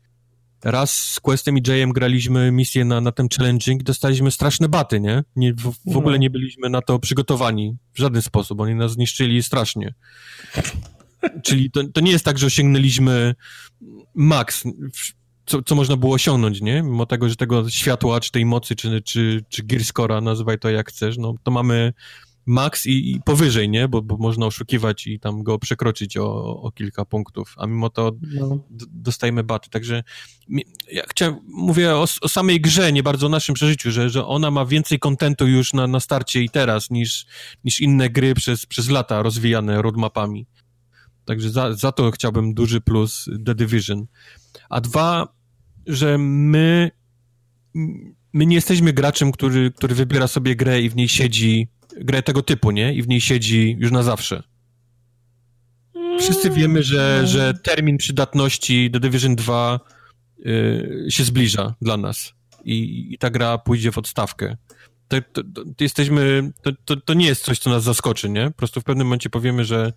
Speaker 1: Raz z Questem i Jayem graliśmy misję na, na ten challenging, dostaliśmy straszne baty, nie? nie w, w ogóle mhm. nie byliśmy na to przygotowani w żaden sposób. Oni nas zniszczyli strasznie. Czyli to, to nie jest tak, że osiągnęliśmy maks, co, co można było osiągnąć, nie? Mimo tego, że tego światła, czy tej mocy, czy, czy, czy gearscora, nazywaj to jak chcesz, no to mamy max i, i powyżej, nie? Bo, bo, można oszukiwać i tam go przekroczyć o, o kilka punktów, a mimo to no. dostajemy baty. Także ja chciałem, mówię o, o, samej grze, nie bardzo o naszym przeżyciu, że, że ona ma więcej kontentu już na, na starcie i teraz niż, niż inne gry przez, przez lata rozwijane roadmapami. Także za, za to chciałbym duży plus The Division. A dwa, że my my nie jesteśmy graczem, który, który wybiera sobie grę i w niej siedzi, grę tego typu, nie? I w niej siedzi już na zawsze. Wszyscy wiemy, że, mm. że termin przydatności The Division 2 y, się zbliża dla nas i, i ta gra pójdzie w odstawkę. To, to, to jesteśmy, to, to, nie jest coś, co nas zaskoczy, nie? Po prostu w pewnym momencie powiemy, że,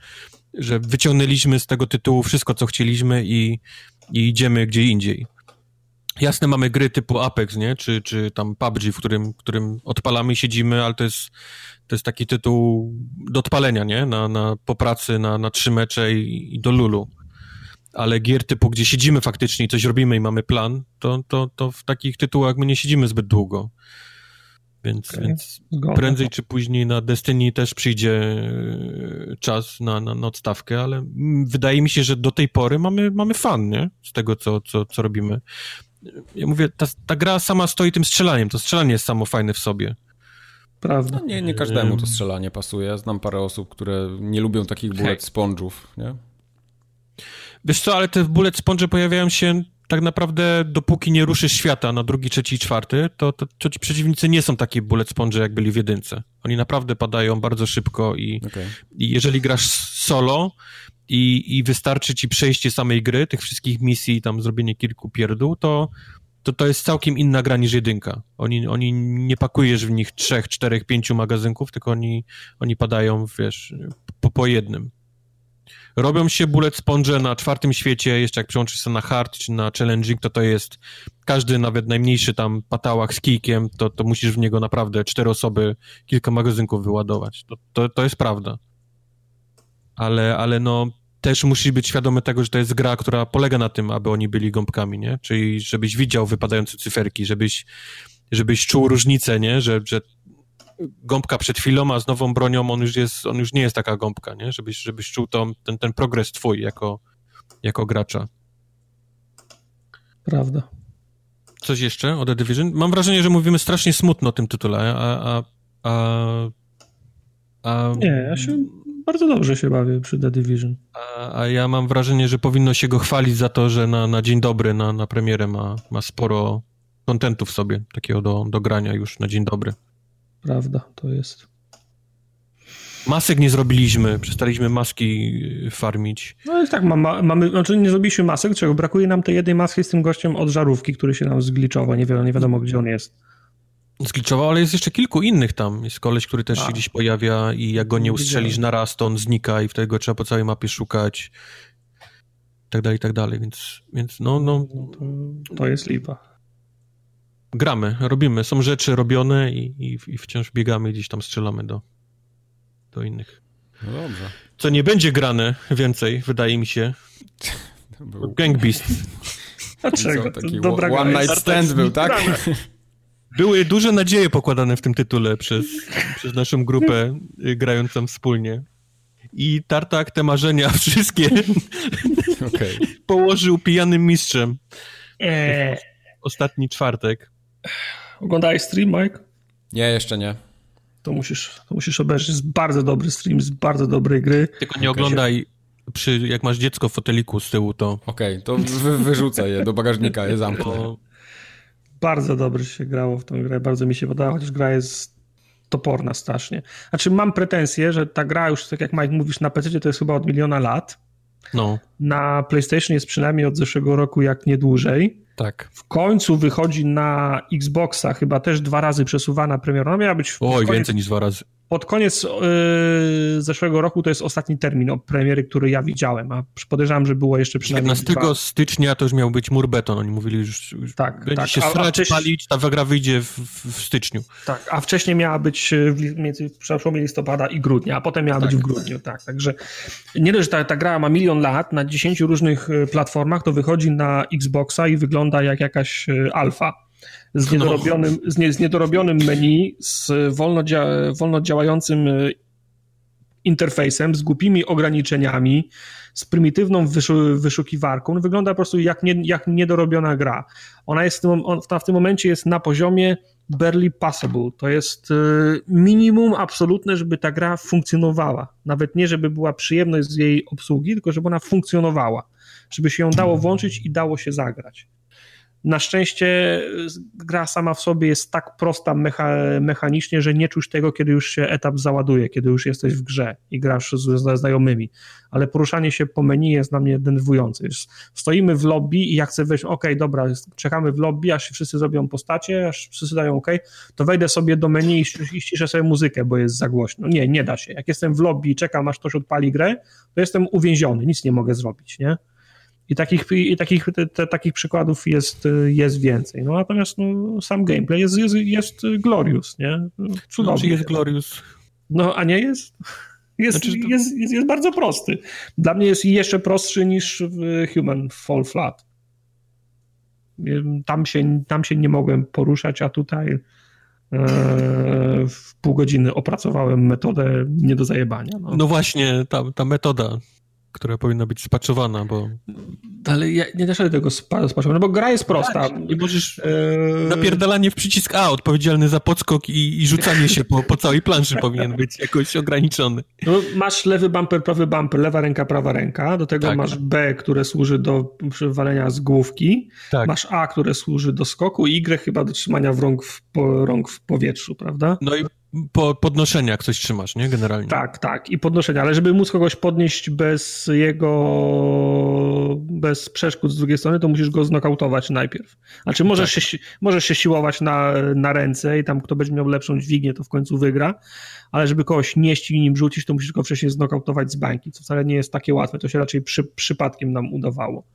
Speaker 1: że wyciągnęliśmy z tego tytułu wszystko, co chcieliśmy i, i idziemy gdzie indziej. Jasne, mamy gry typu Apex, nie? Czy, czy tam PUBG, w którym, którym odpalamy i siedzimy, ale to jest, to jest taki tytuł do odpalenia, nie? Na, na, po pracy, na, na trzy mecze i, i do lulu. Ale gier typu, gdzie siedzimy faktycznie i coś robimy i mamy plan, to, to, to w takich tytułach my nie siedzimy zbyt długo. Więc, okay. więc prędzej czy później na Destiny też przyjdzie e, czas na, na, na odstawkę, ale wydaje mi się, że do tej pory mamy, mamy fan, nie? Z tego, co, co, co robimy ja mówię, ta, ta gra sama stoi tym strzelaniem, to strzelanie jest samo fajne w sobie.
Speaker 2: Prawda. No nie, nie każdemu to strzelanie pasuje. Ja znam parę osób, które nie lubią takich bullet sponge'ów, nie?
Speaker 1: Wiesz co, ale te bullet sponge pojawiają się tak naprawdę dopóki nie ruszysz świata na drugi, trzeci i czwarty, to, to, to ci przeciwnicy nie są takie bullet sponge, jak byli w jedynce. Oni naprawdę padają bardzo szybko i, okay. i jeżeli grasz solo, i, i wystarczy ci przejście samej gry, tych wszystkich misji, tam zrobienie kilku pierdół, to, to to jest całkiem inna gra niż jedynka. Oni, oni nie pakujesz w nich trzech, czterech, pięciu magazynków, tylko oni, oni padają, wiesz, po, po jednym. Robią się bullet sponge na czwartym świecie, jeszcze jak przełączysz się na hard czy na challenging, to to jest każdy, nawet najmniejszy tam patałach z kijkiem, to, to musisz w niego naprawdę cztery osoby, kilka magazynków wyładować. To, to, to jest prawda. Ale, ale no, też musisz być świadomy tego, że to jest gra, która polega na tym, aby oni byli gąbkami, nie? Czyli żebyś widział wypadające cyferki, żebyś, żebyś czuł różnicę, nie? Że, że gąbka przed chwilą, a z nową bronią on już, jest, on już nie jest taka gąbka, nie? Żebyś, żebyś czuł to, ten, ten progres twój jako, jako gracza.
Speaker 3: Prawda.
Speaker 1: Coś jeszcze o The Division? Mam wrażenie, że mówimy strasznie smutno o tym tytule, a... a, a,
Speaker 3: a... Nie, ja się bardzo dobrze się bawię przy The Division.
Speaker 1: A, a, ja mam wrażenie, że powinno się go chwalić za to, że na, na dzień dobry, na, na premierę ma, ma sporo kontentu w sobie, takiego do, do grania już na dzień dobry.
Speaker 3: Prawda, to jest.
Speaker 1: Masek nie zrobiliśmy, przestaliśmy maski y, farmić.
Speaker 3: No i tak, ma, mamy, znaczy nie zrobiliśmy masek, czego brakuje nam tej jednej maski z tym gościem od żarówki, który się nam zgliczował, nie wiadomo, nie wiadomo gdzie on jest.
Speaker 1: Zgliczował, ale jest jeszcze kilku innych tam. Jest koleś, który też A. się gdzieś pojawia i jak go nie ustrzelisz na raz, to on znika i wtedy go trzeba po całej mapie szukać. I tak dalej, i tak dalej, więc, więc no, no... no
Speaker 3: to, to jest lipa.
Speaker 1: Gramy, robimy. Są rzeczy robione i, i, i wciąż biegamy gdzieś tam strzelamy do, do innych.
Speaker 2: No dobrze.
Speaker 1: Co nie będzie grane więcej, wydaje mi się. Był... Gang Beast.
Speaker 3: Dlaczego?
Speaker 2: Taki one night stand był, tak?
Speaker 1: Były duże nadzieje pokładane w tym tytule przez, przez naszą grupę y, grającą wspólnie. I Tartak te marzenia wszystkie okay. położył pijanym mistrzem. Eee. Ostatni czwartek.
Speaker 3: Oglądałeś stream, Mike?
Speaker 2: Nie, jeszcze nie.
Speaker 3: To musisz, to musisz obejrzeć. Jest bardzo dobry stream, z bardzo dobrej gry.
Speaker 1: Tylko nie oglądaj przy, jak masz dziecko w foteliku z tyłu, to...
Speaker 2: Okej, okay, to wy, wyrzucaj je do bagażnika, je zamknę
Speaker 3: bardzo dobrze się grało w tą grę, bardzo mi się podoba, chociaż gra jest toporna strasznie. Znaczy mam pretensję, że ta gra już, tak jak Mike mówisz, na PC to jest chyba od miliona lat.
Speaker 1: No.
Speaker 3: Na PlayStation jest przynajmniej od zeszłego roku, jak nie dłużej.
Speaker 1: Tak.
Speaker 3: W końcu wychodzi na Xboxa, chyba też dwa razy przesuwana premiera. No miała być.
Speaker 1: Oj, koniec, więcej niż dwa razy.
Speaker 3: Pod koniec yy, zeszłego roku to jest ostatni termin o premiery, który ja widziałem, a podejrzewam, że było jeszcze przynajmniej.
Speaker 1: 15 dwa... stycznia to już miał być mur beton. Oni mówili, już, już tak, będzie tak. się strać, wcześniej... palić, ta gra wyjdzie w, w, styczniu.
Speaker 3: Tak, a wcześniej miała być e, w, między przepraszam, listopada i grudnia, a potem miała tak. być w grudniu. Tak, także nie dość, że ta, ta gra ma milion lat na 10 różnych e, platformach, to wychodzi na Xboxa i wygląda jak jakaś alfa z no. niedorobionym, z, nie, z niedorobionym menu, z wolno, dzia, wolno działającym e, interfejsem, z głupimi ograniczeniami, z prymitywną wyszu, wyszukiwarką. Wygląda po prostu jak, nie, jak niedorobiona gra. Ona jest w tym, on, w tym momencie jest na poziomie barely passable. To jest y, minimum absolutne, żeby ta gra funkcjonowała. Nawet nie, żeby była przyjemność z jej obsługi, tylko żeby ona funkcjonowała. Żeby się ją dało włączyć i dało się zagrać. Na szczęście gra sama w sobie jest tak prosta mecha, mechanicznie, że nie czuć tego, kiedy już się etap załaduje, kiedy już jesteś w grze i grasz z znajomymi. Ale poruszanie się po menu jest dla mnie denerwujące. Stoimy w lobby i ja chcę wejść, ok, dobra, czekamy w lobby, aż wszyscy zrobią postacie, aż wszyscy dają ok, to wejdę sobie do menu i ściszę sobie muzykę, bo jest za głośno. Nie, nie da się. Jak jestem w lobby i czekam, aż ktoś odpali grę, to jestem uwięziony, nic nie mogę zrobić, nie? I takich, i takich, te, te, takich przykładów jest, jest więcej. No, natomiast no, sam gameplay jest, jest, jest glorious, nie?
Speaker 1: Cudowny. Znaczy jest glorious.
Speaker 3: No, a nie jest? Jest, znaczy, to... jest, jest, jest bardzo prosty. Dla mnie jest jeszcze prostszy niż Human Fall Flat. Tam się, tam się nie mogłem poruszać, a tutaj e, w pół godziny opracowałem metodę nie do zajebania.
Speaker 1: No, no właśnie, ta, ta metoda która powinna być spaczowana, bo...
Speaker 3: Ale ja nie da się tego spaczować, no bo gra jest prosta.
Speaker 1: Tak, I możesz... E... Napierdalanie w przycisk A, odpowiedzialny za podskok i, i rzucanie się po, po całej planszy powinien być jakoś ograniczony.
Speaker 3: No, masz lewy bumper, prawy bumper, lewa ręka, prawa ręka, do tego tak. masz B, które służy do przewalenia z główki, tak. masz A, które służy do skoku i Y chyba do trzymania w rąk w, po, rąk w powietrzu, prawda?
Speaker 1: No i po, podnoszenia, jak coś trzymasz, nie? Generalnie.
Speaker 3: Tak, tak. I podnoszenia, ale żeby móc kogoś podnieść bez jego, bez przeszkód z drugiej strony, to musisz go znokautować najpierw. Znaczy możesz, tak. się, możesz się siłować na, na ręce i tam kto będzie miał lepszą dźwignię, to w końcu wygra, ale żeby kogoś nieść i nim rzucić, to musisz go wcześniej znokautować z bańki, co wcale nie jest takie łatwe. To się raczej przy, przypadkiem nam udawało.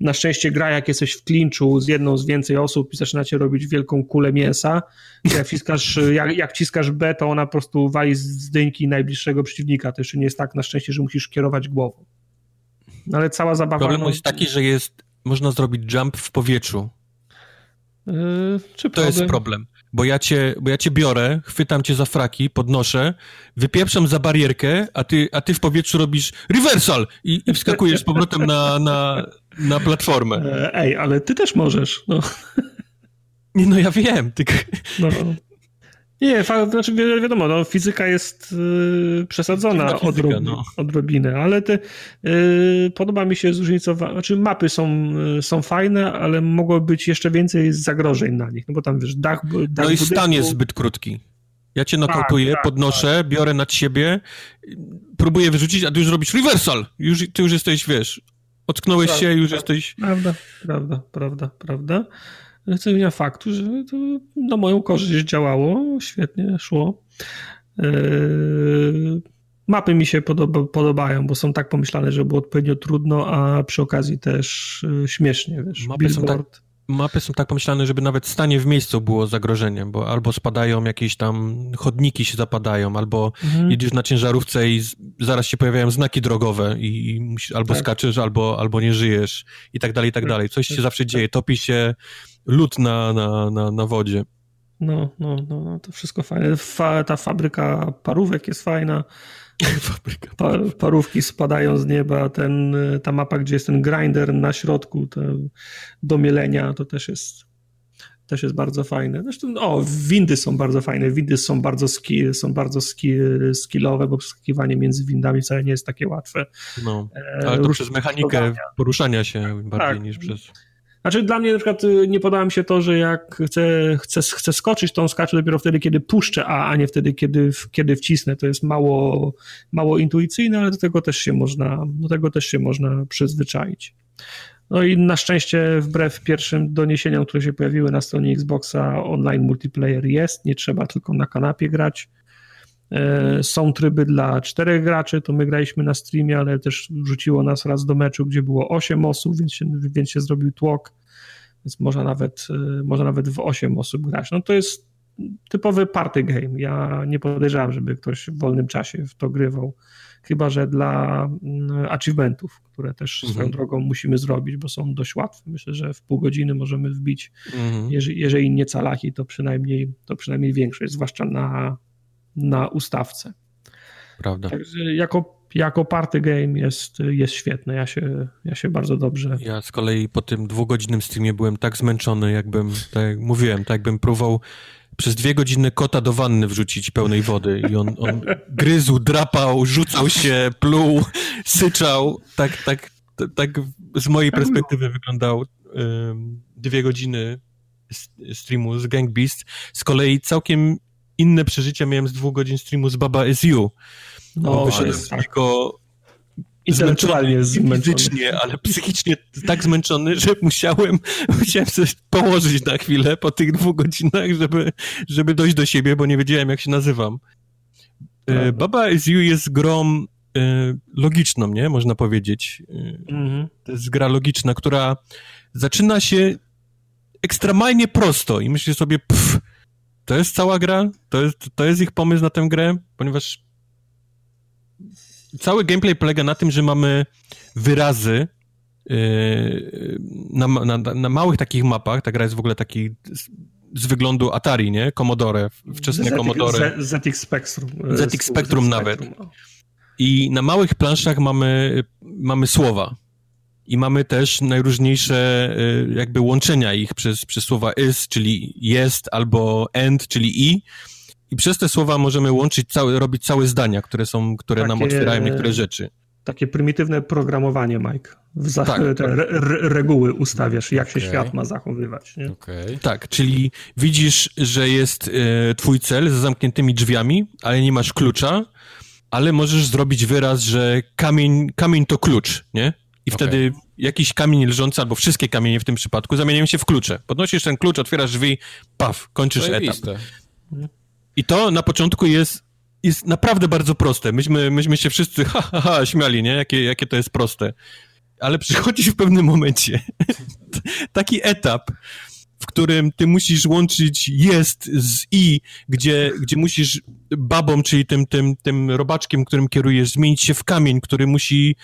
Speaker 3: Na szczęście gra, jak jesteś w klinczu z jedną z więcej osób i zaczynacie robić wielką kulę mięsa, jak wciskasz, jak, jak wciskasz B, to ona po prostu wali z dynki najbliższego przeciwnika. To jeszcze nie jest tak na szczęście, że musisz kierować głową. No ale cała zabawa...
Speaker 1: Problem no... jest taki, że jest, można zrobić jump w powietrzu. Yy, to problem? jest problem bo ja, cię, bo ja cię biorę, chwytam cię za fraki, podnoszę, wypieprzam za barierkę, a ty, a ty w powietrzu robisz reversal i, i wskakujesz z powrotem na, na, na platformę.
Speaker 3: E, ej, ale ty też możesz, no.
Speaker 1: Nie, no ja wiem, tylko... No.
Speaker 3: Nie, znaczy wi wiadomo, no, fizyka jest y, przesadzona fizyka, odrob no. odrobinę, ale te, y, podoba mi się zróżnicowanie, znaczy mapy są, y, są fajne, ale mogło być jeszcze więcej zagrożeń na nich, no bo tam wiesz, dach... dach
Speaker 1: no i stan jest zbyt krótki. Ja cię nokautuję, tak, tak, podnoszę, tak. biorę nad siebie, próbuję wyrzucić, a ty już robisz reversal. Już, ty już jesteś, wiesz, otknąłeś prawda, się, już jesteś...
Speaker 3: Prawda, prawda, prawda, prawda docenienia faktu, że to na moją korzyść działało, świetnie szło. E, mapy mi się podoba, podobają, bo są tak pomyślane, że było odpowiednio trudno, a przy okazji też e, śmiesznie, wiesz.
Speaker 1: Mapy są, tak, mapy są tak pomyślane, żeby nawet stanie w miejscu było zagrożeniem, bo albo spadają jakieś tam chodniki się zapadają, albo mhm. jedziesz na ciężarówce i z, zaraz się pojawiają znaki drogowe i, i musisz, albo tak. skaczesz, albo, albo nie żyjesz i tak dalej, i tak, tak dalej. Coś się zawsze dzieje, topi się lód na, na, na, na wodzie.
Speaker 3: No, no, no, no, to wszystko fajne. Fa, ta fabryka parówek jest fajna. Fabryka pa, parówki spadają z nieba. Ten, ta mapa, gdzie jest ten grinder na środku do mielenia, to też jest też jest bardzo fajne. Zresztą, o, windy są bardzo fajne. Windy są bardzo, ski, są bardzo ski, skillowe, bo przeskakiwanie między windami wcale nie jest takie łatwe.
Speaker 1: No, e, ale to przez mechanikę poruszania się bardziej tak. niż przez...
Speaker 3: Znaczy dla mnie na przykład y, nie podoba mi się to, że jak chcę, chcę, chcę skoczyć, to on skacze dopiero wtedy, kiedy puszczę A, a nie wtedy, kiedy, kiedy wcisnę. To jest mało, mało intuicyjne, ale do tego też się można, do tego też się można przyzwyczaić. No i na szczęście wbrew pierwszym doniesieniom, które się pojawiły na stronie Xboxa, online multiplayer jest, nie trzeba tylko na kanapie grać. E, są tryby dla czterech graczy, to my graliśmy na streamie, ale też wrzuciło nas raz do meczu, gdzie było osiem osób, więc się, więc się zrobił tłok, więc można nawet, e, można nawet w osiem osób grać. No to jest typowy party game. Ja nie podejrzewam, żeby ktoś w wolnym czasie w to grywał. Chyba, że dla mm, achievementów, które też mhm. swoją drogą musimy zrobić, bo są dość łatwe. Myślę, że w pół godziny możemy wbić, mhm. jeżeli, jeżeli nie calachi, to przynajmniej, to przynajmniej większość, zwłaszcza na, na ustawce.
Speaker 1: Prawda.
Speaker 3: Także jako jako party game jest, jest świetne. Ja się, ja się bardzo dobrze.
Speaker 1: Ja z kolei po tym dwugodzinnym streamie byłem tak zmęczony, jakbym, tak jak mówiłem, tak jakbym próbował przez dwie godziny kota do wanny wrzucić pełnej wody i on, on gryzł, drapał, rzucał się, pluł, syczał. Tak, tak, tak z mojej perspektywy wyglądał dwie godziny streamu z Gang Beast. Z kolei całkiem inne przeżycia miałem z dwóch godzin streamu z Baba Is You. No, wyszedłem z niego
Speaker 3: intelektualnie zmęczony.
Speaker 1: Fizycznie, ale psychicznie tak zmęczony, że musiałem, musiałem sobie położyć na chwilę po tych dwóch godzinach, żeby, żeby dojść do siebie, bo nie wiedziałem, jak się nazywam. E, Baba is You jest grą e, logiczną, nie? Można powiedzieć. E, mhm. To jest gra logiczna, która zaczyna się ekstremalnie prosto i myślisz sobie, pff, to jest cała gra, to jest, to jest ich pomysł na tę grę, ponieważ cały gameplay polega na tym, że mamy wyrazy yy, na, na, na, małych takich mapach, ta gra jest w ogóle taki z, z wyglądu Atari, nie? Commodore, wczesne ZX, Commodore.
Speaker 3: ZX Spectrum.
Speaker 1: ZX Spectrum nawet. I na małych planszach mamy, mamy słowa. I mamy też najróżniejsze yy, jakby łączenia ich przez, przez słowa is, czyli jest, albo end, czyli i. I przez te słowa możemy łączyć, całe, robić całe zdania, które są, które takie, nam otwierają niektóre rzeczy.
Speaker 3: Takie prymitywne programowanie, Mike. Za, tak. Te re, re, reguły ustawiasz, jak się okay. świat ma zachowywać. Nie?
Speaker 1: Okay. Tak, czyli widzisz, że jest e, twój cel z zamkniętymi drzwiami, ale nie masz klucza, ale możesz zrobić wyraz, że kamień, kamień to klucz, nie? I okay. wtedy jakiś kamień leżący, albo wszystkie kamienie w tym przypadku, zamieniają się w klucze. Podnosisz ten klucz, otwierasz drzwi, paf, kończysz etap. I to na początku jest, jest naprawdę bardzo proste. Myśmy, myśmy się wszyscy ha, ha, ha, śmiali, nie? Jakie, jakie to jest proste. Ale przychodzi w pewnym momencie taki etap, w którym ty musisz łączyć jest z i, gdzie, gdzie musisz babą, czyli tym, tym, tym robaczkiem, którym kierujesz, zmienić się w kamień, który musi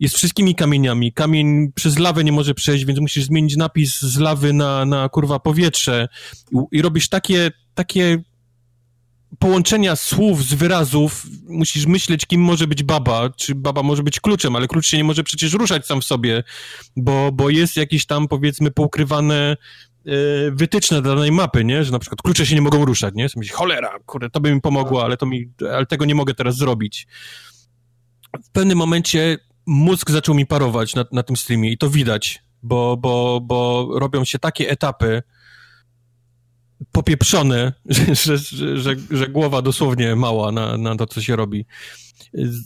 Speaker 1: jest wszystkimi kamieniami. Kamień przez lawę nie może przejść, więc musisz zmienić napis z lawy na, na kurwa powietrze i, i robisz takie, takie połączenia słów z wyrazów musisz myśleć, kim może być baba, czy baba może być kluczem, ale klucz się nie może przecież ruszać sam w sobie, bo, bo jest jakieś tam, powiedzmy, poukrywane e, wytyczne dla danej mapy, nie? Że na przykład klucze się nie mogą ruszać, nie? Myśli, cholera, kurde, to by mi pomogło, ale, to mi, ale tego nie mogę teraz zrobić. W pewnym momencie mózg zaczął mi parować na, na tym streamie i to widać, bo, bo, bo robią się takie etapy, popieprzone, że, że, że, że, głowa dosłownie mała na, na to, co się robi.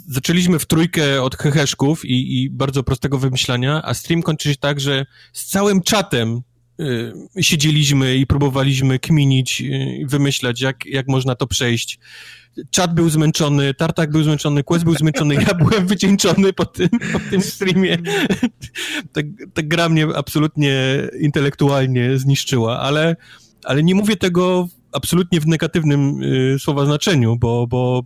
Speaker 1: Zaczęliśmy w trójkę od heheszków i, i bardzo prostego wymyślania, a stream kończy się tak, że z całym czatem y, siedzieliśmy i próbowaliśmy kminić y, wymyślać, jak, jak można to przejść. Czat był zmęczony, Tartak był zmęczony, Quest był zmęczony, ja byłem wycieńczony po tym, po tym streamie. Ta, ta gra mnie absolutnie intelektualnie zniszczyła, ale ale nie mówię tego absolutnie w negatywnym y, słowa znaczeniu, bo, bo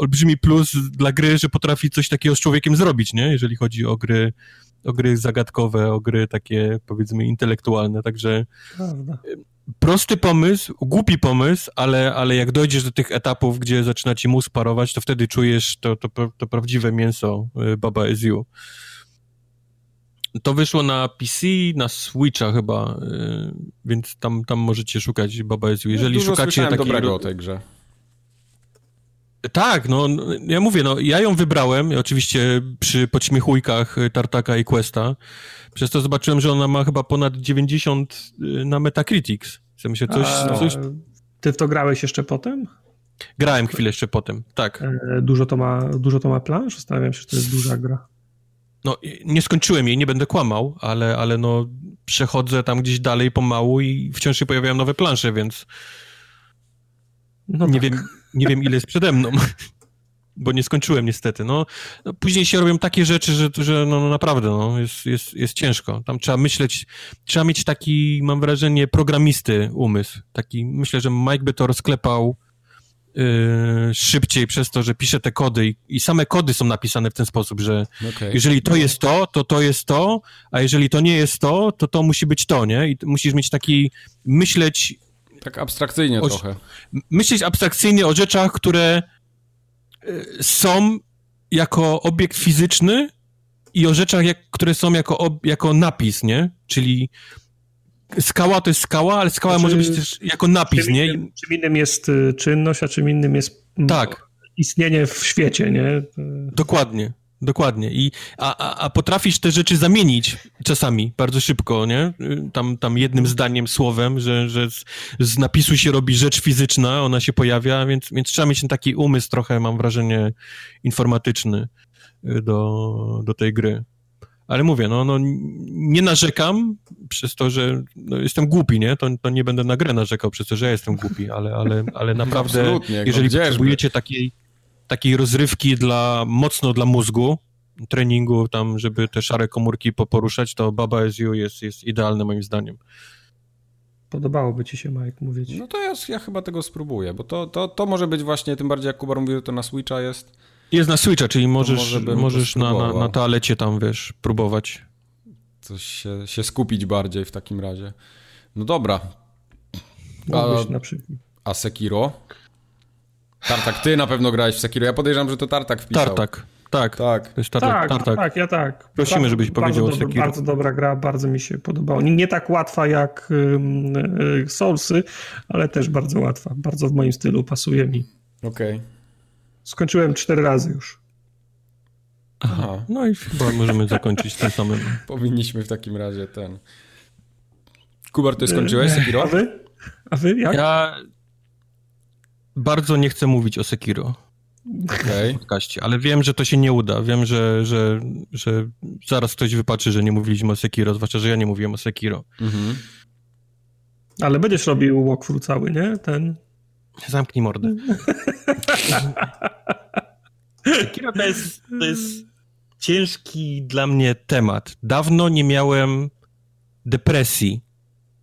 Speaker 1: olbrzymi plus dla gry, że potrafi coś takiego z człowiekiem zrobić, nie? Jeżeli chodzi o gry, o gry zagadkowe, o gry takie, powiedzmy, intelektualne, także Prawda. Y, prosty pomysł, głupi pomysł, ale, ale jak dojdziesz do tych etapów, gdzie zaczyna ci mózg parować, to wtedy czujesz to, to, to prawdziwe mięso y, Baba Is You. To wyszło na PC, na Switcha chyba, yy, więc tam, tam możecie szukać Baba Is Jeżeli Dużo szukacie takiego...
Speaker 2: dobrego o tej grze.
Speaker 1: Tak, no, ja mówię, no, ja ją wybrałem, oczywiście przy podśmiechujkach Tartaka i Questa, przez to zobaczyłem, że ona ma chyba ponad 90 y, na Metacritics. Ja myślę, coś, A, coś...
Speaker 3: Ty w to grałeś jeszcze potem?
Speaker 1: Grałem chwilę jeszcze potem, tak.
Speaker 3: E, dużo to ma, dużo to ma plansz? Zastanawiam się, czy to jest duża gra.
Speaker 1: No, nie skończyłem jej, nie będę kłamał, ale, ale no, przechodzę tam gdzieś dalej pomału i wciąż się pojawiają nowe plansze, więc no nie, tak. wiem, nie wiem, ile jest przede mną. bo nie skończyłem niestety. No, no później się robią takie rzeczy, że, że no, no, naprawdę no, jest, jest, jest ciężko. Tam trzeba myśleć, trzeba mieć taki, mam wrażenie, programisty umysł. Taki, myślę, że Mike by to rozklepał Yy, szybciej przez to, że pisze te kody i, i, same kody są napisane w ten sposób, że okay. jeżeli to jest to, to to jest to, a jeżeli to nie jest to, to to musi być to, nie? I musisz mieć taki, myśleć...
Speaker 2: Tak abstrakcyjnie o, trochę.
Speaker 1: Myśleć abstrakcyjnie o rzeczach, które yy, są jako obiekt fizyczny i o rzeczach, jak, które są jako, jako napis, nie? Czyli skała to jest skała, ale skała znaczy, może być też jako napis, czym nie?
Speaker 3: Innym, czym innym jest y, czynność, a czym innym jest mm, tak. istnienie w świecie, nie?
Speaker 1: Dokładnie. Dokładnie. I, a, a, a potrafisz te rzeczy zamienić czasami bardzo szybko, nie? Tam, tam jednym zdaniem, słowem, że, że z, z napisu się robi rzecz fizyczna, ona się pojawia, więc, więc trzeba mieć ten taki umysł trochę, mam wrażenie, informatyczny y, do, do tej gry. Ale mówię, no, no nie narzekam przez to, że no, jestem głupi, nie? To, to nie będę na grę narzekał przez to, że ja jestem głupi, ale, ale, ale naprawdę, jeżeli potrzebujecie takiej, takiej rozrywki dla, mocno dla mózgu, treningu tam, żeby te szare komórki poruszać, to Baba SU jest, jest idealne moim zdaniem.
Speaker 3: Podobałoby ci się, Mike, mówić.
Speaker 2: No to ja, ja chyba tego spróbuję, bo to, to, to może być właśnie, tym bardziej jak Kubar mówił, to na Switcha jest
Speaker 1: jest na Switcha, czyli możesz, może możesz na, na, na toalecie tam, wiesz, próbować.
Speaker 2: Coś się, się skupić bardziej w takim razie. No dobra.
Speaker 3: A,
Speaker 2: a Sekiro? Tartak, ty na pewno grałeś w Sekiro. Ja podejrzewam, że to Tartak wpisał.
Speaker 1: Tartak. Tak,
Speaker 3: tak. To jest tartak, tak, tartak. tak, ja tak.
Speaker 1: Prosimy, bardzo, żebyś powiedział
Speaker 3: bardzo
Speaker 1: o Sekiro.
Speaker 3: Bardzo dobra gra, bardzo mi się podobało. Nie, nie tak łatwa jak y, Soulsy, ale też bardzo łatwa. Bardzo w moim stylu pasuje mi.
Speaker 2: Okej. Okay.
Speaker 3: Skończyłem cztery razy już.
Speaker 1: Aha, no i chyba możemy zakończyć tym samym.
Speaker 2: Powinniśmy w takim razie ten... Kubar, ty skończyłeś Sekiro?
Speaker 3: A wy? A wy jak?
Speaker 1: Ja bardzo nie chcę mówić o Sekiro.
Speaker 2: Okej.
Speaker 1: Okay. ale wiem, że to się nie uda. Wiem, że, że, że zaraz ktoś wypatrzy, że nie mówiliśmy o Sekiro, zwłaszcza, że ja nie mówiłem o Sekiro. Mhm.
Speaker 3: Ale będziesz robił walkthrough cały, nie? Ten...
Speaker 1: Zamknij mordę. Sekiro to jest, to jest ciężki dla mnie temat. Dawno nie miałem depresji,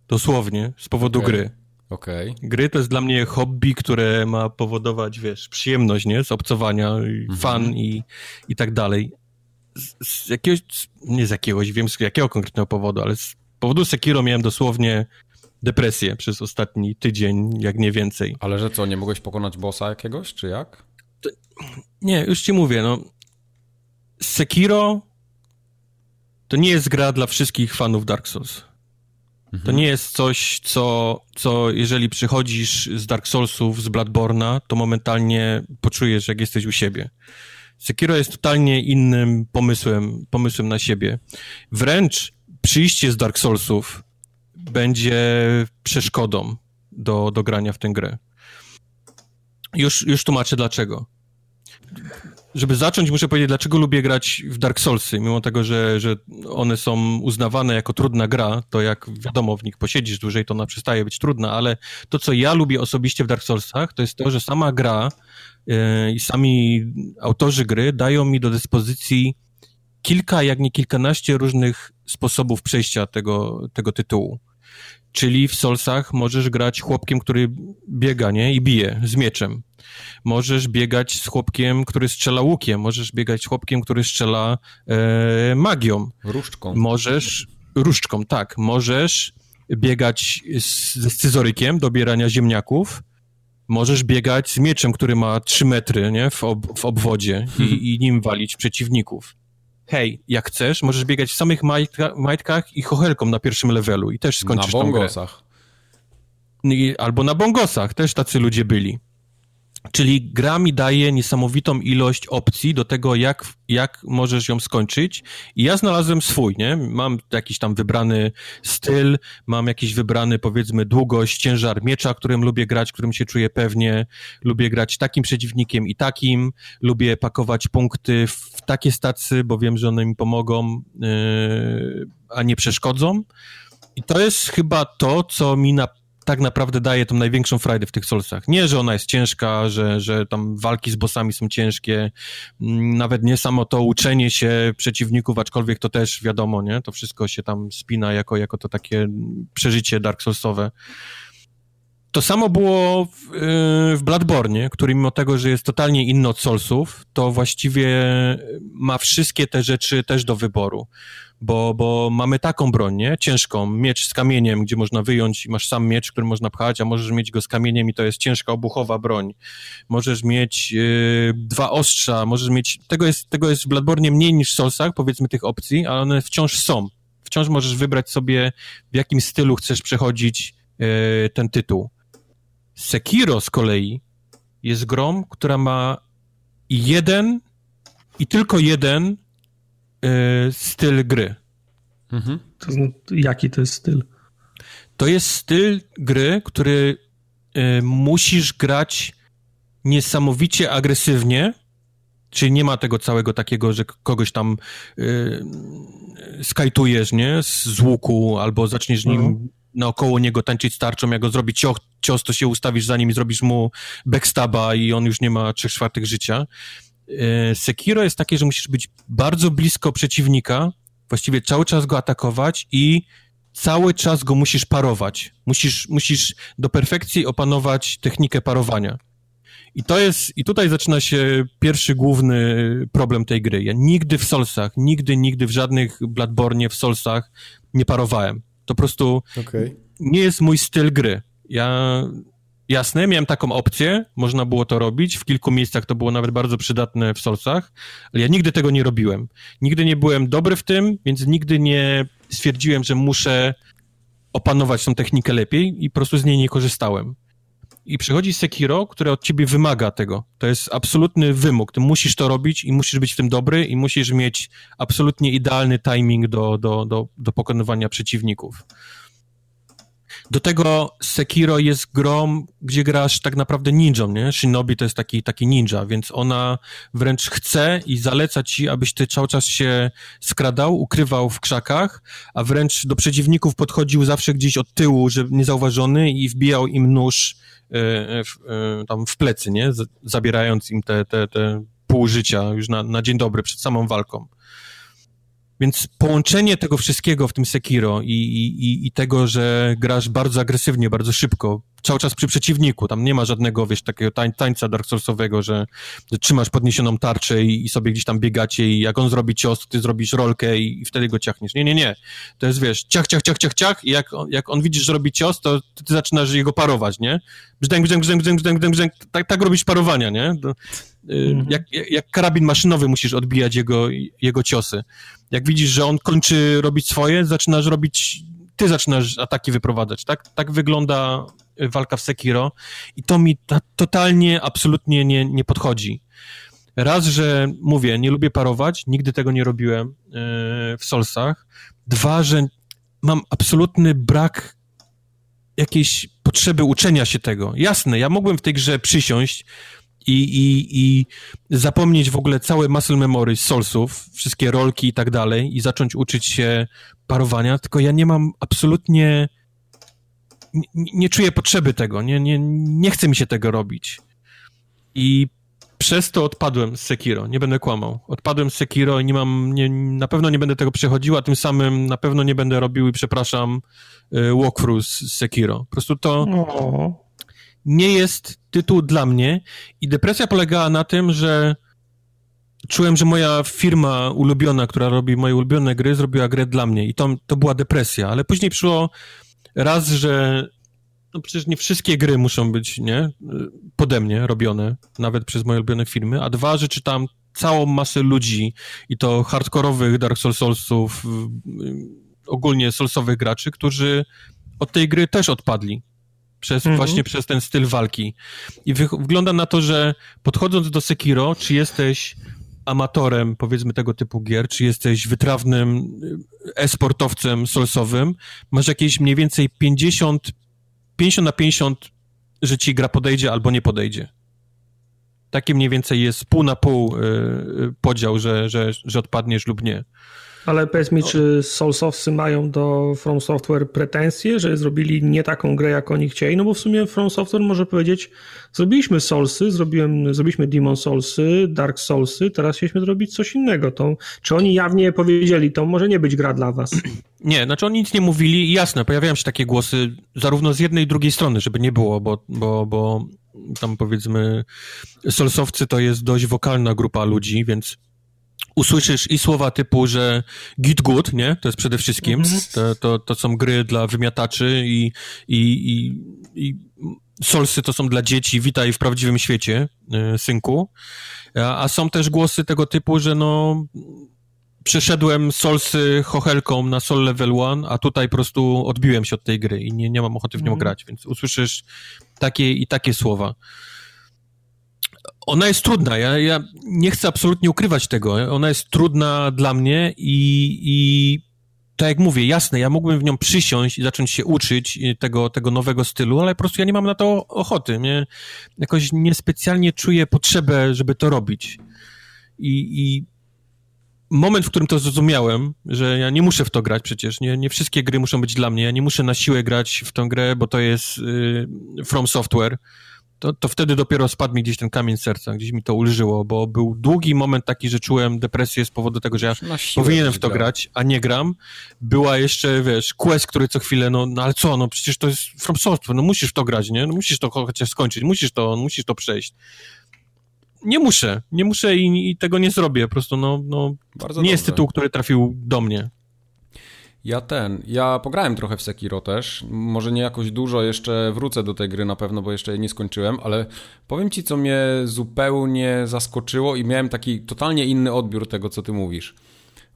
Speaker 1: dosłownie, z powodu
Speaker 2: okay.
Speaker 1: gry.
Speaker 2: Okay.
Speaker 1: Gry to jest dla mnie hobby, które ma powodować, wiesz, przyjemność, nie? Z obcowania, -hmm. fan i, i tak dalej. Z, z, jakiegoś, nie z jakiegoś, wiem z jakiego konkretnego powodu, ale z powodu Sekiro miałem dosłownie depresję przez ostatni tydzień, jak nie więcej.
Speaker 2: Ale że co, nie mogłeś pokonać bossa jakiegoś, czy jak?
Speaker 1: To, nie, już ci mówię, no. Sekiro to nie jest gra dla wszystkich fanów Dark Souls. To nie jest coś, co, co jeżeli przychodzisz z Dark Soulsów, z Bloodborna, to momentalnie poczujesz, jak jesteś u siebie. Sekiro jest totalnie innym pomysłem, pomysłem na siebie. Wręcz przyjście z Dark Soulsów będzie przeszkodą do, do grania w tę grę. Już, już tłumaczę dlaczego. Żeby zacząć, muszę powiedzieć, dlaczego lubię grać w Dark Soulsy, mimo tego, że, że one są uznawane jako trudna gra, to jak wiadomo, w nich posiedzisz dłużej, to ona przestaje być trudna, ale to, co ja lubię osobiście w Dark Soulsach, to jest to, że sama gra yy, i sami autorzy gry dają mi do dyspozycji kilka, jak nie kilkanaście różnych sposobów przejścia tego, tego tytułu. Czyli w Solsach możesz grać chłopkiem, który biega, nie? I bije z mieczem. Możesz biegać z chłopkiem, który strzela łukiem. Możesz biegać z chłopkiem, który strzela e, magią.
Speaker 2: Różdżką.
Speaker 1: Możesz... Różdżką, tak. Możesz biegać z, ze scyzorykiem do bierania ziemniaków. Możesz biegać z mieczem, który ma 3 metry, nie? W, ob, w obwodzie i, i nim walić przeciwników hej, jak chcesz, możesz biegać w samych majtka, majtkach i chochelką na pierwszym levelu i też skończysz
Speaker 2: Na bongosach.
Speaker 1: Albo na bongosach, też tacy ludzie byli. Czyli gra mi daje niesamowitą ilość opcji do tego, jak, jak możesz ją skończyć. I ja znalazłem swój, nie? Mam jakiś tam wybrany styl, mam jakiś wybrany, powiedzmy, długość, ciężar miecza, którym lubię grać, którym się czuję pewnie. Lubię grać takim przeciwnikiem i takim. Lubię pakować punkty w takie stacy, bo wiem, że one mi pomogą, yy, a nie przeszkodzą. I to jest chyba to, co mi na tak naprawdę daje tą największą frajdę w tych Soulsach. Nie, że ona jest ciężka, że, że tam walki z bossami są ciężkie, mm, nawet nie samo to uczenie się przeciwników, aczkolwiek to też wiadomo, nie? To wszystko się tam spina jako, jako to takie przeżycie Dark Soulsowe. To samo było w, yy, w Bloodborne, który mimo tego, że jest totalnie inny od Soulsów, to właściwie ma wszystkie te rzeczy też do wyboru bo, bo mamy taką broń, nie? Ciężką, miecz z kamieniem, gdzie można wyjąć i masz sam miecz, który można pchać, a możesz mieć go z kamieniem i to jest ciężka, obuchowa broń. Możesz mieć yy, dwa ostrza, możesz mieć... Tego jest, tego jest w Bloodborne mniej niż w Soulsach, powiedzmy, tych opcji, ale one wciąż są. Wciąż możesz wybrać sobie, w jakim stylu chcesz przechodzić yy, ten tytuł. Sekiro z kolei jest grą, która ma jeden i tylko jeden styl gry.
Speaker 3: Mhm. To, jaki to jest styl?
Speaker 1: To jest styl gry, który y, musisz grać niesamowicie agresywnie, czyli nie ma tego całego takiego, że kogoś tam y, skajtujesz, nie, z łuku, albo zaczniesz nim mhm. naokoło niego tańczyć starczą, jak go zrobi cios, cios, to się ustawisz za nim i zrobisz mu backstaba i on już nie ma trzech czwartych życia. E, Sekiro jest takie, że musisz być bardzo blisko przeciwnika, właściwie cały czas go atakować i cały czas go musisz parować. Musisz, musisz do perfekcji opanować technikę parowania. I to jest, i tutaj zaczyna się pierwszy główny problem tej gry. Ja nigdy w Solsach, nigdy, nigdy w żadnych Bloodborne w Solsach nie parowałem. To po prostu okay. nie jest mój styl gry. Ja Jasne, miałem taką opcję, można było to robić, w kilku miejscach to było nawet bardzo przydatne w Solsach, ale ja nigdy tego nie robiłem. Nigdy nie byłem dobry w tym, więc nigdy nie stwierdziłem, że muszę opanować tą technikę lepiej i po prostu z niej nie korzystałem. I przychodzi Sekiro, które od ciebie wymaga tego. To jest absolutny wymóg. Ty musisz to robić i musisz być w tym dobry i musisz mieć absolutnie idealny timing do, do, do, do pokonywania przeciwników. Do tego Sekiro jest grą, gdzie grasz tak naprawdę ninją, nie? Shinobi to jest taki, taki ninja, więc ona wręcz chce i zaleca ci, abyś ty cały czas się skradał, ukrywał w krzakach, a wręcz do przeciwników podchodził zawsze gdzieś od tyłu, żeby niezauważony i wbijał im nóż e, w, e, tam w plecy, nie? Zabierając im te, te, te pół życia już na, na dzień dobry, przed samą walką. Więc połączenie tego wszystkiego w tym Sekiro i, i, i tego, że grasz bardzo agresywnie, bardzo szybko, cały czas przy przeciwniku, tam nie ma żadnego, wiesz, takiego tań, tańca Dark Soulsowego, że, że trzymasz podniesioną tarczę i, i, sobie gdzieś tam biegacie i jak on zrobi cios, to ty zrobisz rolkę i, i, wtedy go ciachniesz. Nie, nie, nie. To jest, wiesz, ciach, ciach, ciach, ciach, ciach i jak, jak on widzisz, że robi cios, to ty, zaczynasz jego parować, nie? Brzdęk, brzdęk, brzdęk, brzdęk, brzdęk, brzdęk, tak, tak robisz parowania, nie? To, mhm. jak, jak karabin maszynowy musisz odbijać jego, jego ciosy. Jak widzisz, że on kończy robić swoje, zaczynasz robić, ty zaczynasz ataki wyprowadzać, tak? Tak wygląda walka w Sekiro i to mi ta, totalnie, absolutnie nie, nie podchodzi. Raz, że mówię, nie lubię parować, nigdy tego nie robiłem yy, w Solsach. Dwa, że mam absolutny brak jakiejś potrzeby uczenia się tego. Jasne, ja mogłem w tej grze przysiąść i, i, i zapomnieć w ogóle całe muscle memory z Soulsów, wszystkie rolki i tak dalej i zacząć uczyć się parowania, tylko ja nie mam absolutnie nie, nie czuję potrzeby tego, nie, nie, nie chce mi się tego robić. I przez to odpadłem z Sekiro, nie będę kłamał. Odpadłem z Sekiro i nie mam, nie, na pewno nie będę tego przechodził, a tym samym na pewno nie będę robił i przepraszam y, walkthrough z Sekiro. Po prostu to nie jest tytuł dla mnie. I depresja polegała na tym, że czułem, że moja firma ulubiona, która robi moje ulubione gry, zrobiła grę dla mnie. I to, to była depresja, ale później przyszło raz, że no przecież nie wszystkie gry muszą być, nie, pode mnie robione, nawet przez moje ulubione firmy, a dwa, że czytam całą masę ludzi. I to hardkorowych Dark Soulsów, ogólnie Soulsowych graczy, którzy od tej gry też odpadli. Przez, mhm. Właśnie przez ten styl walki. I wygląda na to, że podchodząc do Sekiro, czy jesteś amatorem, powiedzmy, tego typu gier, czy jesteś wytrawnym y, e-sportowcem solsowym, masz jakieś mniej więcej 50, 50 na 50, że ci gra podejdzie albo nie podejdzie. Takie mniej więcej jest pół na pół y, y, podział, że, że, że odpadniesz lub nie.
Speaker 3: Ale powiedz mi, czy Soulsowcy mają do From Software pretensje, że zrobili nie taką grę, jak oni chcieli? No bo w sumie From Software może powiedzieć, zrobiliśmy Soulsy, zrobiłem, zrobiliśmy Demon Soulsy, Dark Soulsy, teraz chcieliśmy zrobić coś innego. To, czy oni jawnie powiedzieli, to może nie być gra dla was?
Speaker 1: Nie, znaczy oni nic nie mówili i jasne, pojawiają się takie głosy zarówno z jednej i drugiej strony, żeby nie było, bo, bo, bo tam powiedzmy Soulsowcy to jest dość wokalna grupa ludzi, więc usłyszysz i słowa typu, że git good, nie? To jest przede wszystkim. -hmm. to, to, to są gry dla wymiataczy i, i, i, i solsy to są dla dzieci, witaj w prawdziwym świecie, y, synku. A, a, są też głosy tego typu, że no przeszedłem solsy chochelką na sol level 1, a tutaj po prostu odbiłem się od tej gry i nie, nie mam ochoty w nią -hmm. grać, więc usłyszysz takie i takie słowa ona jest trudna. Ja, ja nie chcę absolutnie ukrywać tego. Ona jest trudna dla mnie i, i tak jak mówię, jasne, ja mógłbym w nią przysiąść i zacząć się uczyć tego, tego nowego stylu, ale po prostu ja nie mam na to ochoty. Mnie jakoś niespecjalnie czuję potrzebę, żeby to robić. I, i moment, w którym to zrozumiałem, że ja nie muszę w to grać przecież, nie, nie wszystkie gry muszą być dla mnie, ja nie muszę na siłę grać w tę grę, bo to jest y, From Software, to, to wtedy dopiero spadł mi gdzieś ten kamień serca, gdzieś mi to ulżyło, bo był długi moment taki, że czułem depresję z powodu tego, że ja powinienem w to grał. grać, a nie gram. Była jeszcze, wiesz, quest, który co chwilę, no, no ale co, no przecież to jest From Software, no musisz w to grać, nie? No musisz to chociaż skończyć, musisz to, musisz to przejść. Nie muszę, nie muszę i, i tego nie zrobię, po prostu, no, no nie dobrze. jest tytuł, który trafił do mnie.
Speaker 2: Ja ten, ja pograłem trochę w Sekiro też, może nie jakoś dużo, jeszcze wrócę do tej gry na pewno, bo jeszcze jej nie skończyłem, ale powiem ci, co mnie zupełnie zaskoczyło i miałem taki totalnie inny odbiór tego, co ty mówisz,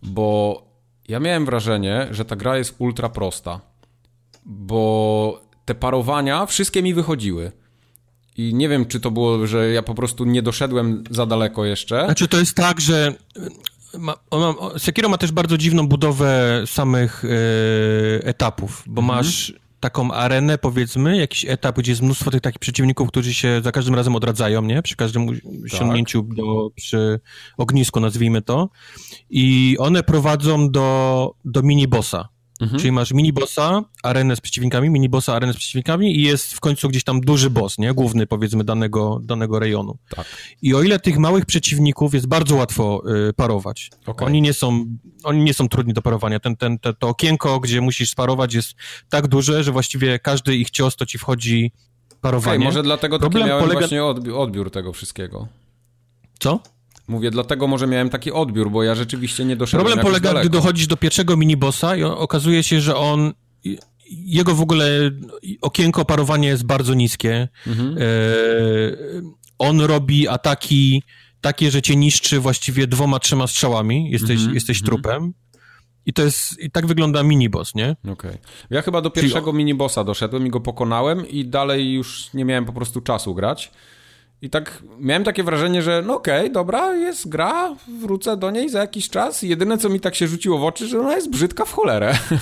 Speaker 2: bo ja miałem wrażenie, że ta gra jest ultra prosta, bo te parowania wszystkie mi wychodziły. I nie wiem, czy to było, że ja po prostu nie doszedłem za daleko jeszcze.
Speaker 1: Znaczy, to jest tak, że ma, ma, Sekiro ma też bardzo dziwną budowę samych e, etapów, bo mhm. masz taką arenę, powiedzmy, jakiś etap, gdzie jest mnóstwo tych takich przeciwników, którzy się za każdym razem odradzają, nie? Przy każdym tak. sięgnięciu do, przy ognisku, nazwijmy to. I one prowadzą do, do mini-bossa. Mhm. Czyli masz mini-bossa, arenę z przeciwnikami, mini-bossa, arenę z przeciwnikami i jest w końcu gdzieś tam duży boss, nie? Główny, powiedzmy, danego, danego rejonu. Tak. I o ile tych małych przeciwników jest bardzo łatwo y, parować, okay. oni, nie są, oni nie są trudni do parowania. Ten, ten, te, to okienko, gdzie musisz sparować jest tak duże, że właściwie każdy ich cios to ci wchodzi parowanie. Okay,
Speaker 2: może dlatego taki miałem polega... właśnie odbiór, odbiór tego wszystkiego.
Speaker 1: Co?
Speaker 2: Mówię, dlatego może miałem taki odbiór, bo ja rzeczywiście nie doszedłem
Speaker 1: Problem polega, daleko. gdy dochodzisz do pierwszego minibossa i okazuje się, że on jego w ogóle okienko parowania jest bardzo niskie. Mhm. E, on robi ataki takie, że cię niszczy właściwie dwoma, trzema strzałami. Jesteś, mhm. jesteś mhm. trupem. I to jest, i tak wygląda miniboss, nie?
Speaker 2: Okej. Okay. Ja chyba do pierwszego minibossa doszedłem i go pokonałem i dalej już nie miałem po prostu czasu grać. I tak miałem takie wrażenie, że no okej, okay, dobra, jest gra, wrócę do niej za jakiś czas. Jedyne, co mi tak się rzuciło w oczy, że ona jest brzydka w cholerę.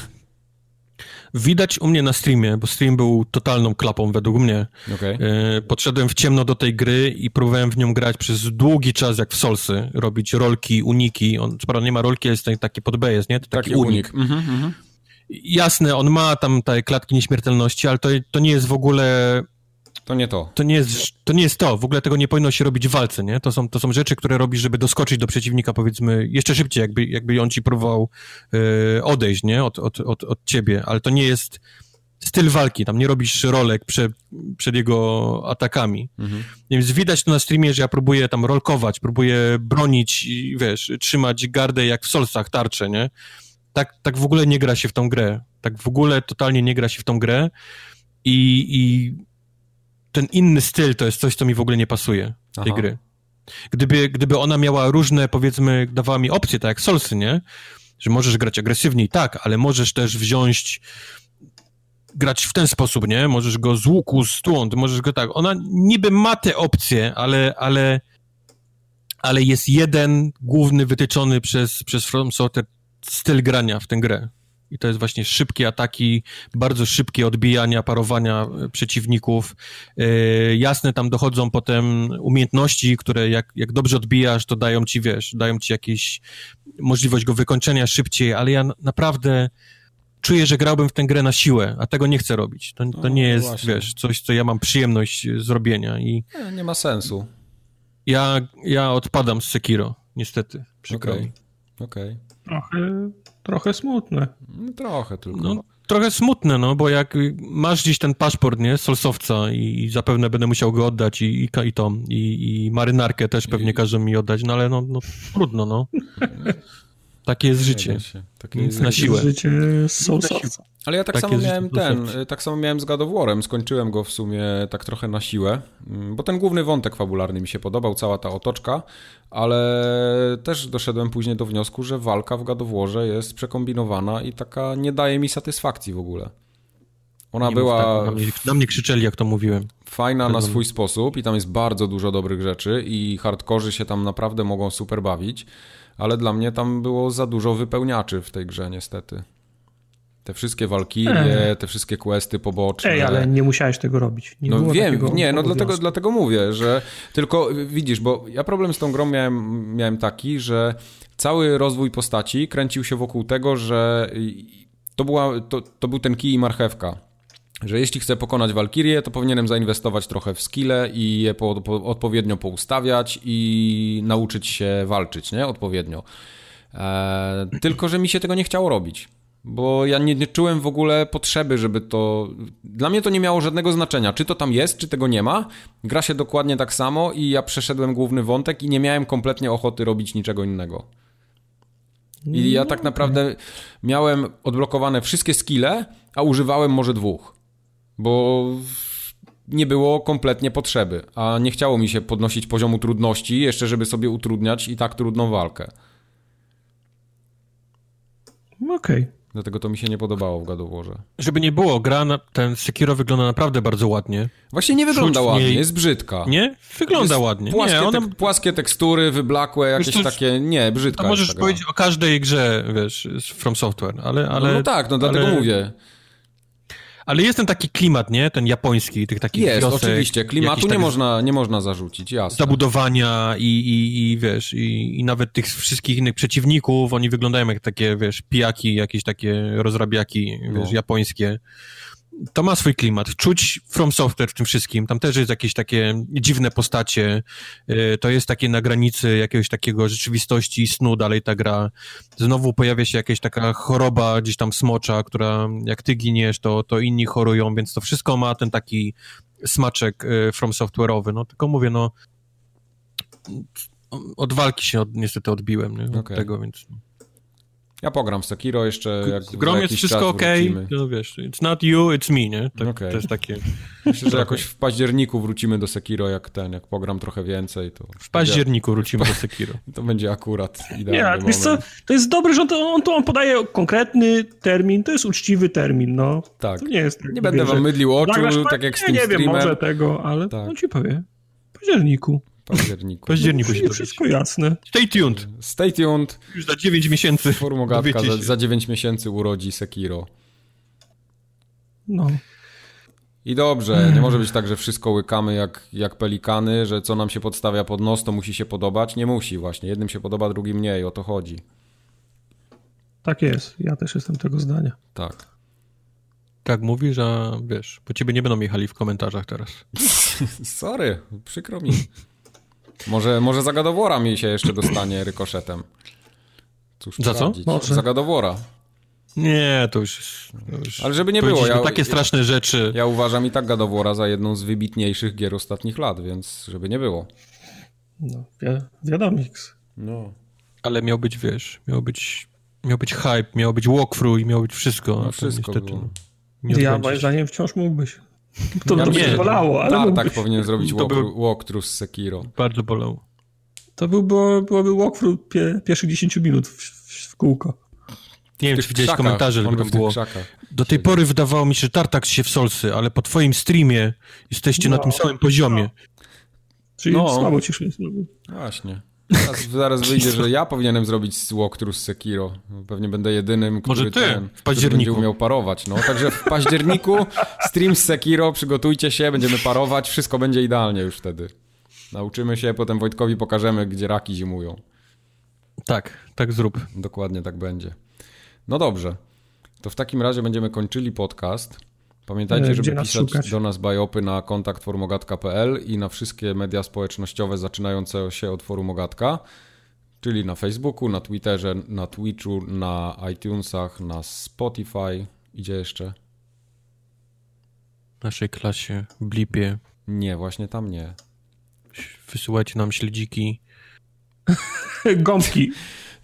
Speaker 1: Widać u mnie na streamie, bo stream był totalną klapą według mnie. Okay. E, podszedłem w ciemno do tej gry i próbowałem w nią grać przez długi czas, jak w Solsy, robić rolki, uniki. On, co prawda nie ma rolki, jest taki pod B jest, nie? To taki, taki unik. unik. Mhm, mhm. Jasne, on ma tam te klatki nieśmiertelności, ale to, to nie jest w ogóle
Speaker 2: to nie to.
Speaker 1: To nie, jest, to nie jest to. W ogóle tego nie powinno się robić w walce, nie? To są, to są rzeczy, które robisz, żeby doskoczyć do przeciwnika, powiedzmy, jeszcze szybciej, jakby, jakby on ci próbował yy, odejść, nie? Od, od, od, od ciebie. Ale to nie jest styl walki. Tam nie robisz rolek prze, przed jego atakami. Mhm. Więc widać to na streamie, że ja próbuję tam rolkować, próbuję bronić i, wiesz, trzymać gardę jak w solsach, tarcze, nie? Tak, tak w ogóle nie gra się w tą grę. Tak w ogóle totalnie nie gra się w tą grę. I, i ten inny styl to jest coś, co mi w ogóle nie pasuje tej Aha. gry. Gdyby, gdyby ona miała różne, powiedzmy, dawała mi opcje, tak jak Solsy, nie? Że możesz grać agresywniej, tak, ale możesz też wziąć grać w ten sposób, nie? Możesz go z łuku, z tłąd, możesz go tak. Ona niby ma te opcje, ale, ale, ale jest jeden główny wytyczony przez, przez From Software styl grania w tę grę. I to jest właśnie szybkie ataki, bardzo szybkie odbijania, parowania e, przeciwników. Yy, jasne, tam dochodzą potem umiejętności, które jak, jak dobrze odbijasz, to dają ci, wiesz, dają ci jakieś możliwość go wykończenia szybciej, ale ja naprawdę czuję, że grałbym w tę grę na siłę, a tego nie chcę robić. To, to no, nie jest, właśnie. wiesz, coś, co ja mam przyjemność zrobienia i...
Speaker 2: Nie, nie ma sensu.
Speaker 1: Ja, ja odpadam z Sekiro, niestety, przykro
Speaker 2: okay. mi. Okej. Okay.
Speaker 3: Trochę, trochę smutne.
Speaker 2: No, trochę tylko. No,
Speaker 1: trochę smutne, no, bo jak masz gdzieś ten paszport, nie, solsowca i, i zapewne będę musiał go oddać i, i, i to, i, i marynarkę też pewnie I... każą mi oddać, no ale no, no trudno, no. Takie jest życie. Takie jest na siłę.
Speaker 3: Życie solsowca.
Speaker 2: Ale ja tak, samo miałem ten, tak samo miałem z God of War'em, skończyłem go w sumie tak trochę na siłę, mm, bo ten główny wątek fabularny mi się podobał, cała ta otoczka, ale też doszedłem później do wniosku, że walka w God of War'ze jest przekombinowana i taka nie daje mi satysfakcji w ogóle. Ona nie była... Tak,
Speaker 1: na, mnie, na, mnie, krzyczeli, jak to mówiłem.
Speaker 2: Fajna na swój sposób i tam jest bardzo dużo dobrych rzeczy i hardkorzy się tam naprawdę mogą super bawić, ale dla mnie tam było za dużo wypełniaczy w tej grze niestety. Te wszystkie walkirie, te wszystkie questy poboczne.
Speaker 3: Ej, ale nie musiałeś tego robić. Nie
Speaker 2: no wiem, nie, no dlatego, dlatego mówię, że tylko widzisz, bo ja problem z tą grą miałem, miałem taki, że cały rozwój postaci kręcił się wokół tego, że to, była, to, to był ten kij i marchewka. Że jeśli chcę pokonać Walkirię, to powinienem zainwestować trochę w skille i je po, po, odpowiednio poustawiać i nauczyć się walczyć, nie? Odpowiednio. E, tylko, że mi się tego nie chciało robić bo ja nie, nie, czułem w ogóle potrzeby, żeby to. Dla mnie to nie miało żadnego znaczenia, czy to tam jest, czy tego nie ma. Gra się dokładnie tak samo i ja przeszedłem główny wątek i nie miałem kompletnie ochoty robić niczego innego. I ja tak naprawdę miałem odblokowane wszystkie skille, a używałem może dwóch, bo nie było kompletnie potrzeby, a nie chciało mi się podnosić poziomu trudności, jeszcze żeby sobie utrudniać i tak trudną walkę.
Speaker 3: Okej. Okay.
Speaker 2: Dlatego to mi się nie podobało w Warze.
Speaker 1: Żeby nie było, gra, na, ten Sekiro wygląda naprawdę bardzo ładnie.
Speaker 2: Właśnie nie wygląda Czuć ładnie, jest brzydka.
Speaker 1: Nie? Wygląda jest ładnie.
Speaker 2: Płaskie,
Speaker 1: nie,
Speaker 2: one... tek, płaskie tekstury, wyblakłe, jakieś to, takie, nie, brzydka
Speaker 1: To możesz powiedzieć o każdej grze, wiesz, From Software, ale... ale
Speaker 2: no, no tak, no dlatego ale... mówię.
Speaker 1: Ale jest ten taki klimat, nie? Ten japoński, tych takich Jest, wiosek,
Speaker 2: oczywiście. Klimatu nie, można, nie można zarzucić, jasne.
Speaker 1: Zabudowania i, i, i wiesz, i, i nawet tych wszystkich innych przeciwników, oni wyglądają jak takie, wiesz, pijaki, jakieś takie rozrabiaki, wiesz, no. japońskie to ma swój klimat. Czuć From Software w tym wszystkim. Tam też jest jakieś takie dziwne postacie. Y, to jest takie na granicy jakiegoś takiego rzeczywistości i snu dalej ta gra. Znowu pojawia się jakaś taka choroba gdzieś tam smocza, która jak ty giniesz, to, to inni chorują, więc to wszystko ma ten taki smaczek y, From Software'owy. No tylko mówię, no od walki się od, niestety odbiłem nie? od okay. tego, więc...
Speaker 2: Ja pogram w Sekiro jeszcze.
Speaker 1: Jak Grom jest wszystko ok. No wiesz, it's not you, it's me, nie? Tak, okay. To jest takie.
Speaker 2: Myślę, że jakoś w październiku wrócimy do Sekiro, jak ten, jak pogram trochę więcej. To
Speaker 1: w październiku wrócimy do Sekiro.
Speaker 2: To będzie akurat idealny
Speaker 3: Nie, wiesz co, to jest dobry, że on to, on, to on podaje konkretny termin, to jest uczciwy termin, no.
Speaker 2: Tak.
Speaker 3: To nie jest.
Speaker 2: Nie będę wam mydlił oczu, tak jak z tym
Speaker 3: nie.
Speaker 2: Nie
Speaker 3: wiem, może tego, ale tak. on ci powie. W październiku
Speaker 2: październiku.
Speaker 1: październiku
Speaker 3: się Wszystko jasne.
Speaker 1: Stay tuned.
Speaker 2: Stay tuned.
Speaker 1: Już za 9 miesięcy.
Speaker 2: Formogatka za, za 9 miesięcy urodzi Sekiro.
Speaker 3: No.
Speaker 2: I dobrze, nie może być tak, że wszystko łykamy jak, jak pelikany, że co nam się podstawia pod nos, to musi się podobać. Nie musi właśnie. Jednym się podoba, drugim mniej. O to chodzi.
Speaker 3: Tak jest. Ja też jestem tego zdania.
Speaker 2: Tak.
Speaker 1: Tak mówisz, a wiesz, po ciebie nie będą jechali w komentarzach teraz.
Speaker 2: Sorry, przykro mi. Może, może zagadowora mi się jeszcze dostanie rykoszetem.
Speaker 1: Cóż Za co?
Speaker 2: Może. Zagadowora.
Speaker 1: Nie, to już, to już...
Speaker 2: Ale żeby nie było. Ja,
Speaker 1: takie straszne rzeczy.
Speaker 2: Ja uważam i tak Gadowora za jedną z wybitniejszych gier ostatnich lat, więc żeby nie było.
Speaker 3: No, wi wiadomiks.
Speaker 2: No.
Speaker 1: Ale miał być, wiesz, miał być, miał być hype, miał być walkthrough i miało być wszystko.
Speaker 2: No, wszystko niestety, było.
Speaker 3: Nie ja moim zdaniem wciąż mógłbyś. To ja by nie bolało, ale
Speaker 2: Tartak mógłbyś. powinien zrobić walk, był... walkthrough z Sekiro.
Speaker 1: Bardzo bolał.
Speaker 3: To był, było, byłoby walkthrough pie, pierwszych 10 minut w, w kółko.
Speaker 1: Nie wiem, czy widziałeś komentarze, żeby było. Do tej pory wydawało mi się, że Tartak się w Solsy, ale po twoim streamie jesteście no. na tym samym poziomie. No.
Speaker 3: Czyli no. słabo ci szło.
Speaker 2: Właśnie. Zaraz, zaraz wyjdzie, że ja powinienem zrobić walkthrough z Sekiro. Pewnie będę jedynym, który,
Speaker 1: Może ty,
Speaker 2: ten,
Speaker 1: w październiku.
Speaker 2: będzie umiał parować. No, także w październiku stream z Sekiro, przygotujcie się, będziemy parować, wszystko będzie idealnie już wtedy. Nauczymy się, potem Wojtkowi pokażemy, gdzie raki zimują.
Speaker 1: Tak, tak zrób.
Speaker 2: Dokładnie tak będzie. No dobrze. To w takim razie będziemy kończyli podcast. Pamiętajcie,
Speaker 3: E,
Speaker 2: żeby
Speaker 3: nas
Speaker 2: pisać
Speaker 3: szukać?
Speaker 2: do nas bajopy na kontakt forumogatka.pl i na wszystkie media społecznościowe zaczynające się od forum Ogatka, czyli na Facebooku, na Twitterze, na Twitchu, na iTunesach, na Spotify. Idzie jeszcze?
Speaker 1: W naszej klasie, w blipie.
Speaker 2: Nie, właśnie tam nie.
Speaker 1: Wysyłajcie nam śledziki.
Speaker 3: Gąbki.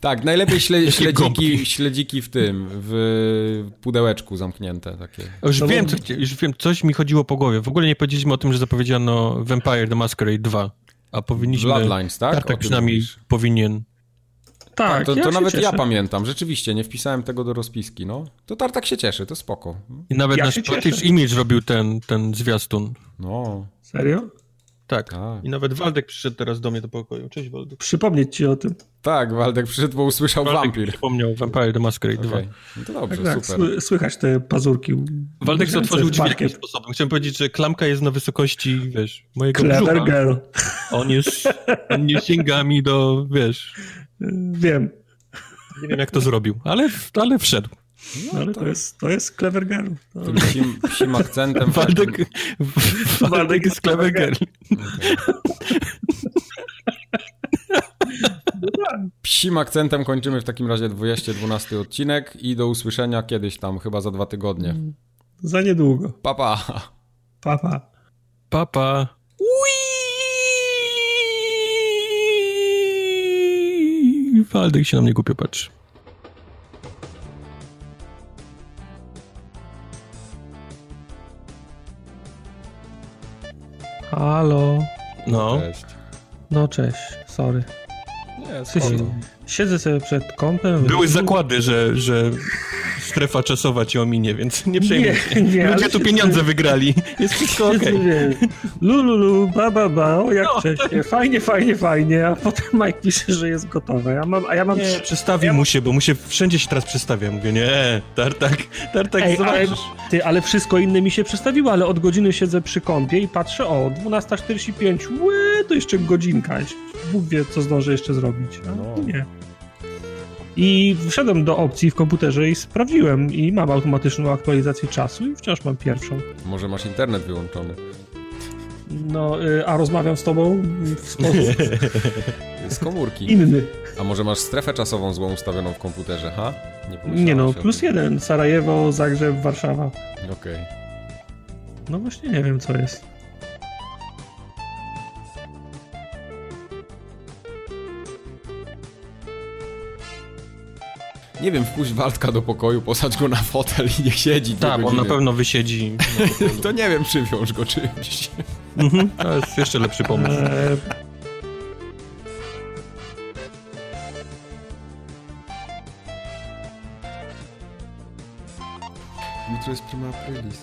Speaker 2: Tak, najlepiej śle, śledziki, śledziki w tym, w pudełeczku zamknięte takie.
Speaker 1: Już
Speaker 3: No
Speaker 1: wiem, co, chcia- już wiem, coś mi chodziło po głowie. W ogóle nie powiedzieliśmy o tym, że zapowiedziano Vampire the Masquerade 2. A powinniśmy...
Speaker 2: Bloodlines, tak? O
Speaker 1: Tartak
Speaker 2: tym
Speaker 1: przynajmniej
Speaker 2: mówisz.
Speaker 1: powinien.
Speaker 3: Tak,
Speaker 2: To,
Speaker 3: ja
Speaker 2: to nawet
Speaker 3: cieszę.
Speaker 2: ja pamiętam, rzeczywiście, nie wpisałem tego do rozpiski, no. To Tartak się cieszy, to spoko.
Speaker 1: I nawet
Speaker 3: Ja
Speaker 1: nasz. Image robił ten, ten zwiastun.
Speaker 2: No,
Speaker 3: Serio?
Speaker 1: Tak.
Speaker 2: Tak.
Speaker 1: I nawet Waldek przyszedł teraz do mnie do pokoju. Cześć Waldek.
Speaker 3: Przypomnieć ci o tym.
Speaker 2: tak, Waldek przyszedł, bo usłyszał
Speaker 1: Waldek
Speaker 2: wampir.
Speaker 1: przypomniał Vampire the Masquerade 2.
Speaker 2: Okej, no to dobrze,
Speaker 3: Tak, tak,
Speaker 2: super.
Speaker 3: sły- słychać te pazurki.
Speaker 1: Waldek sobie otworzył drzwi jakimś sposobem. Chciałem powiedzieć, że klamka jest na wysokości, wiesz, mojego
Speaker 3: Clever
Speaker 1: brzucha.
Speaker 3: girl.
Speaker 1: On jest, on nie sięga mi do, wiesz,
Speaker 3: Wiem,
Speaker 1: nie wiem jak to zrobił, ale, ale wszedł.
Speaker 2: No,
Speaker 3: ale to jest, to jest clever girl. To...
Speaker 2: Tym psim, psim akcentem.
Speaker 1: Waldek, Waldek jest clever girl.
Speaker 2: Psim akcentem kończymy w takim razie 212 odcinek i do usłyszenia kiedyś tam, chyba za dwa tygodnie.
Speaker 3: Za niedługo.
Speaker 2: Pa, pa.
Speaker 3: Papa.
Speaker 1: Papa. Waldek się na mnie głupio patrzy.
Speaker 3: Halo.
Speaker 1: No.
Speaker 2: Cześć.
Speaker 3: No cześć, sorry.
Speaker 2: Nie,
Speaker 3: Ty,
Speaker 2: spoko.
Speaker 3: Siedzę sobie przed kąpem.
Speaker 1: Były zakłady, że, że strefa czasowa cię ominie, więc nie przejmuj się.
Speaker 3: Nie, nie,
Speaker 1: Ludzie tu
Speaker 3: się-
Speaker 1: pieniądze wygrali. Jest wszystko okej.
Speaker 3: Siedzę, Lululu, ba, ba, ba, o jak
Speaker 1: No.
Speaker 3: wcześnie, fajnie, fajnie, fajnie, a potem Mike pisze, że jest gotowe, a, mam, a ja mam...
Speaker 1: Nie, przestawi mu się, bo mu się wszędzie się teraz przestawia. Mówię, nie, tartak, tartak,
Speaker 3: Ej, ale,
Speaker 1: zobaczysz.
Speaker 3: ty, ale wszystko inne mi się przestawiło, ale od godziny siedzę przy kąpie i patrzę, o, 12.45, łe, to jeszcze godzinka, Bóg wie, co zdążę jeszcze zrobić, a
Speaker 2: No.
Speaker 3: nie. I wszedłem do opcji w komputerze i sprawdziłem i mam automatyczną aktualizację czasu i wciąż mam pierwszą.
Speaker 2: Może masz internet wyłączony.
Speaker 3: No, y, a rozmawiam z tobą w sposób
Speaker 2: Z komórki.
Speaker 3: inny.
Speaker 2: A może masz strefę czasową złą ustawioną w komputerze, ha? pomyślałaś
Speaker 3: Nie no, plus jeden, Sarajewo, Zagrzeb, Warszawa.
Speaker 2: Okej.
Speaker 3: No właśnie nie wiem, co jest.
Speaker 2: Nie wiem, wpuść Waldka do pokoju, posadź go na fotel i niech siedzi
Speaker 1: Tak, on na pewno wysiedzi.
Speaker 2: To nie wiem, przywiąż go czymś.
Speaker 1: Mhm, to jest jeszcze lepszy pomysł.
Speaker 3: Eee,
Speaker 2: Jutro jest prima aprilis.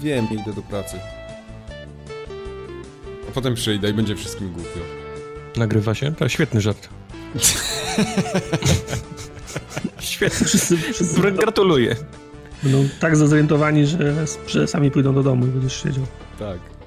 Speaker 2: Wiem, idę do pracy. A potem przyjdę i będzie wszystkim głupio.
Speaker 1: Nagrywa się? To świetny żart.
Speaker 3: Wszyscy, wszyscy
Speaker 1: Gratuluję.
Speaker 3: będą tak zorientowani, że, że sami pójdą do domu i będziesz siedział.
Speaker 2: Tak.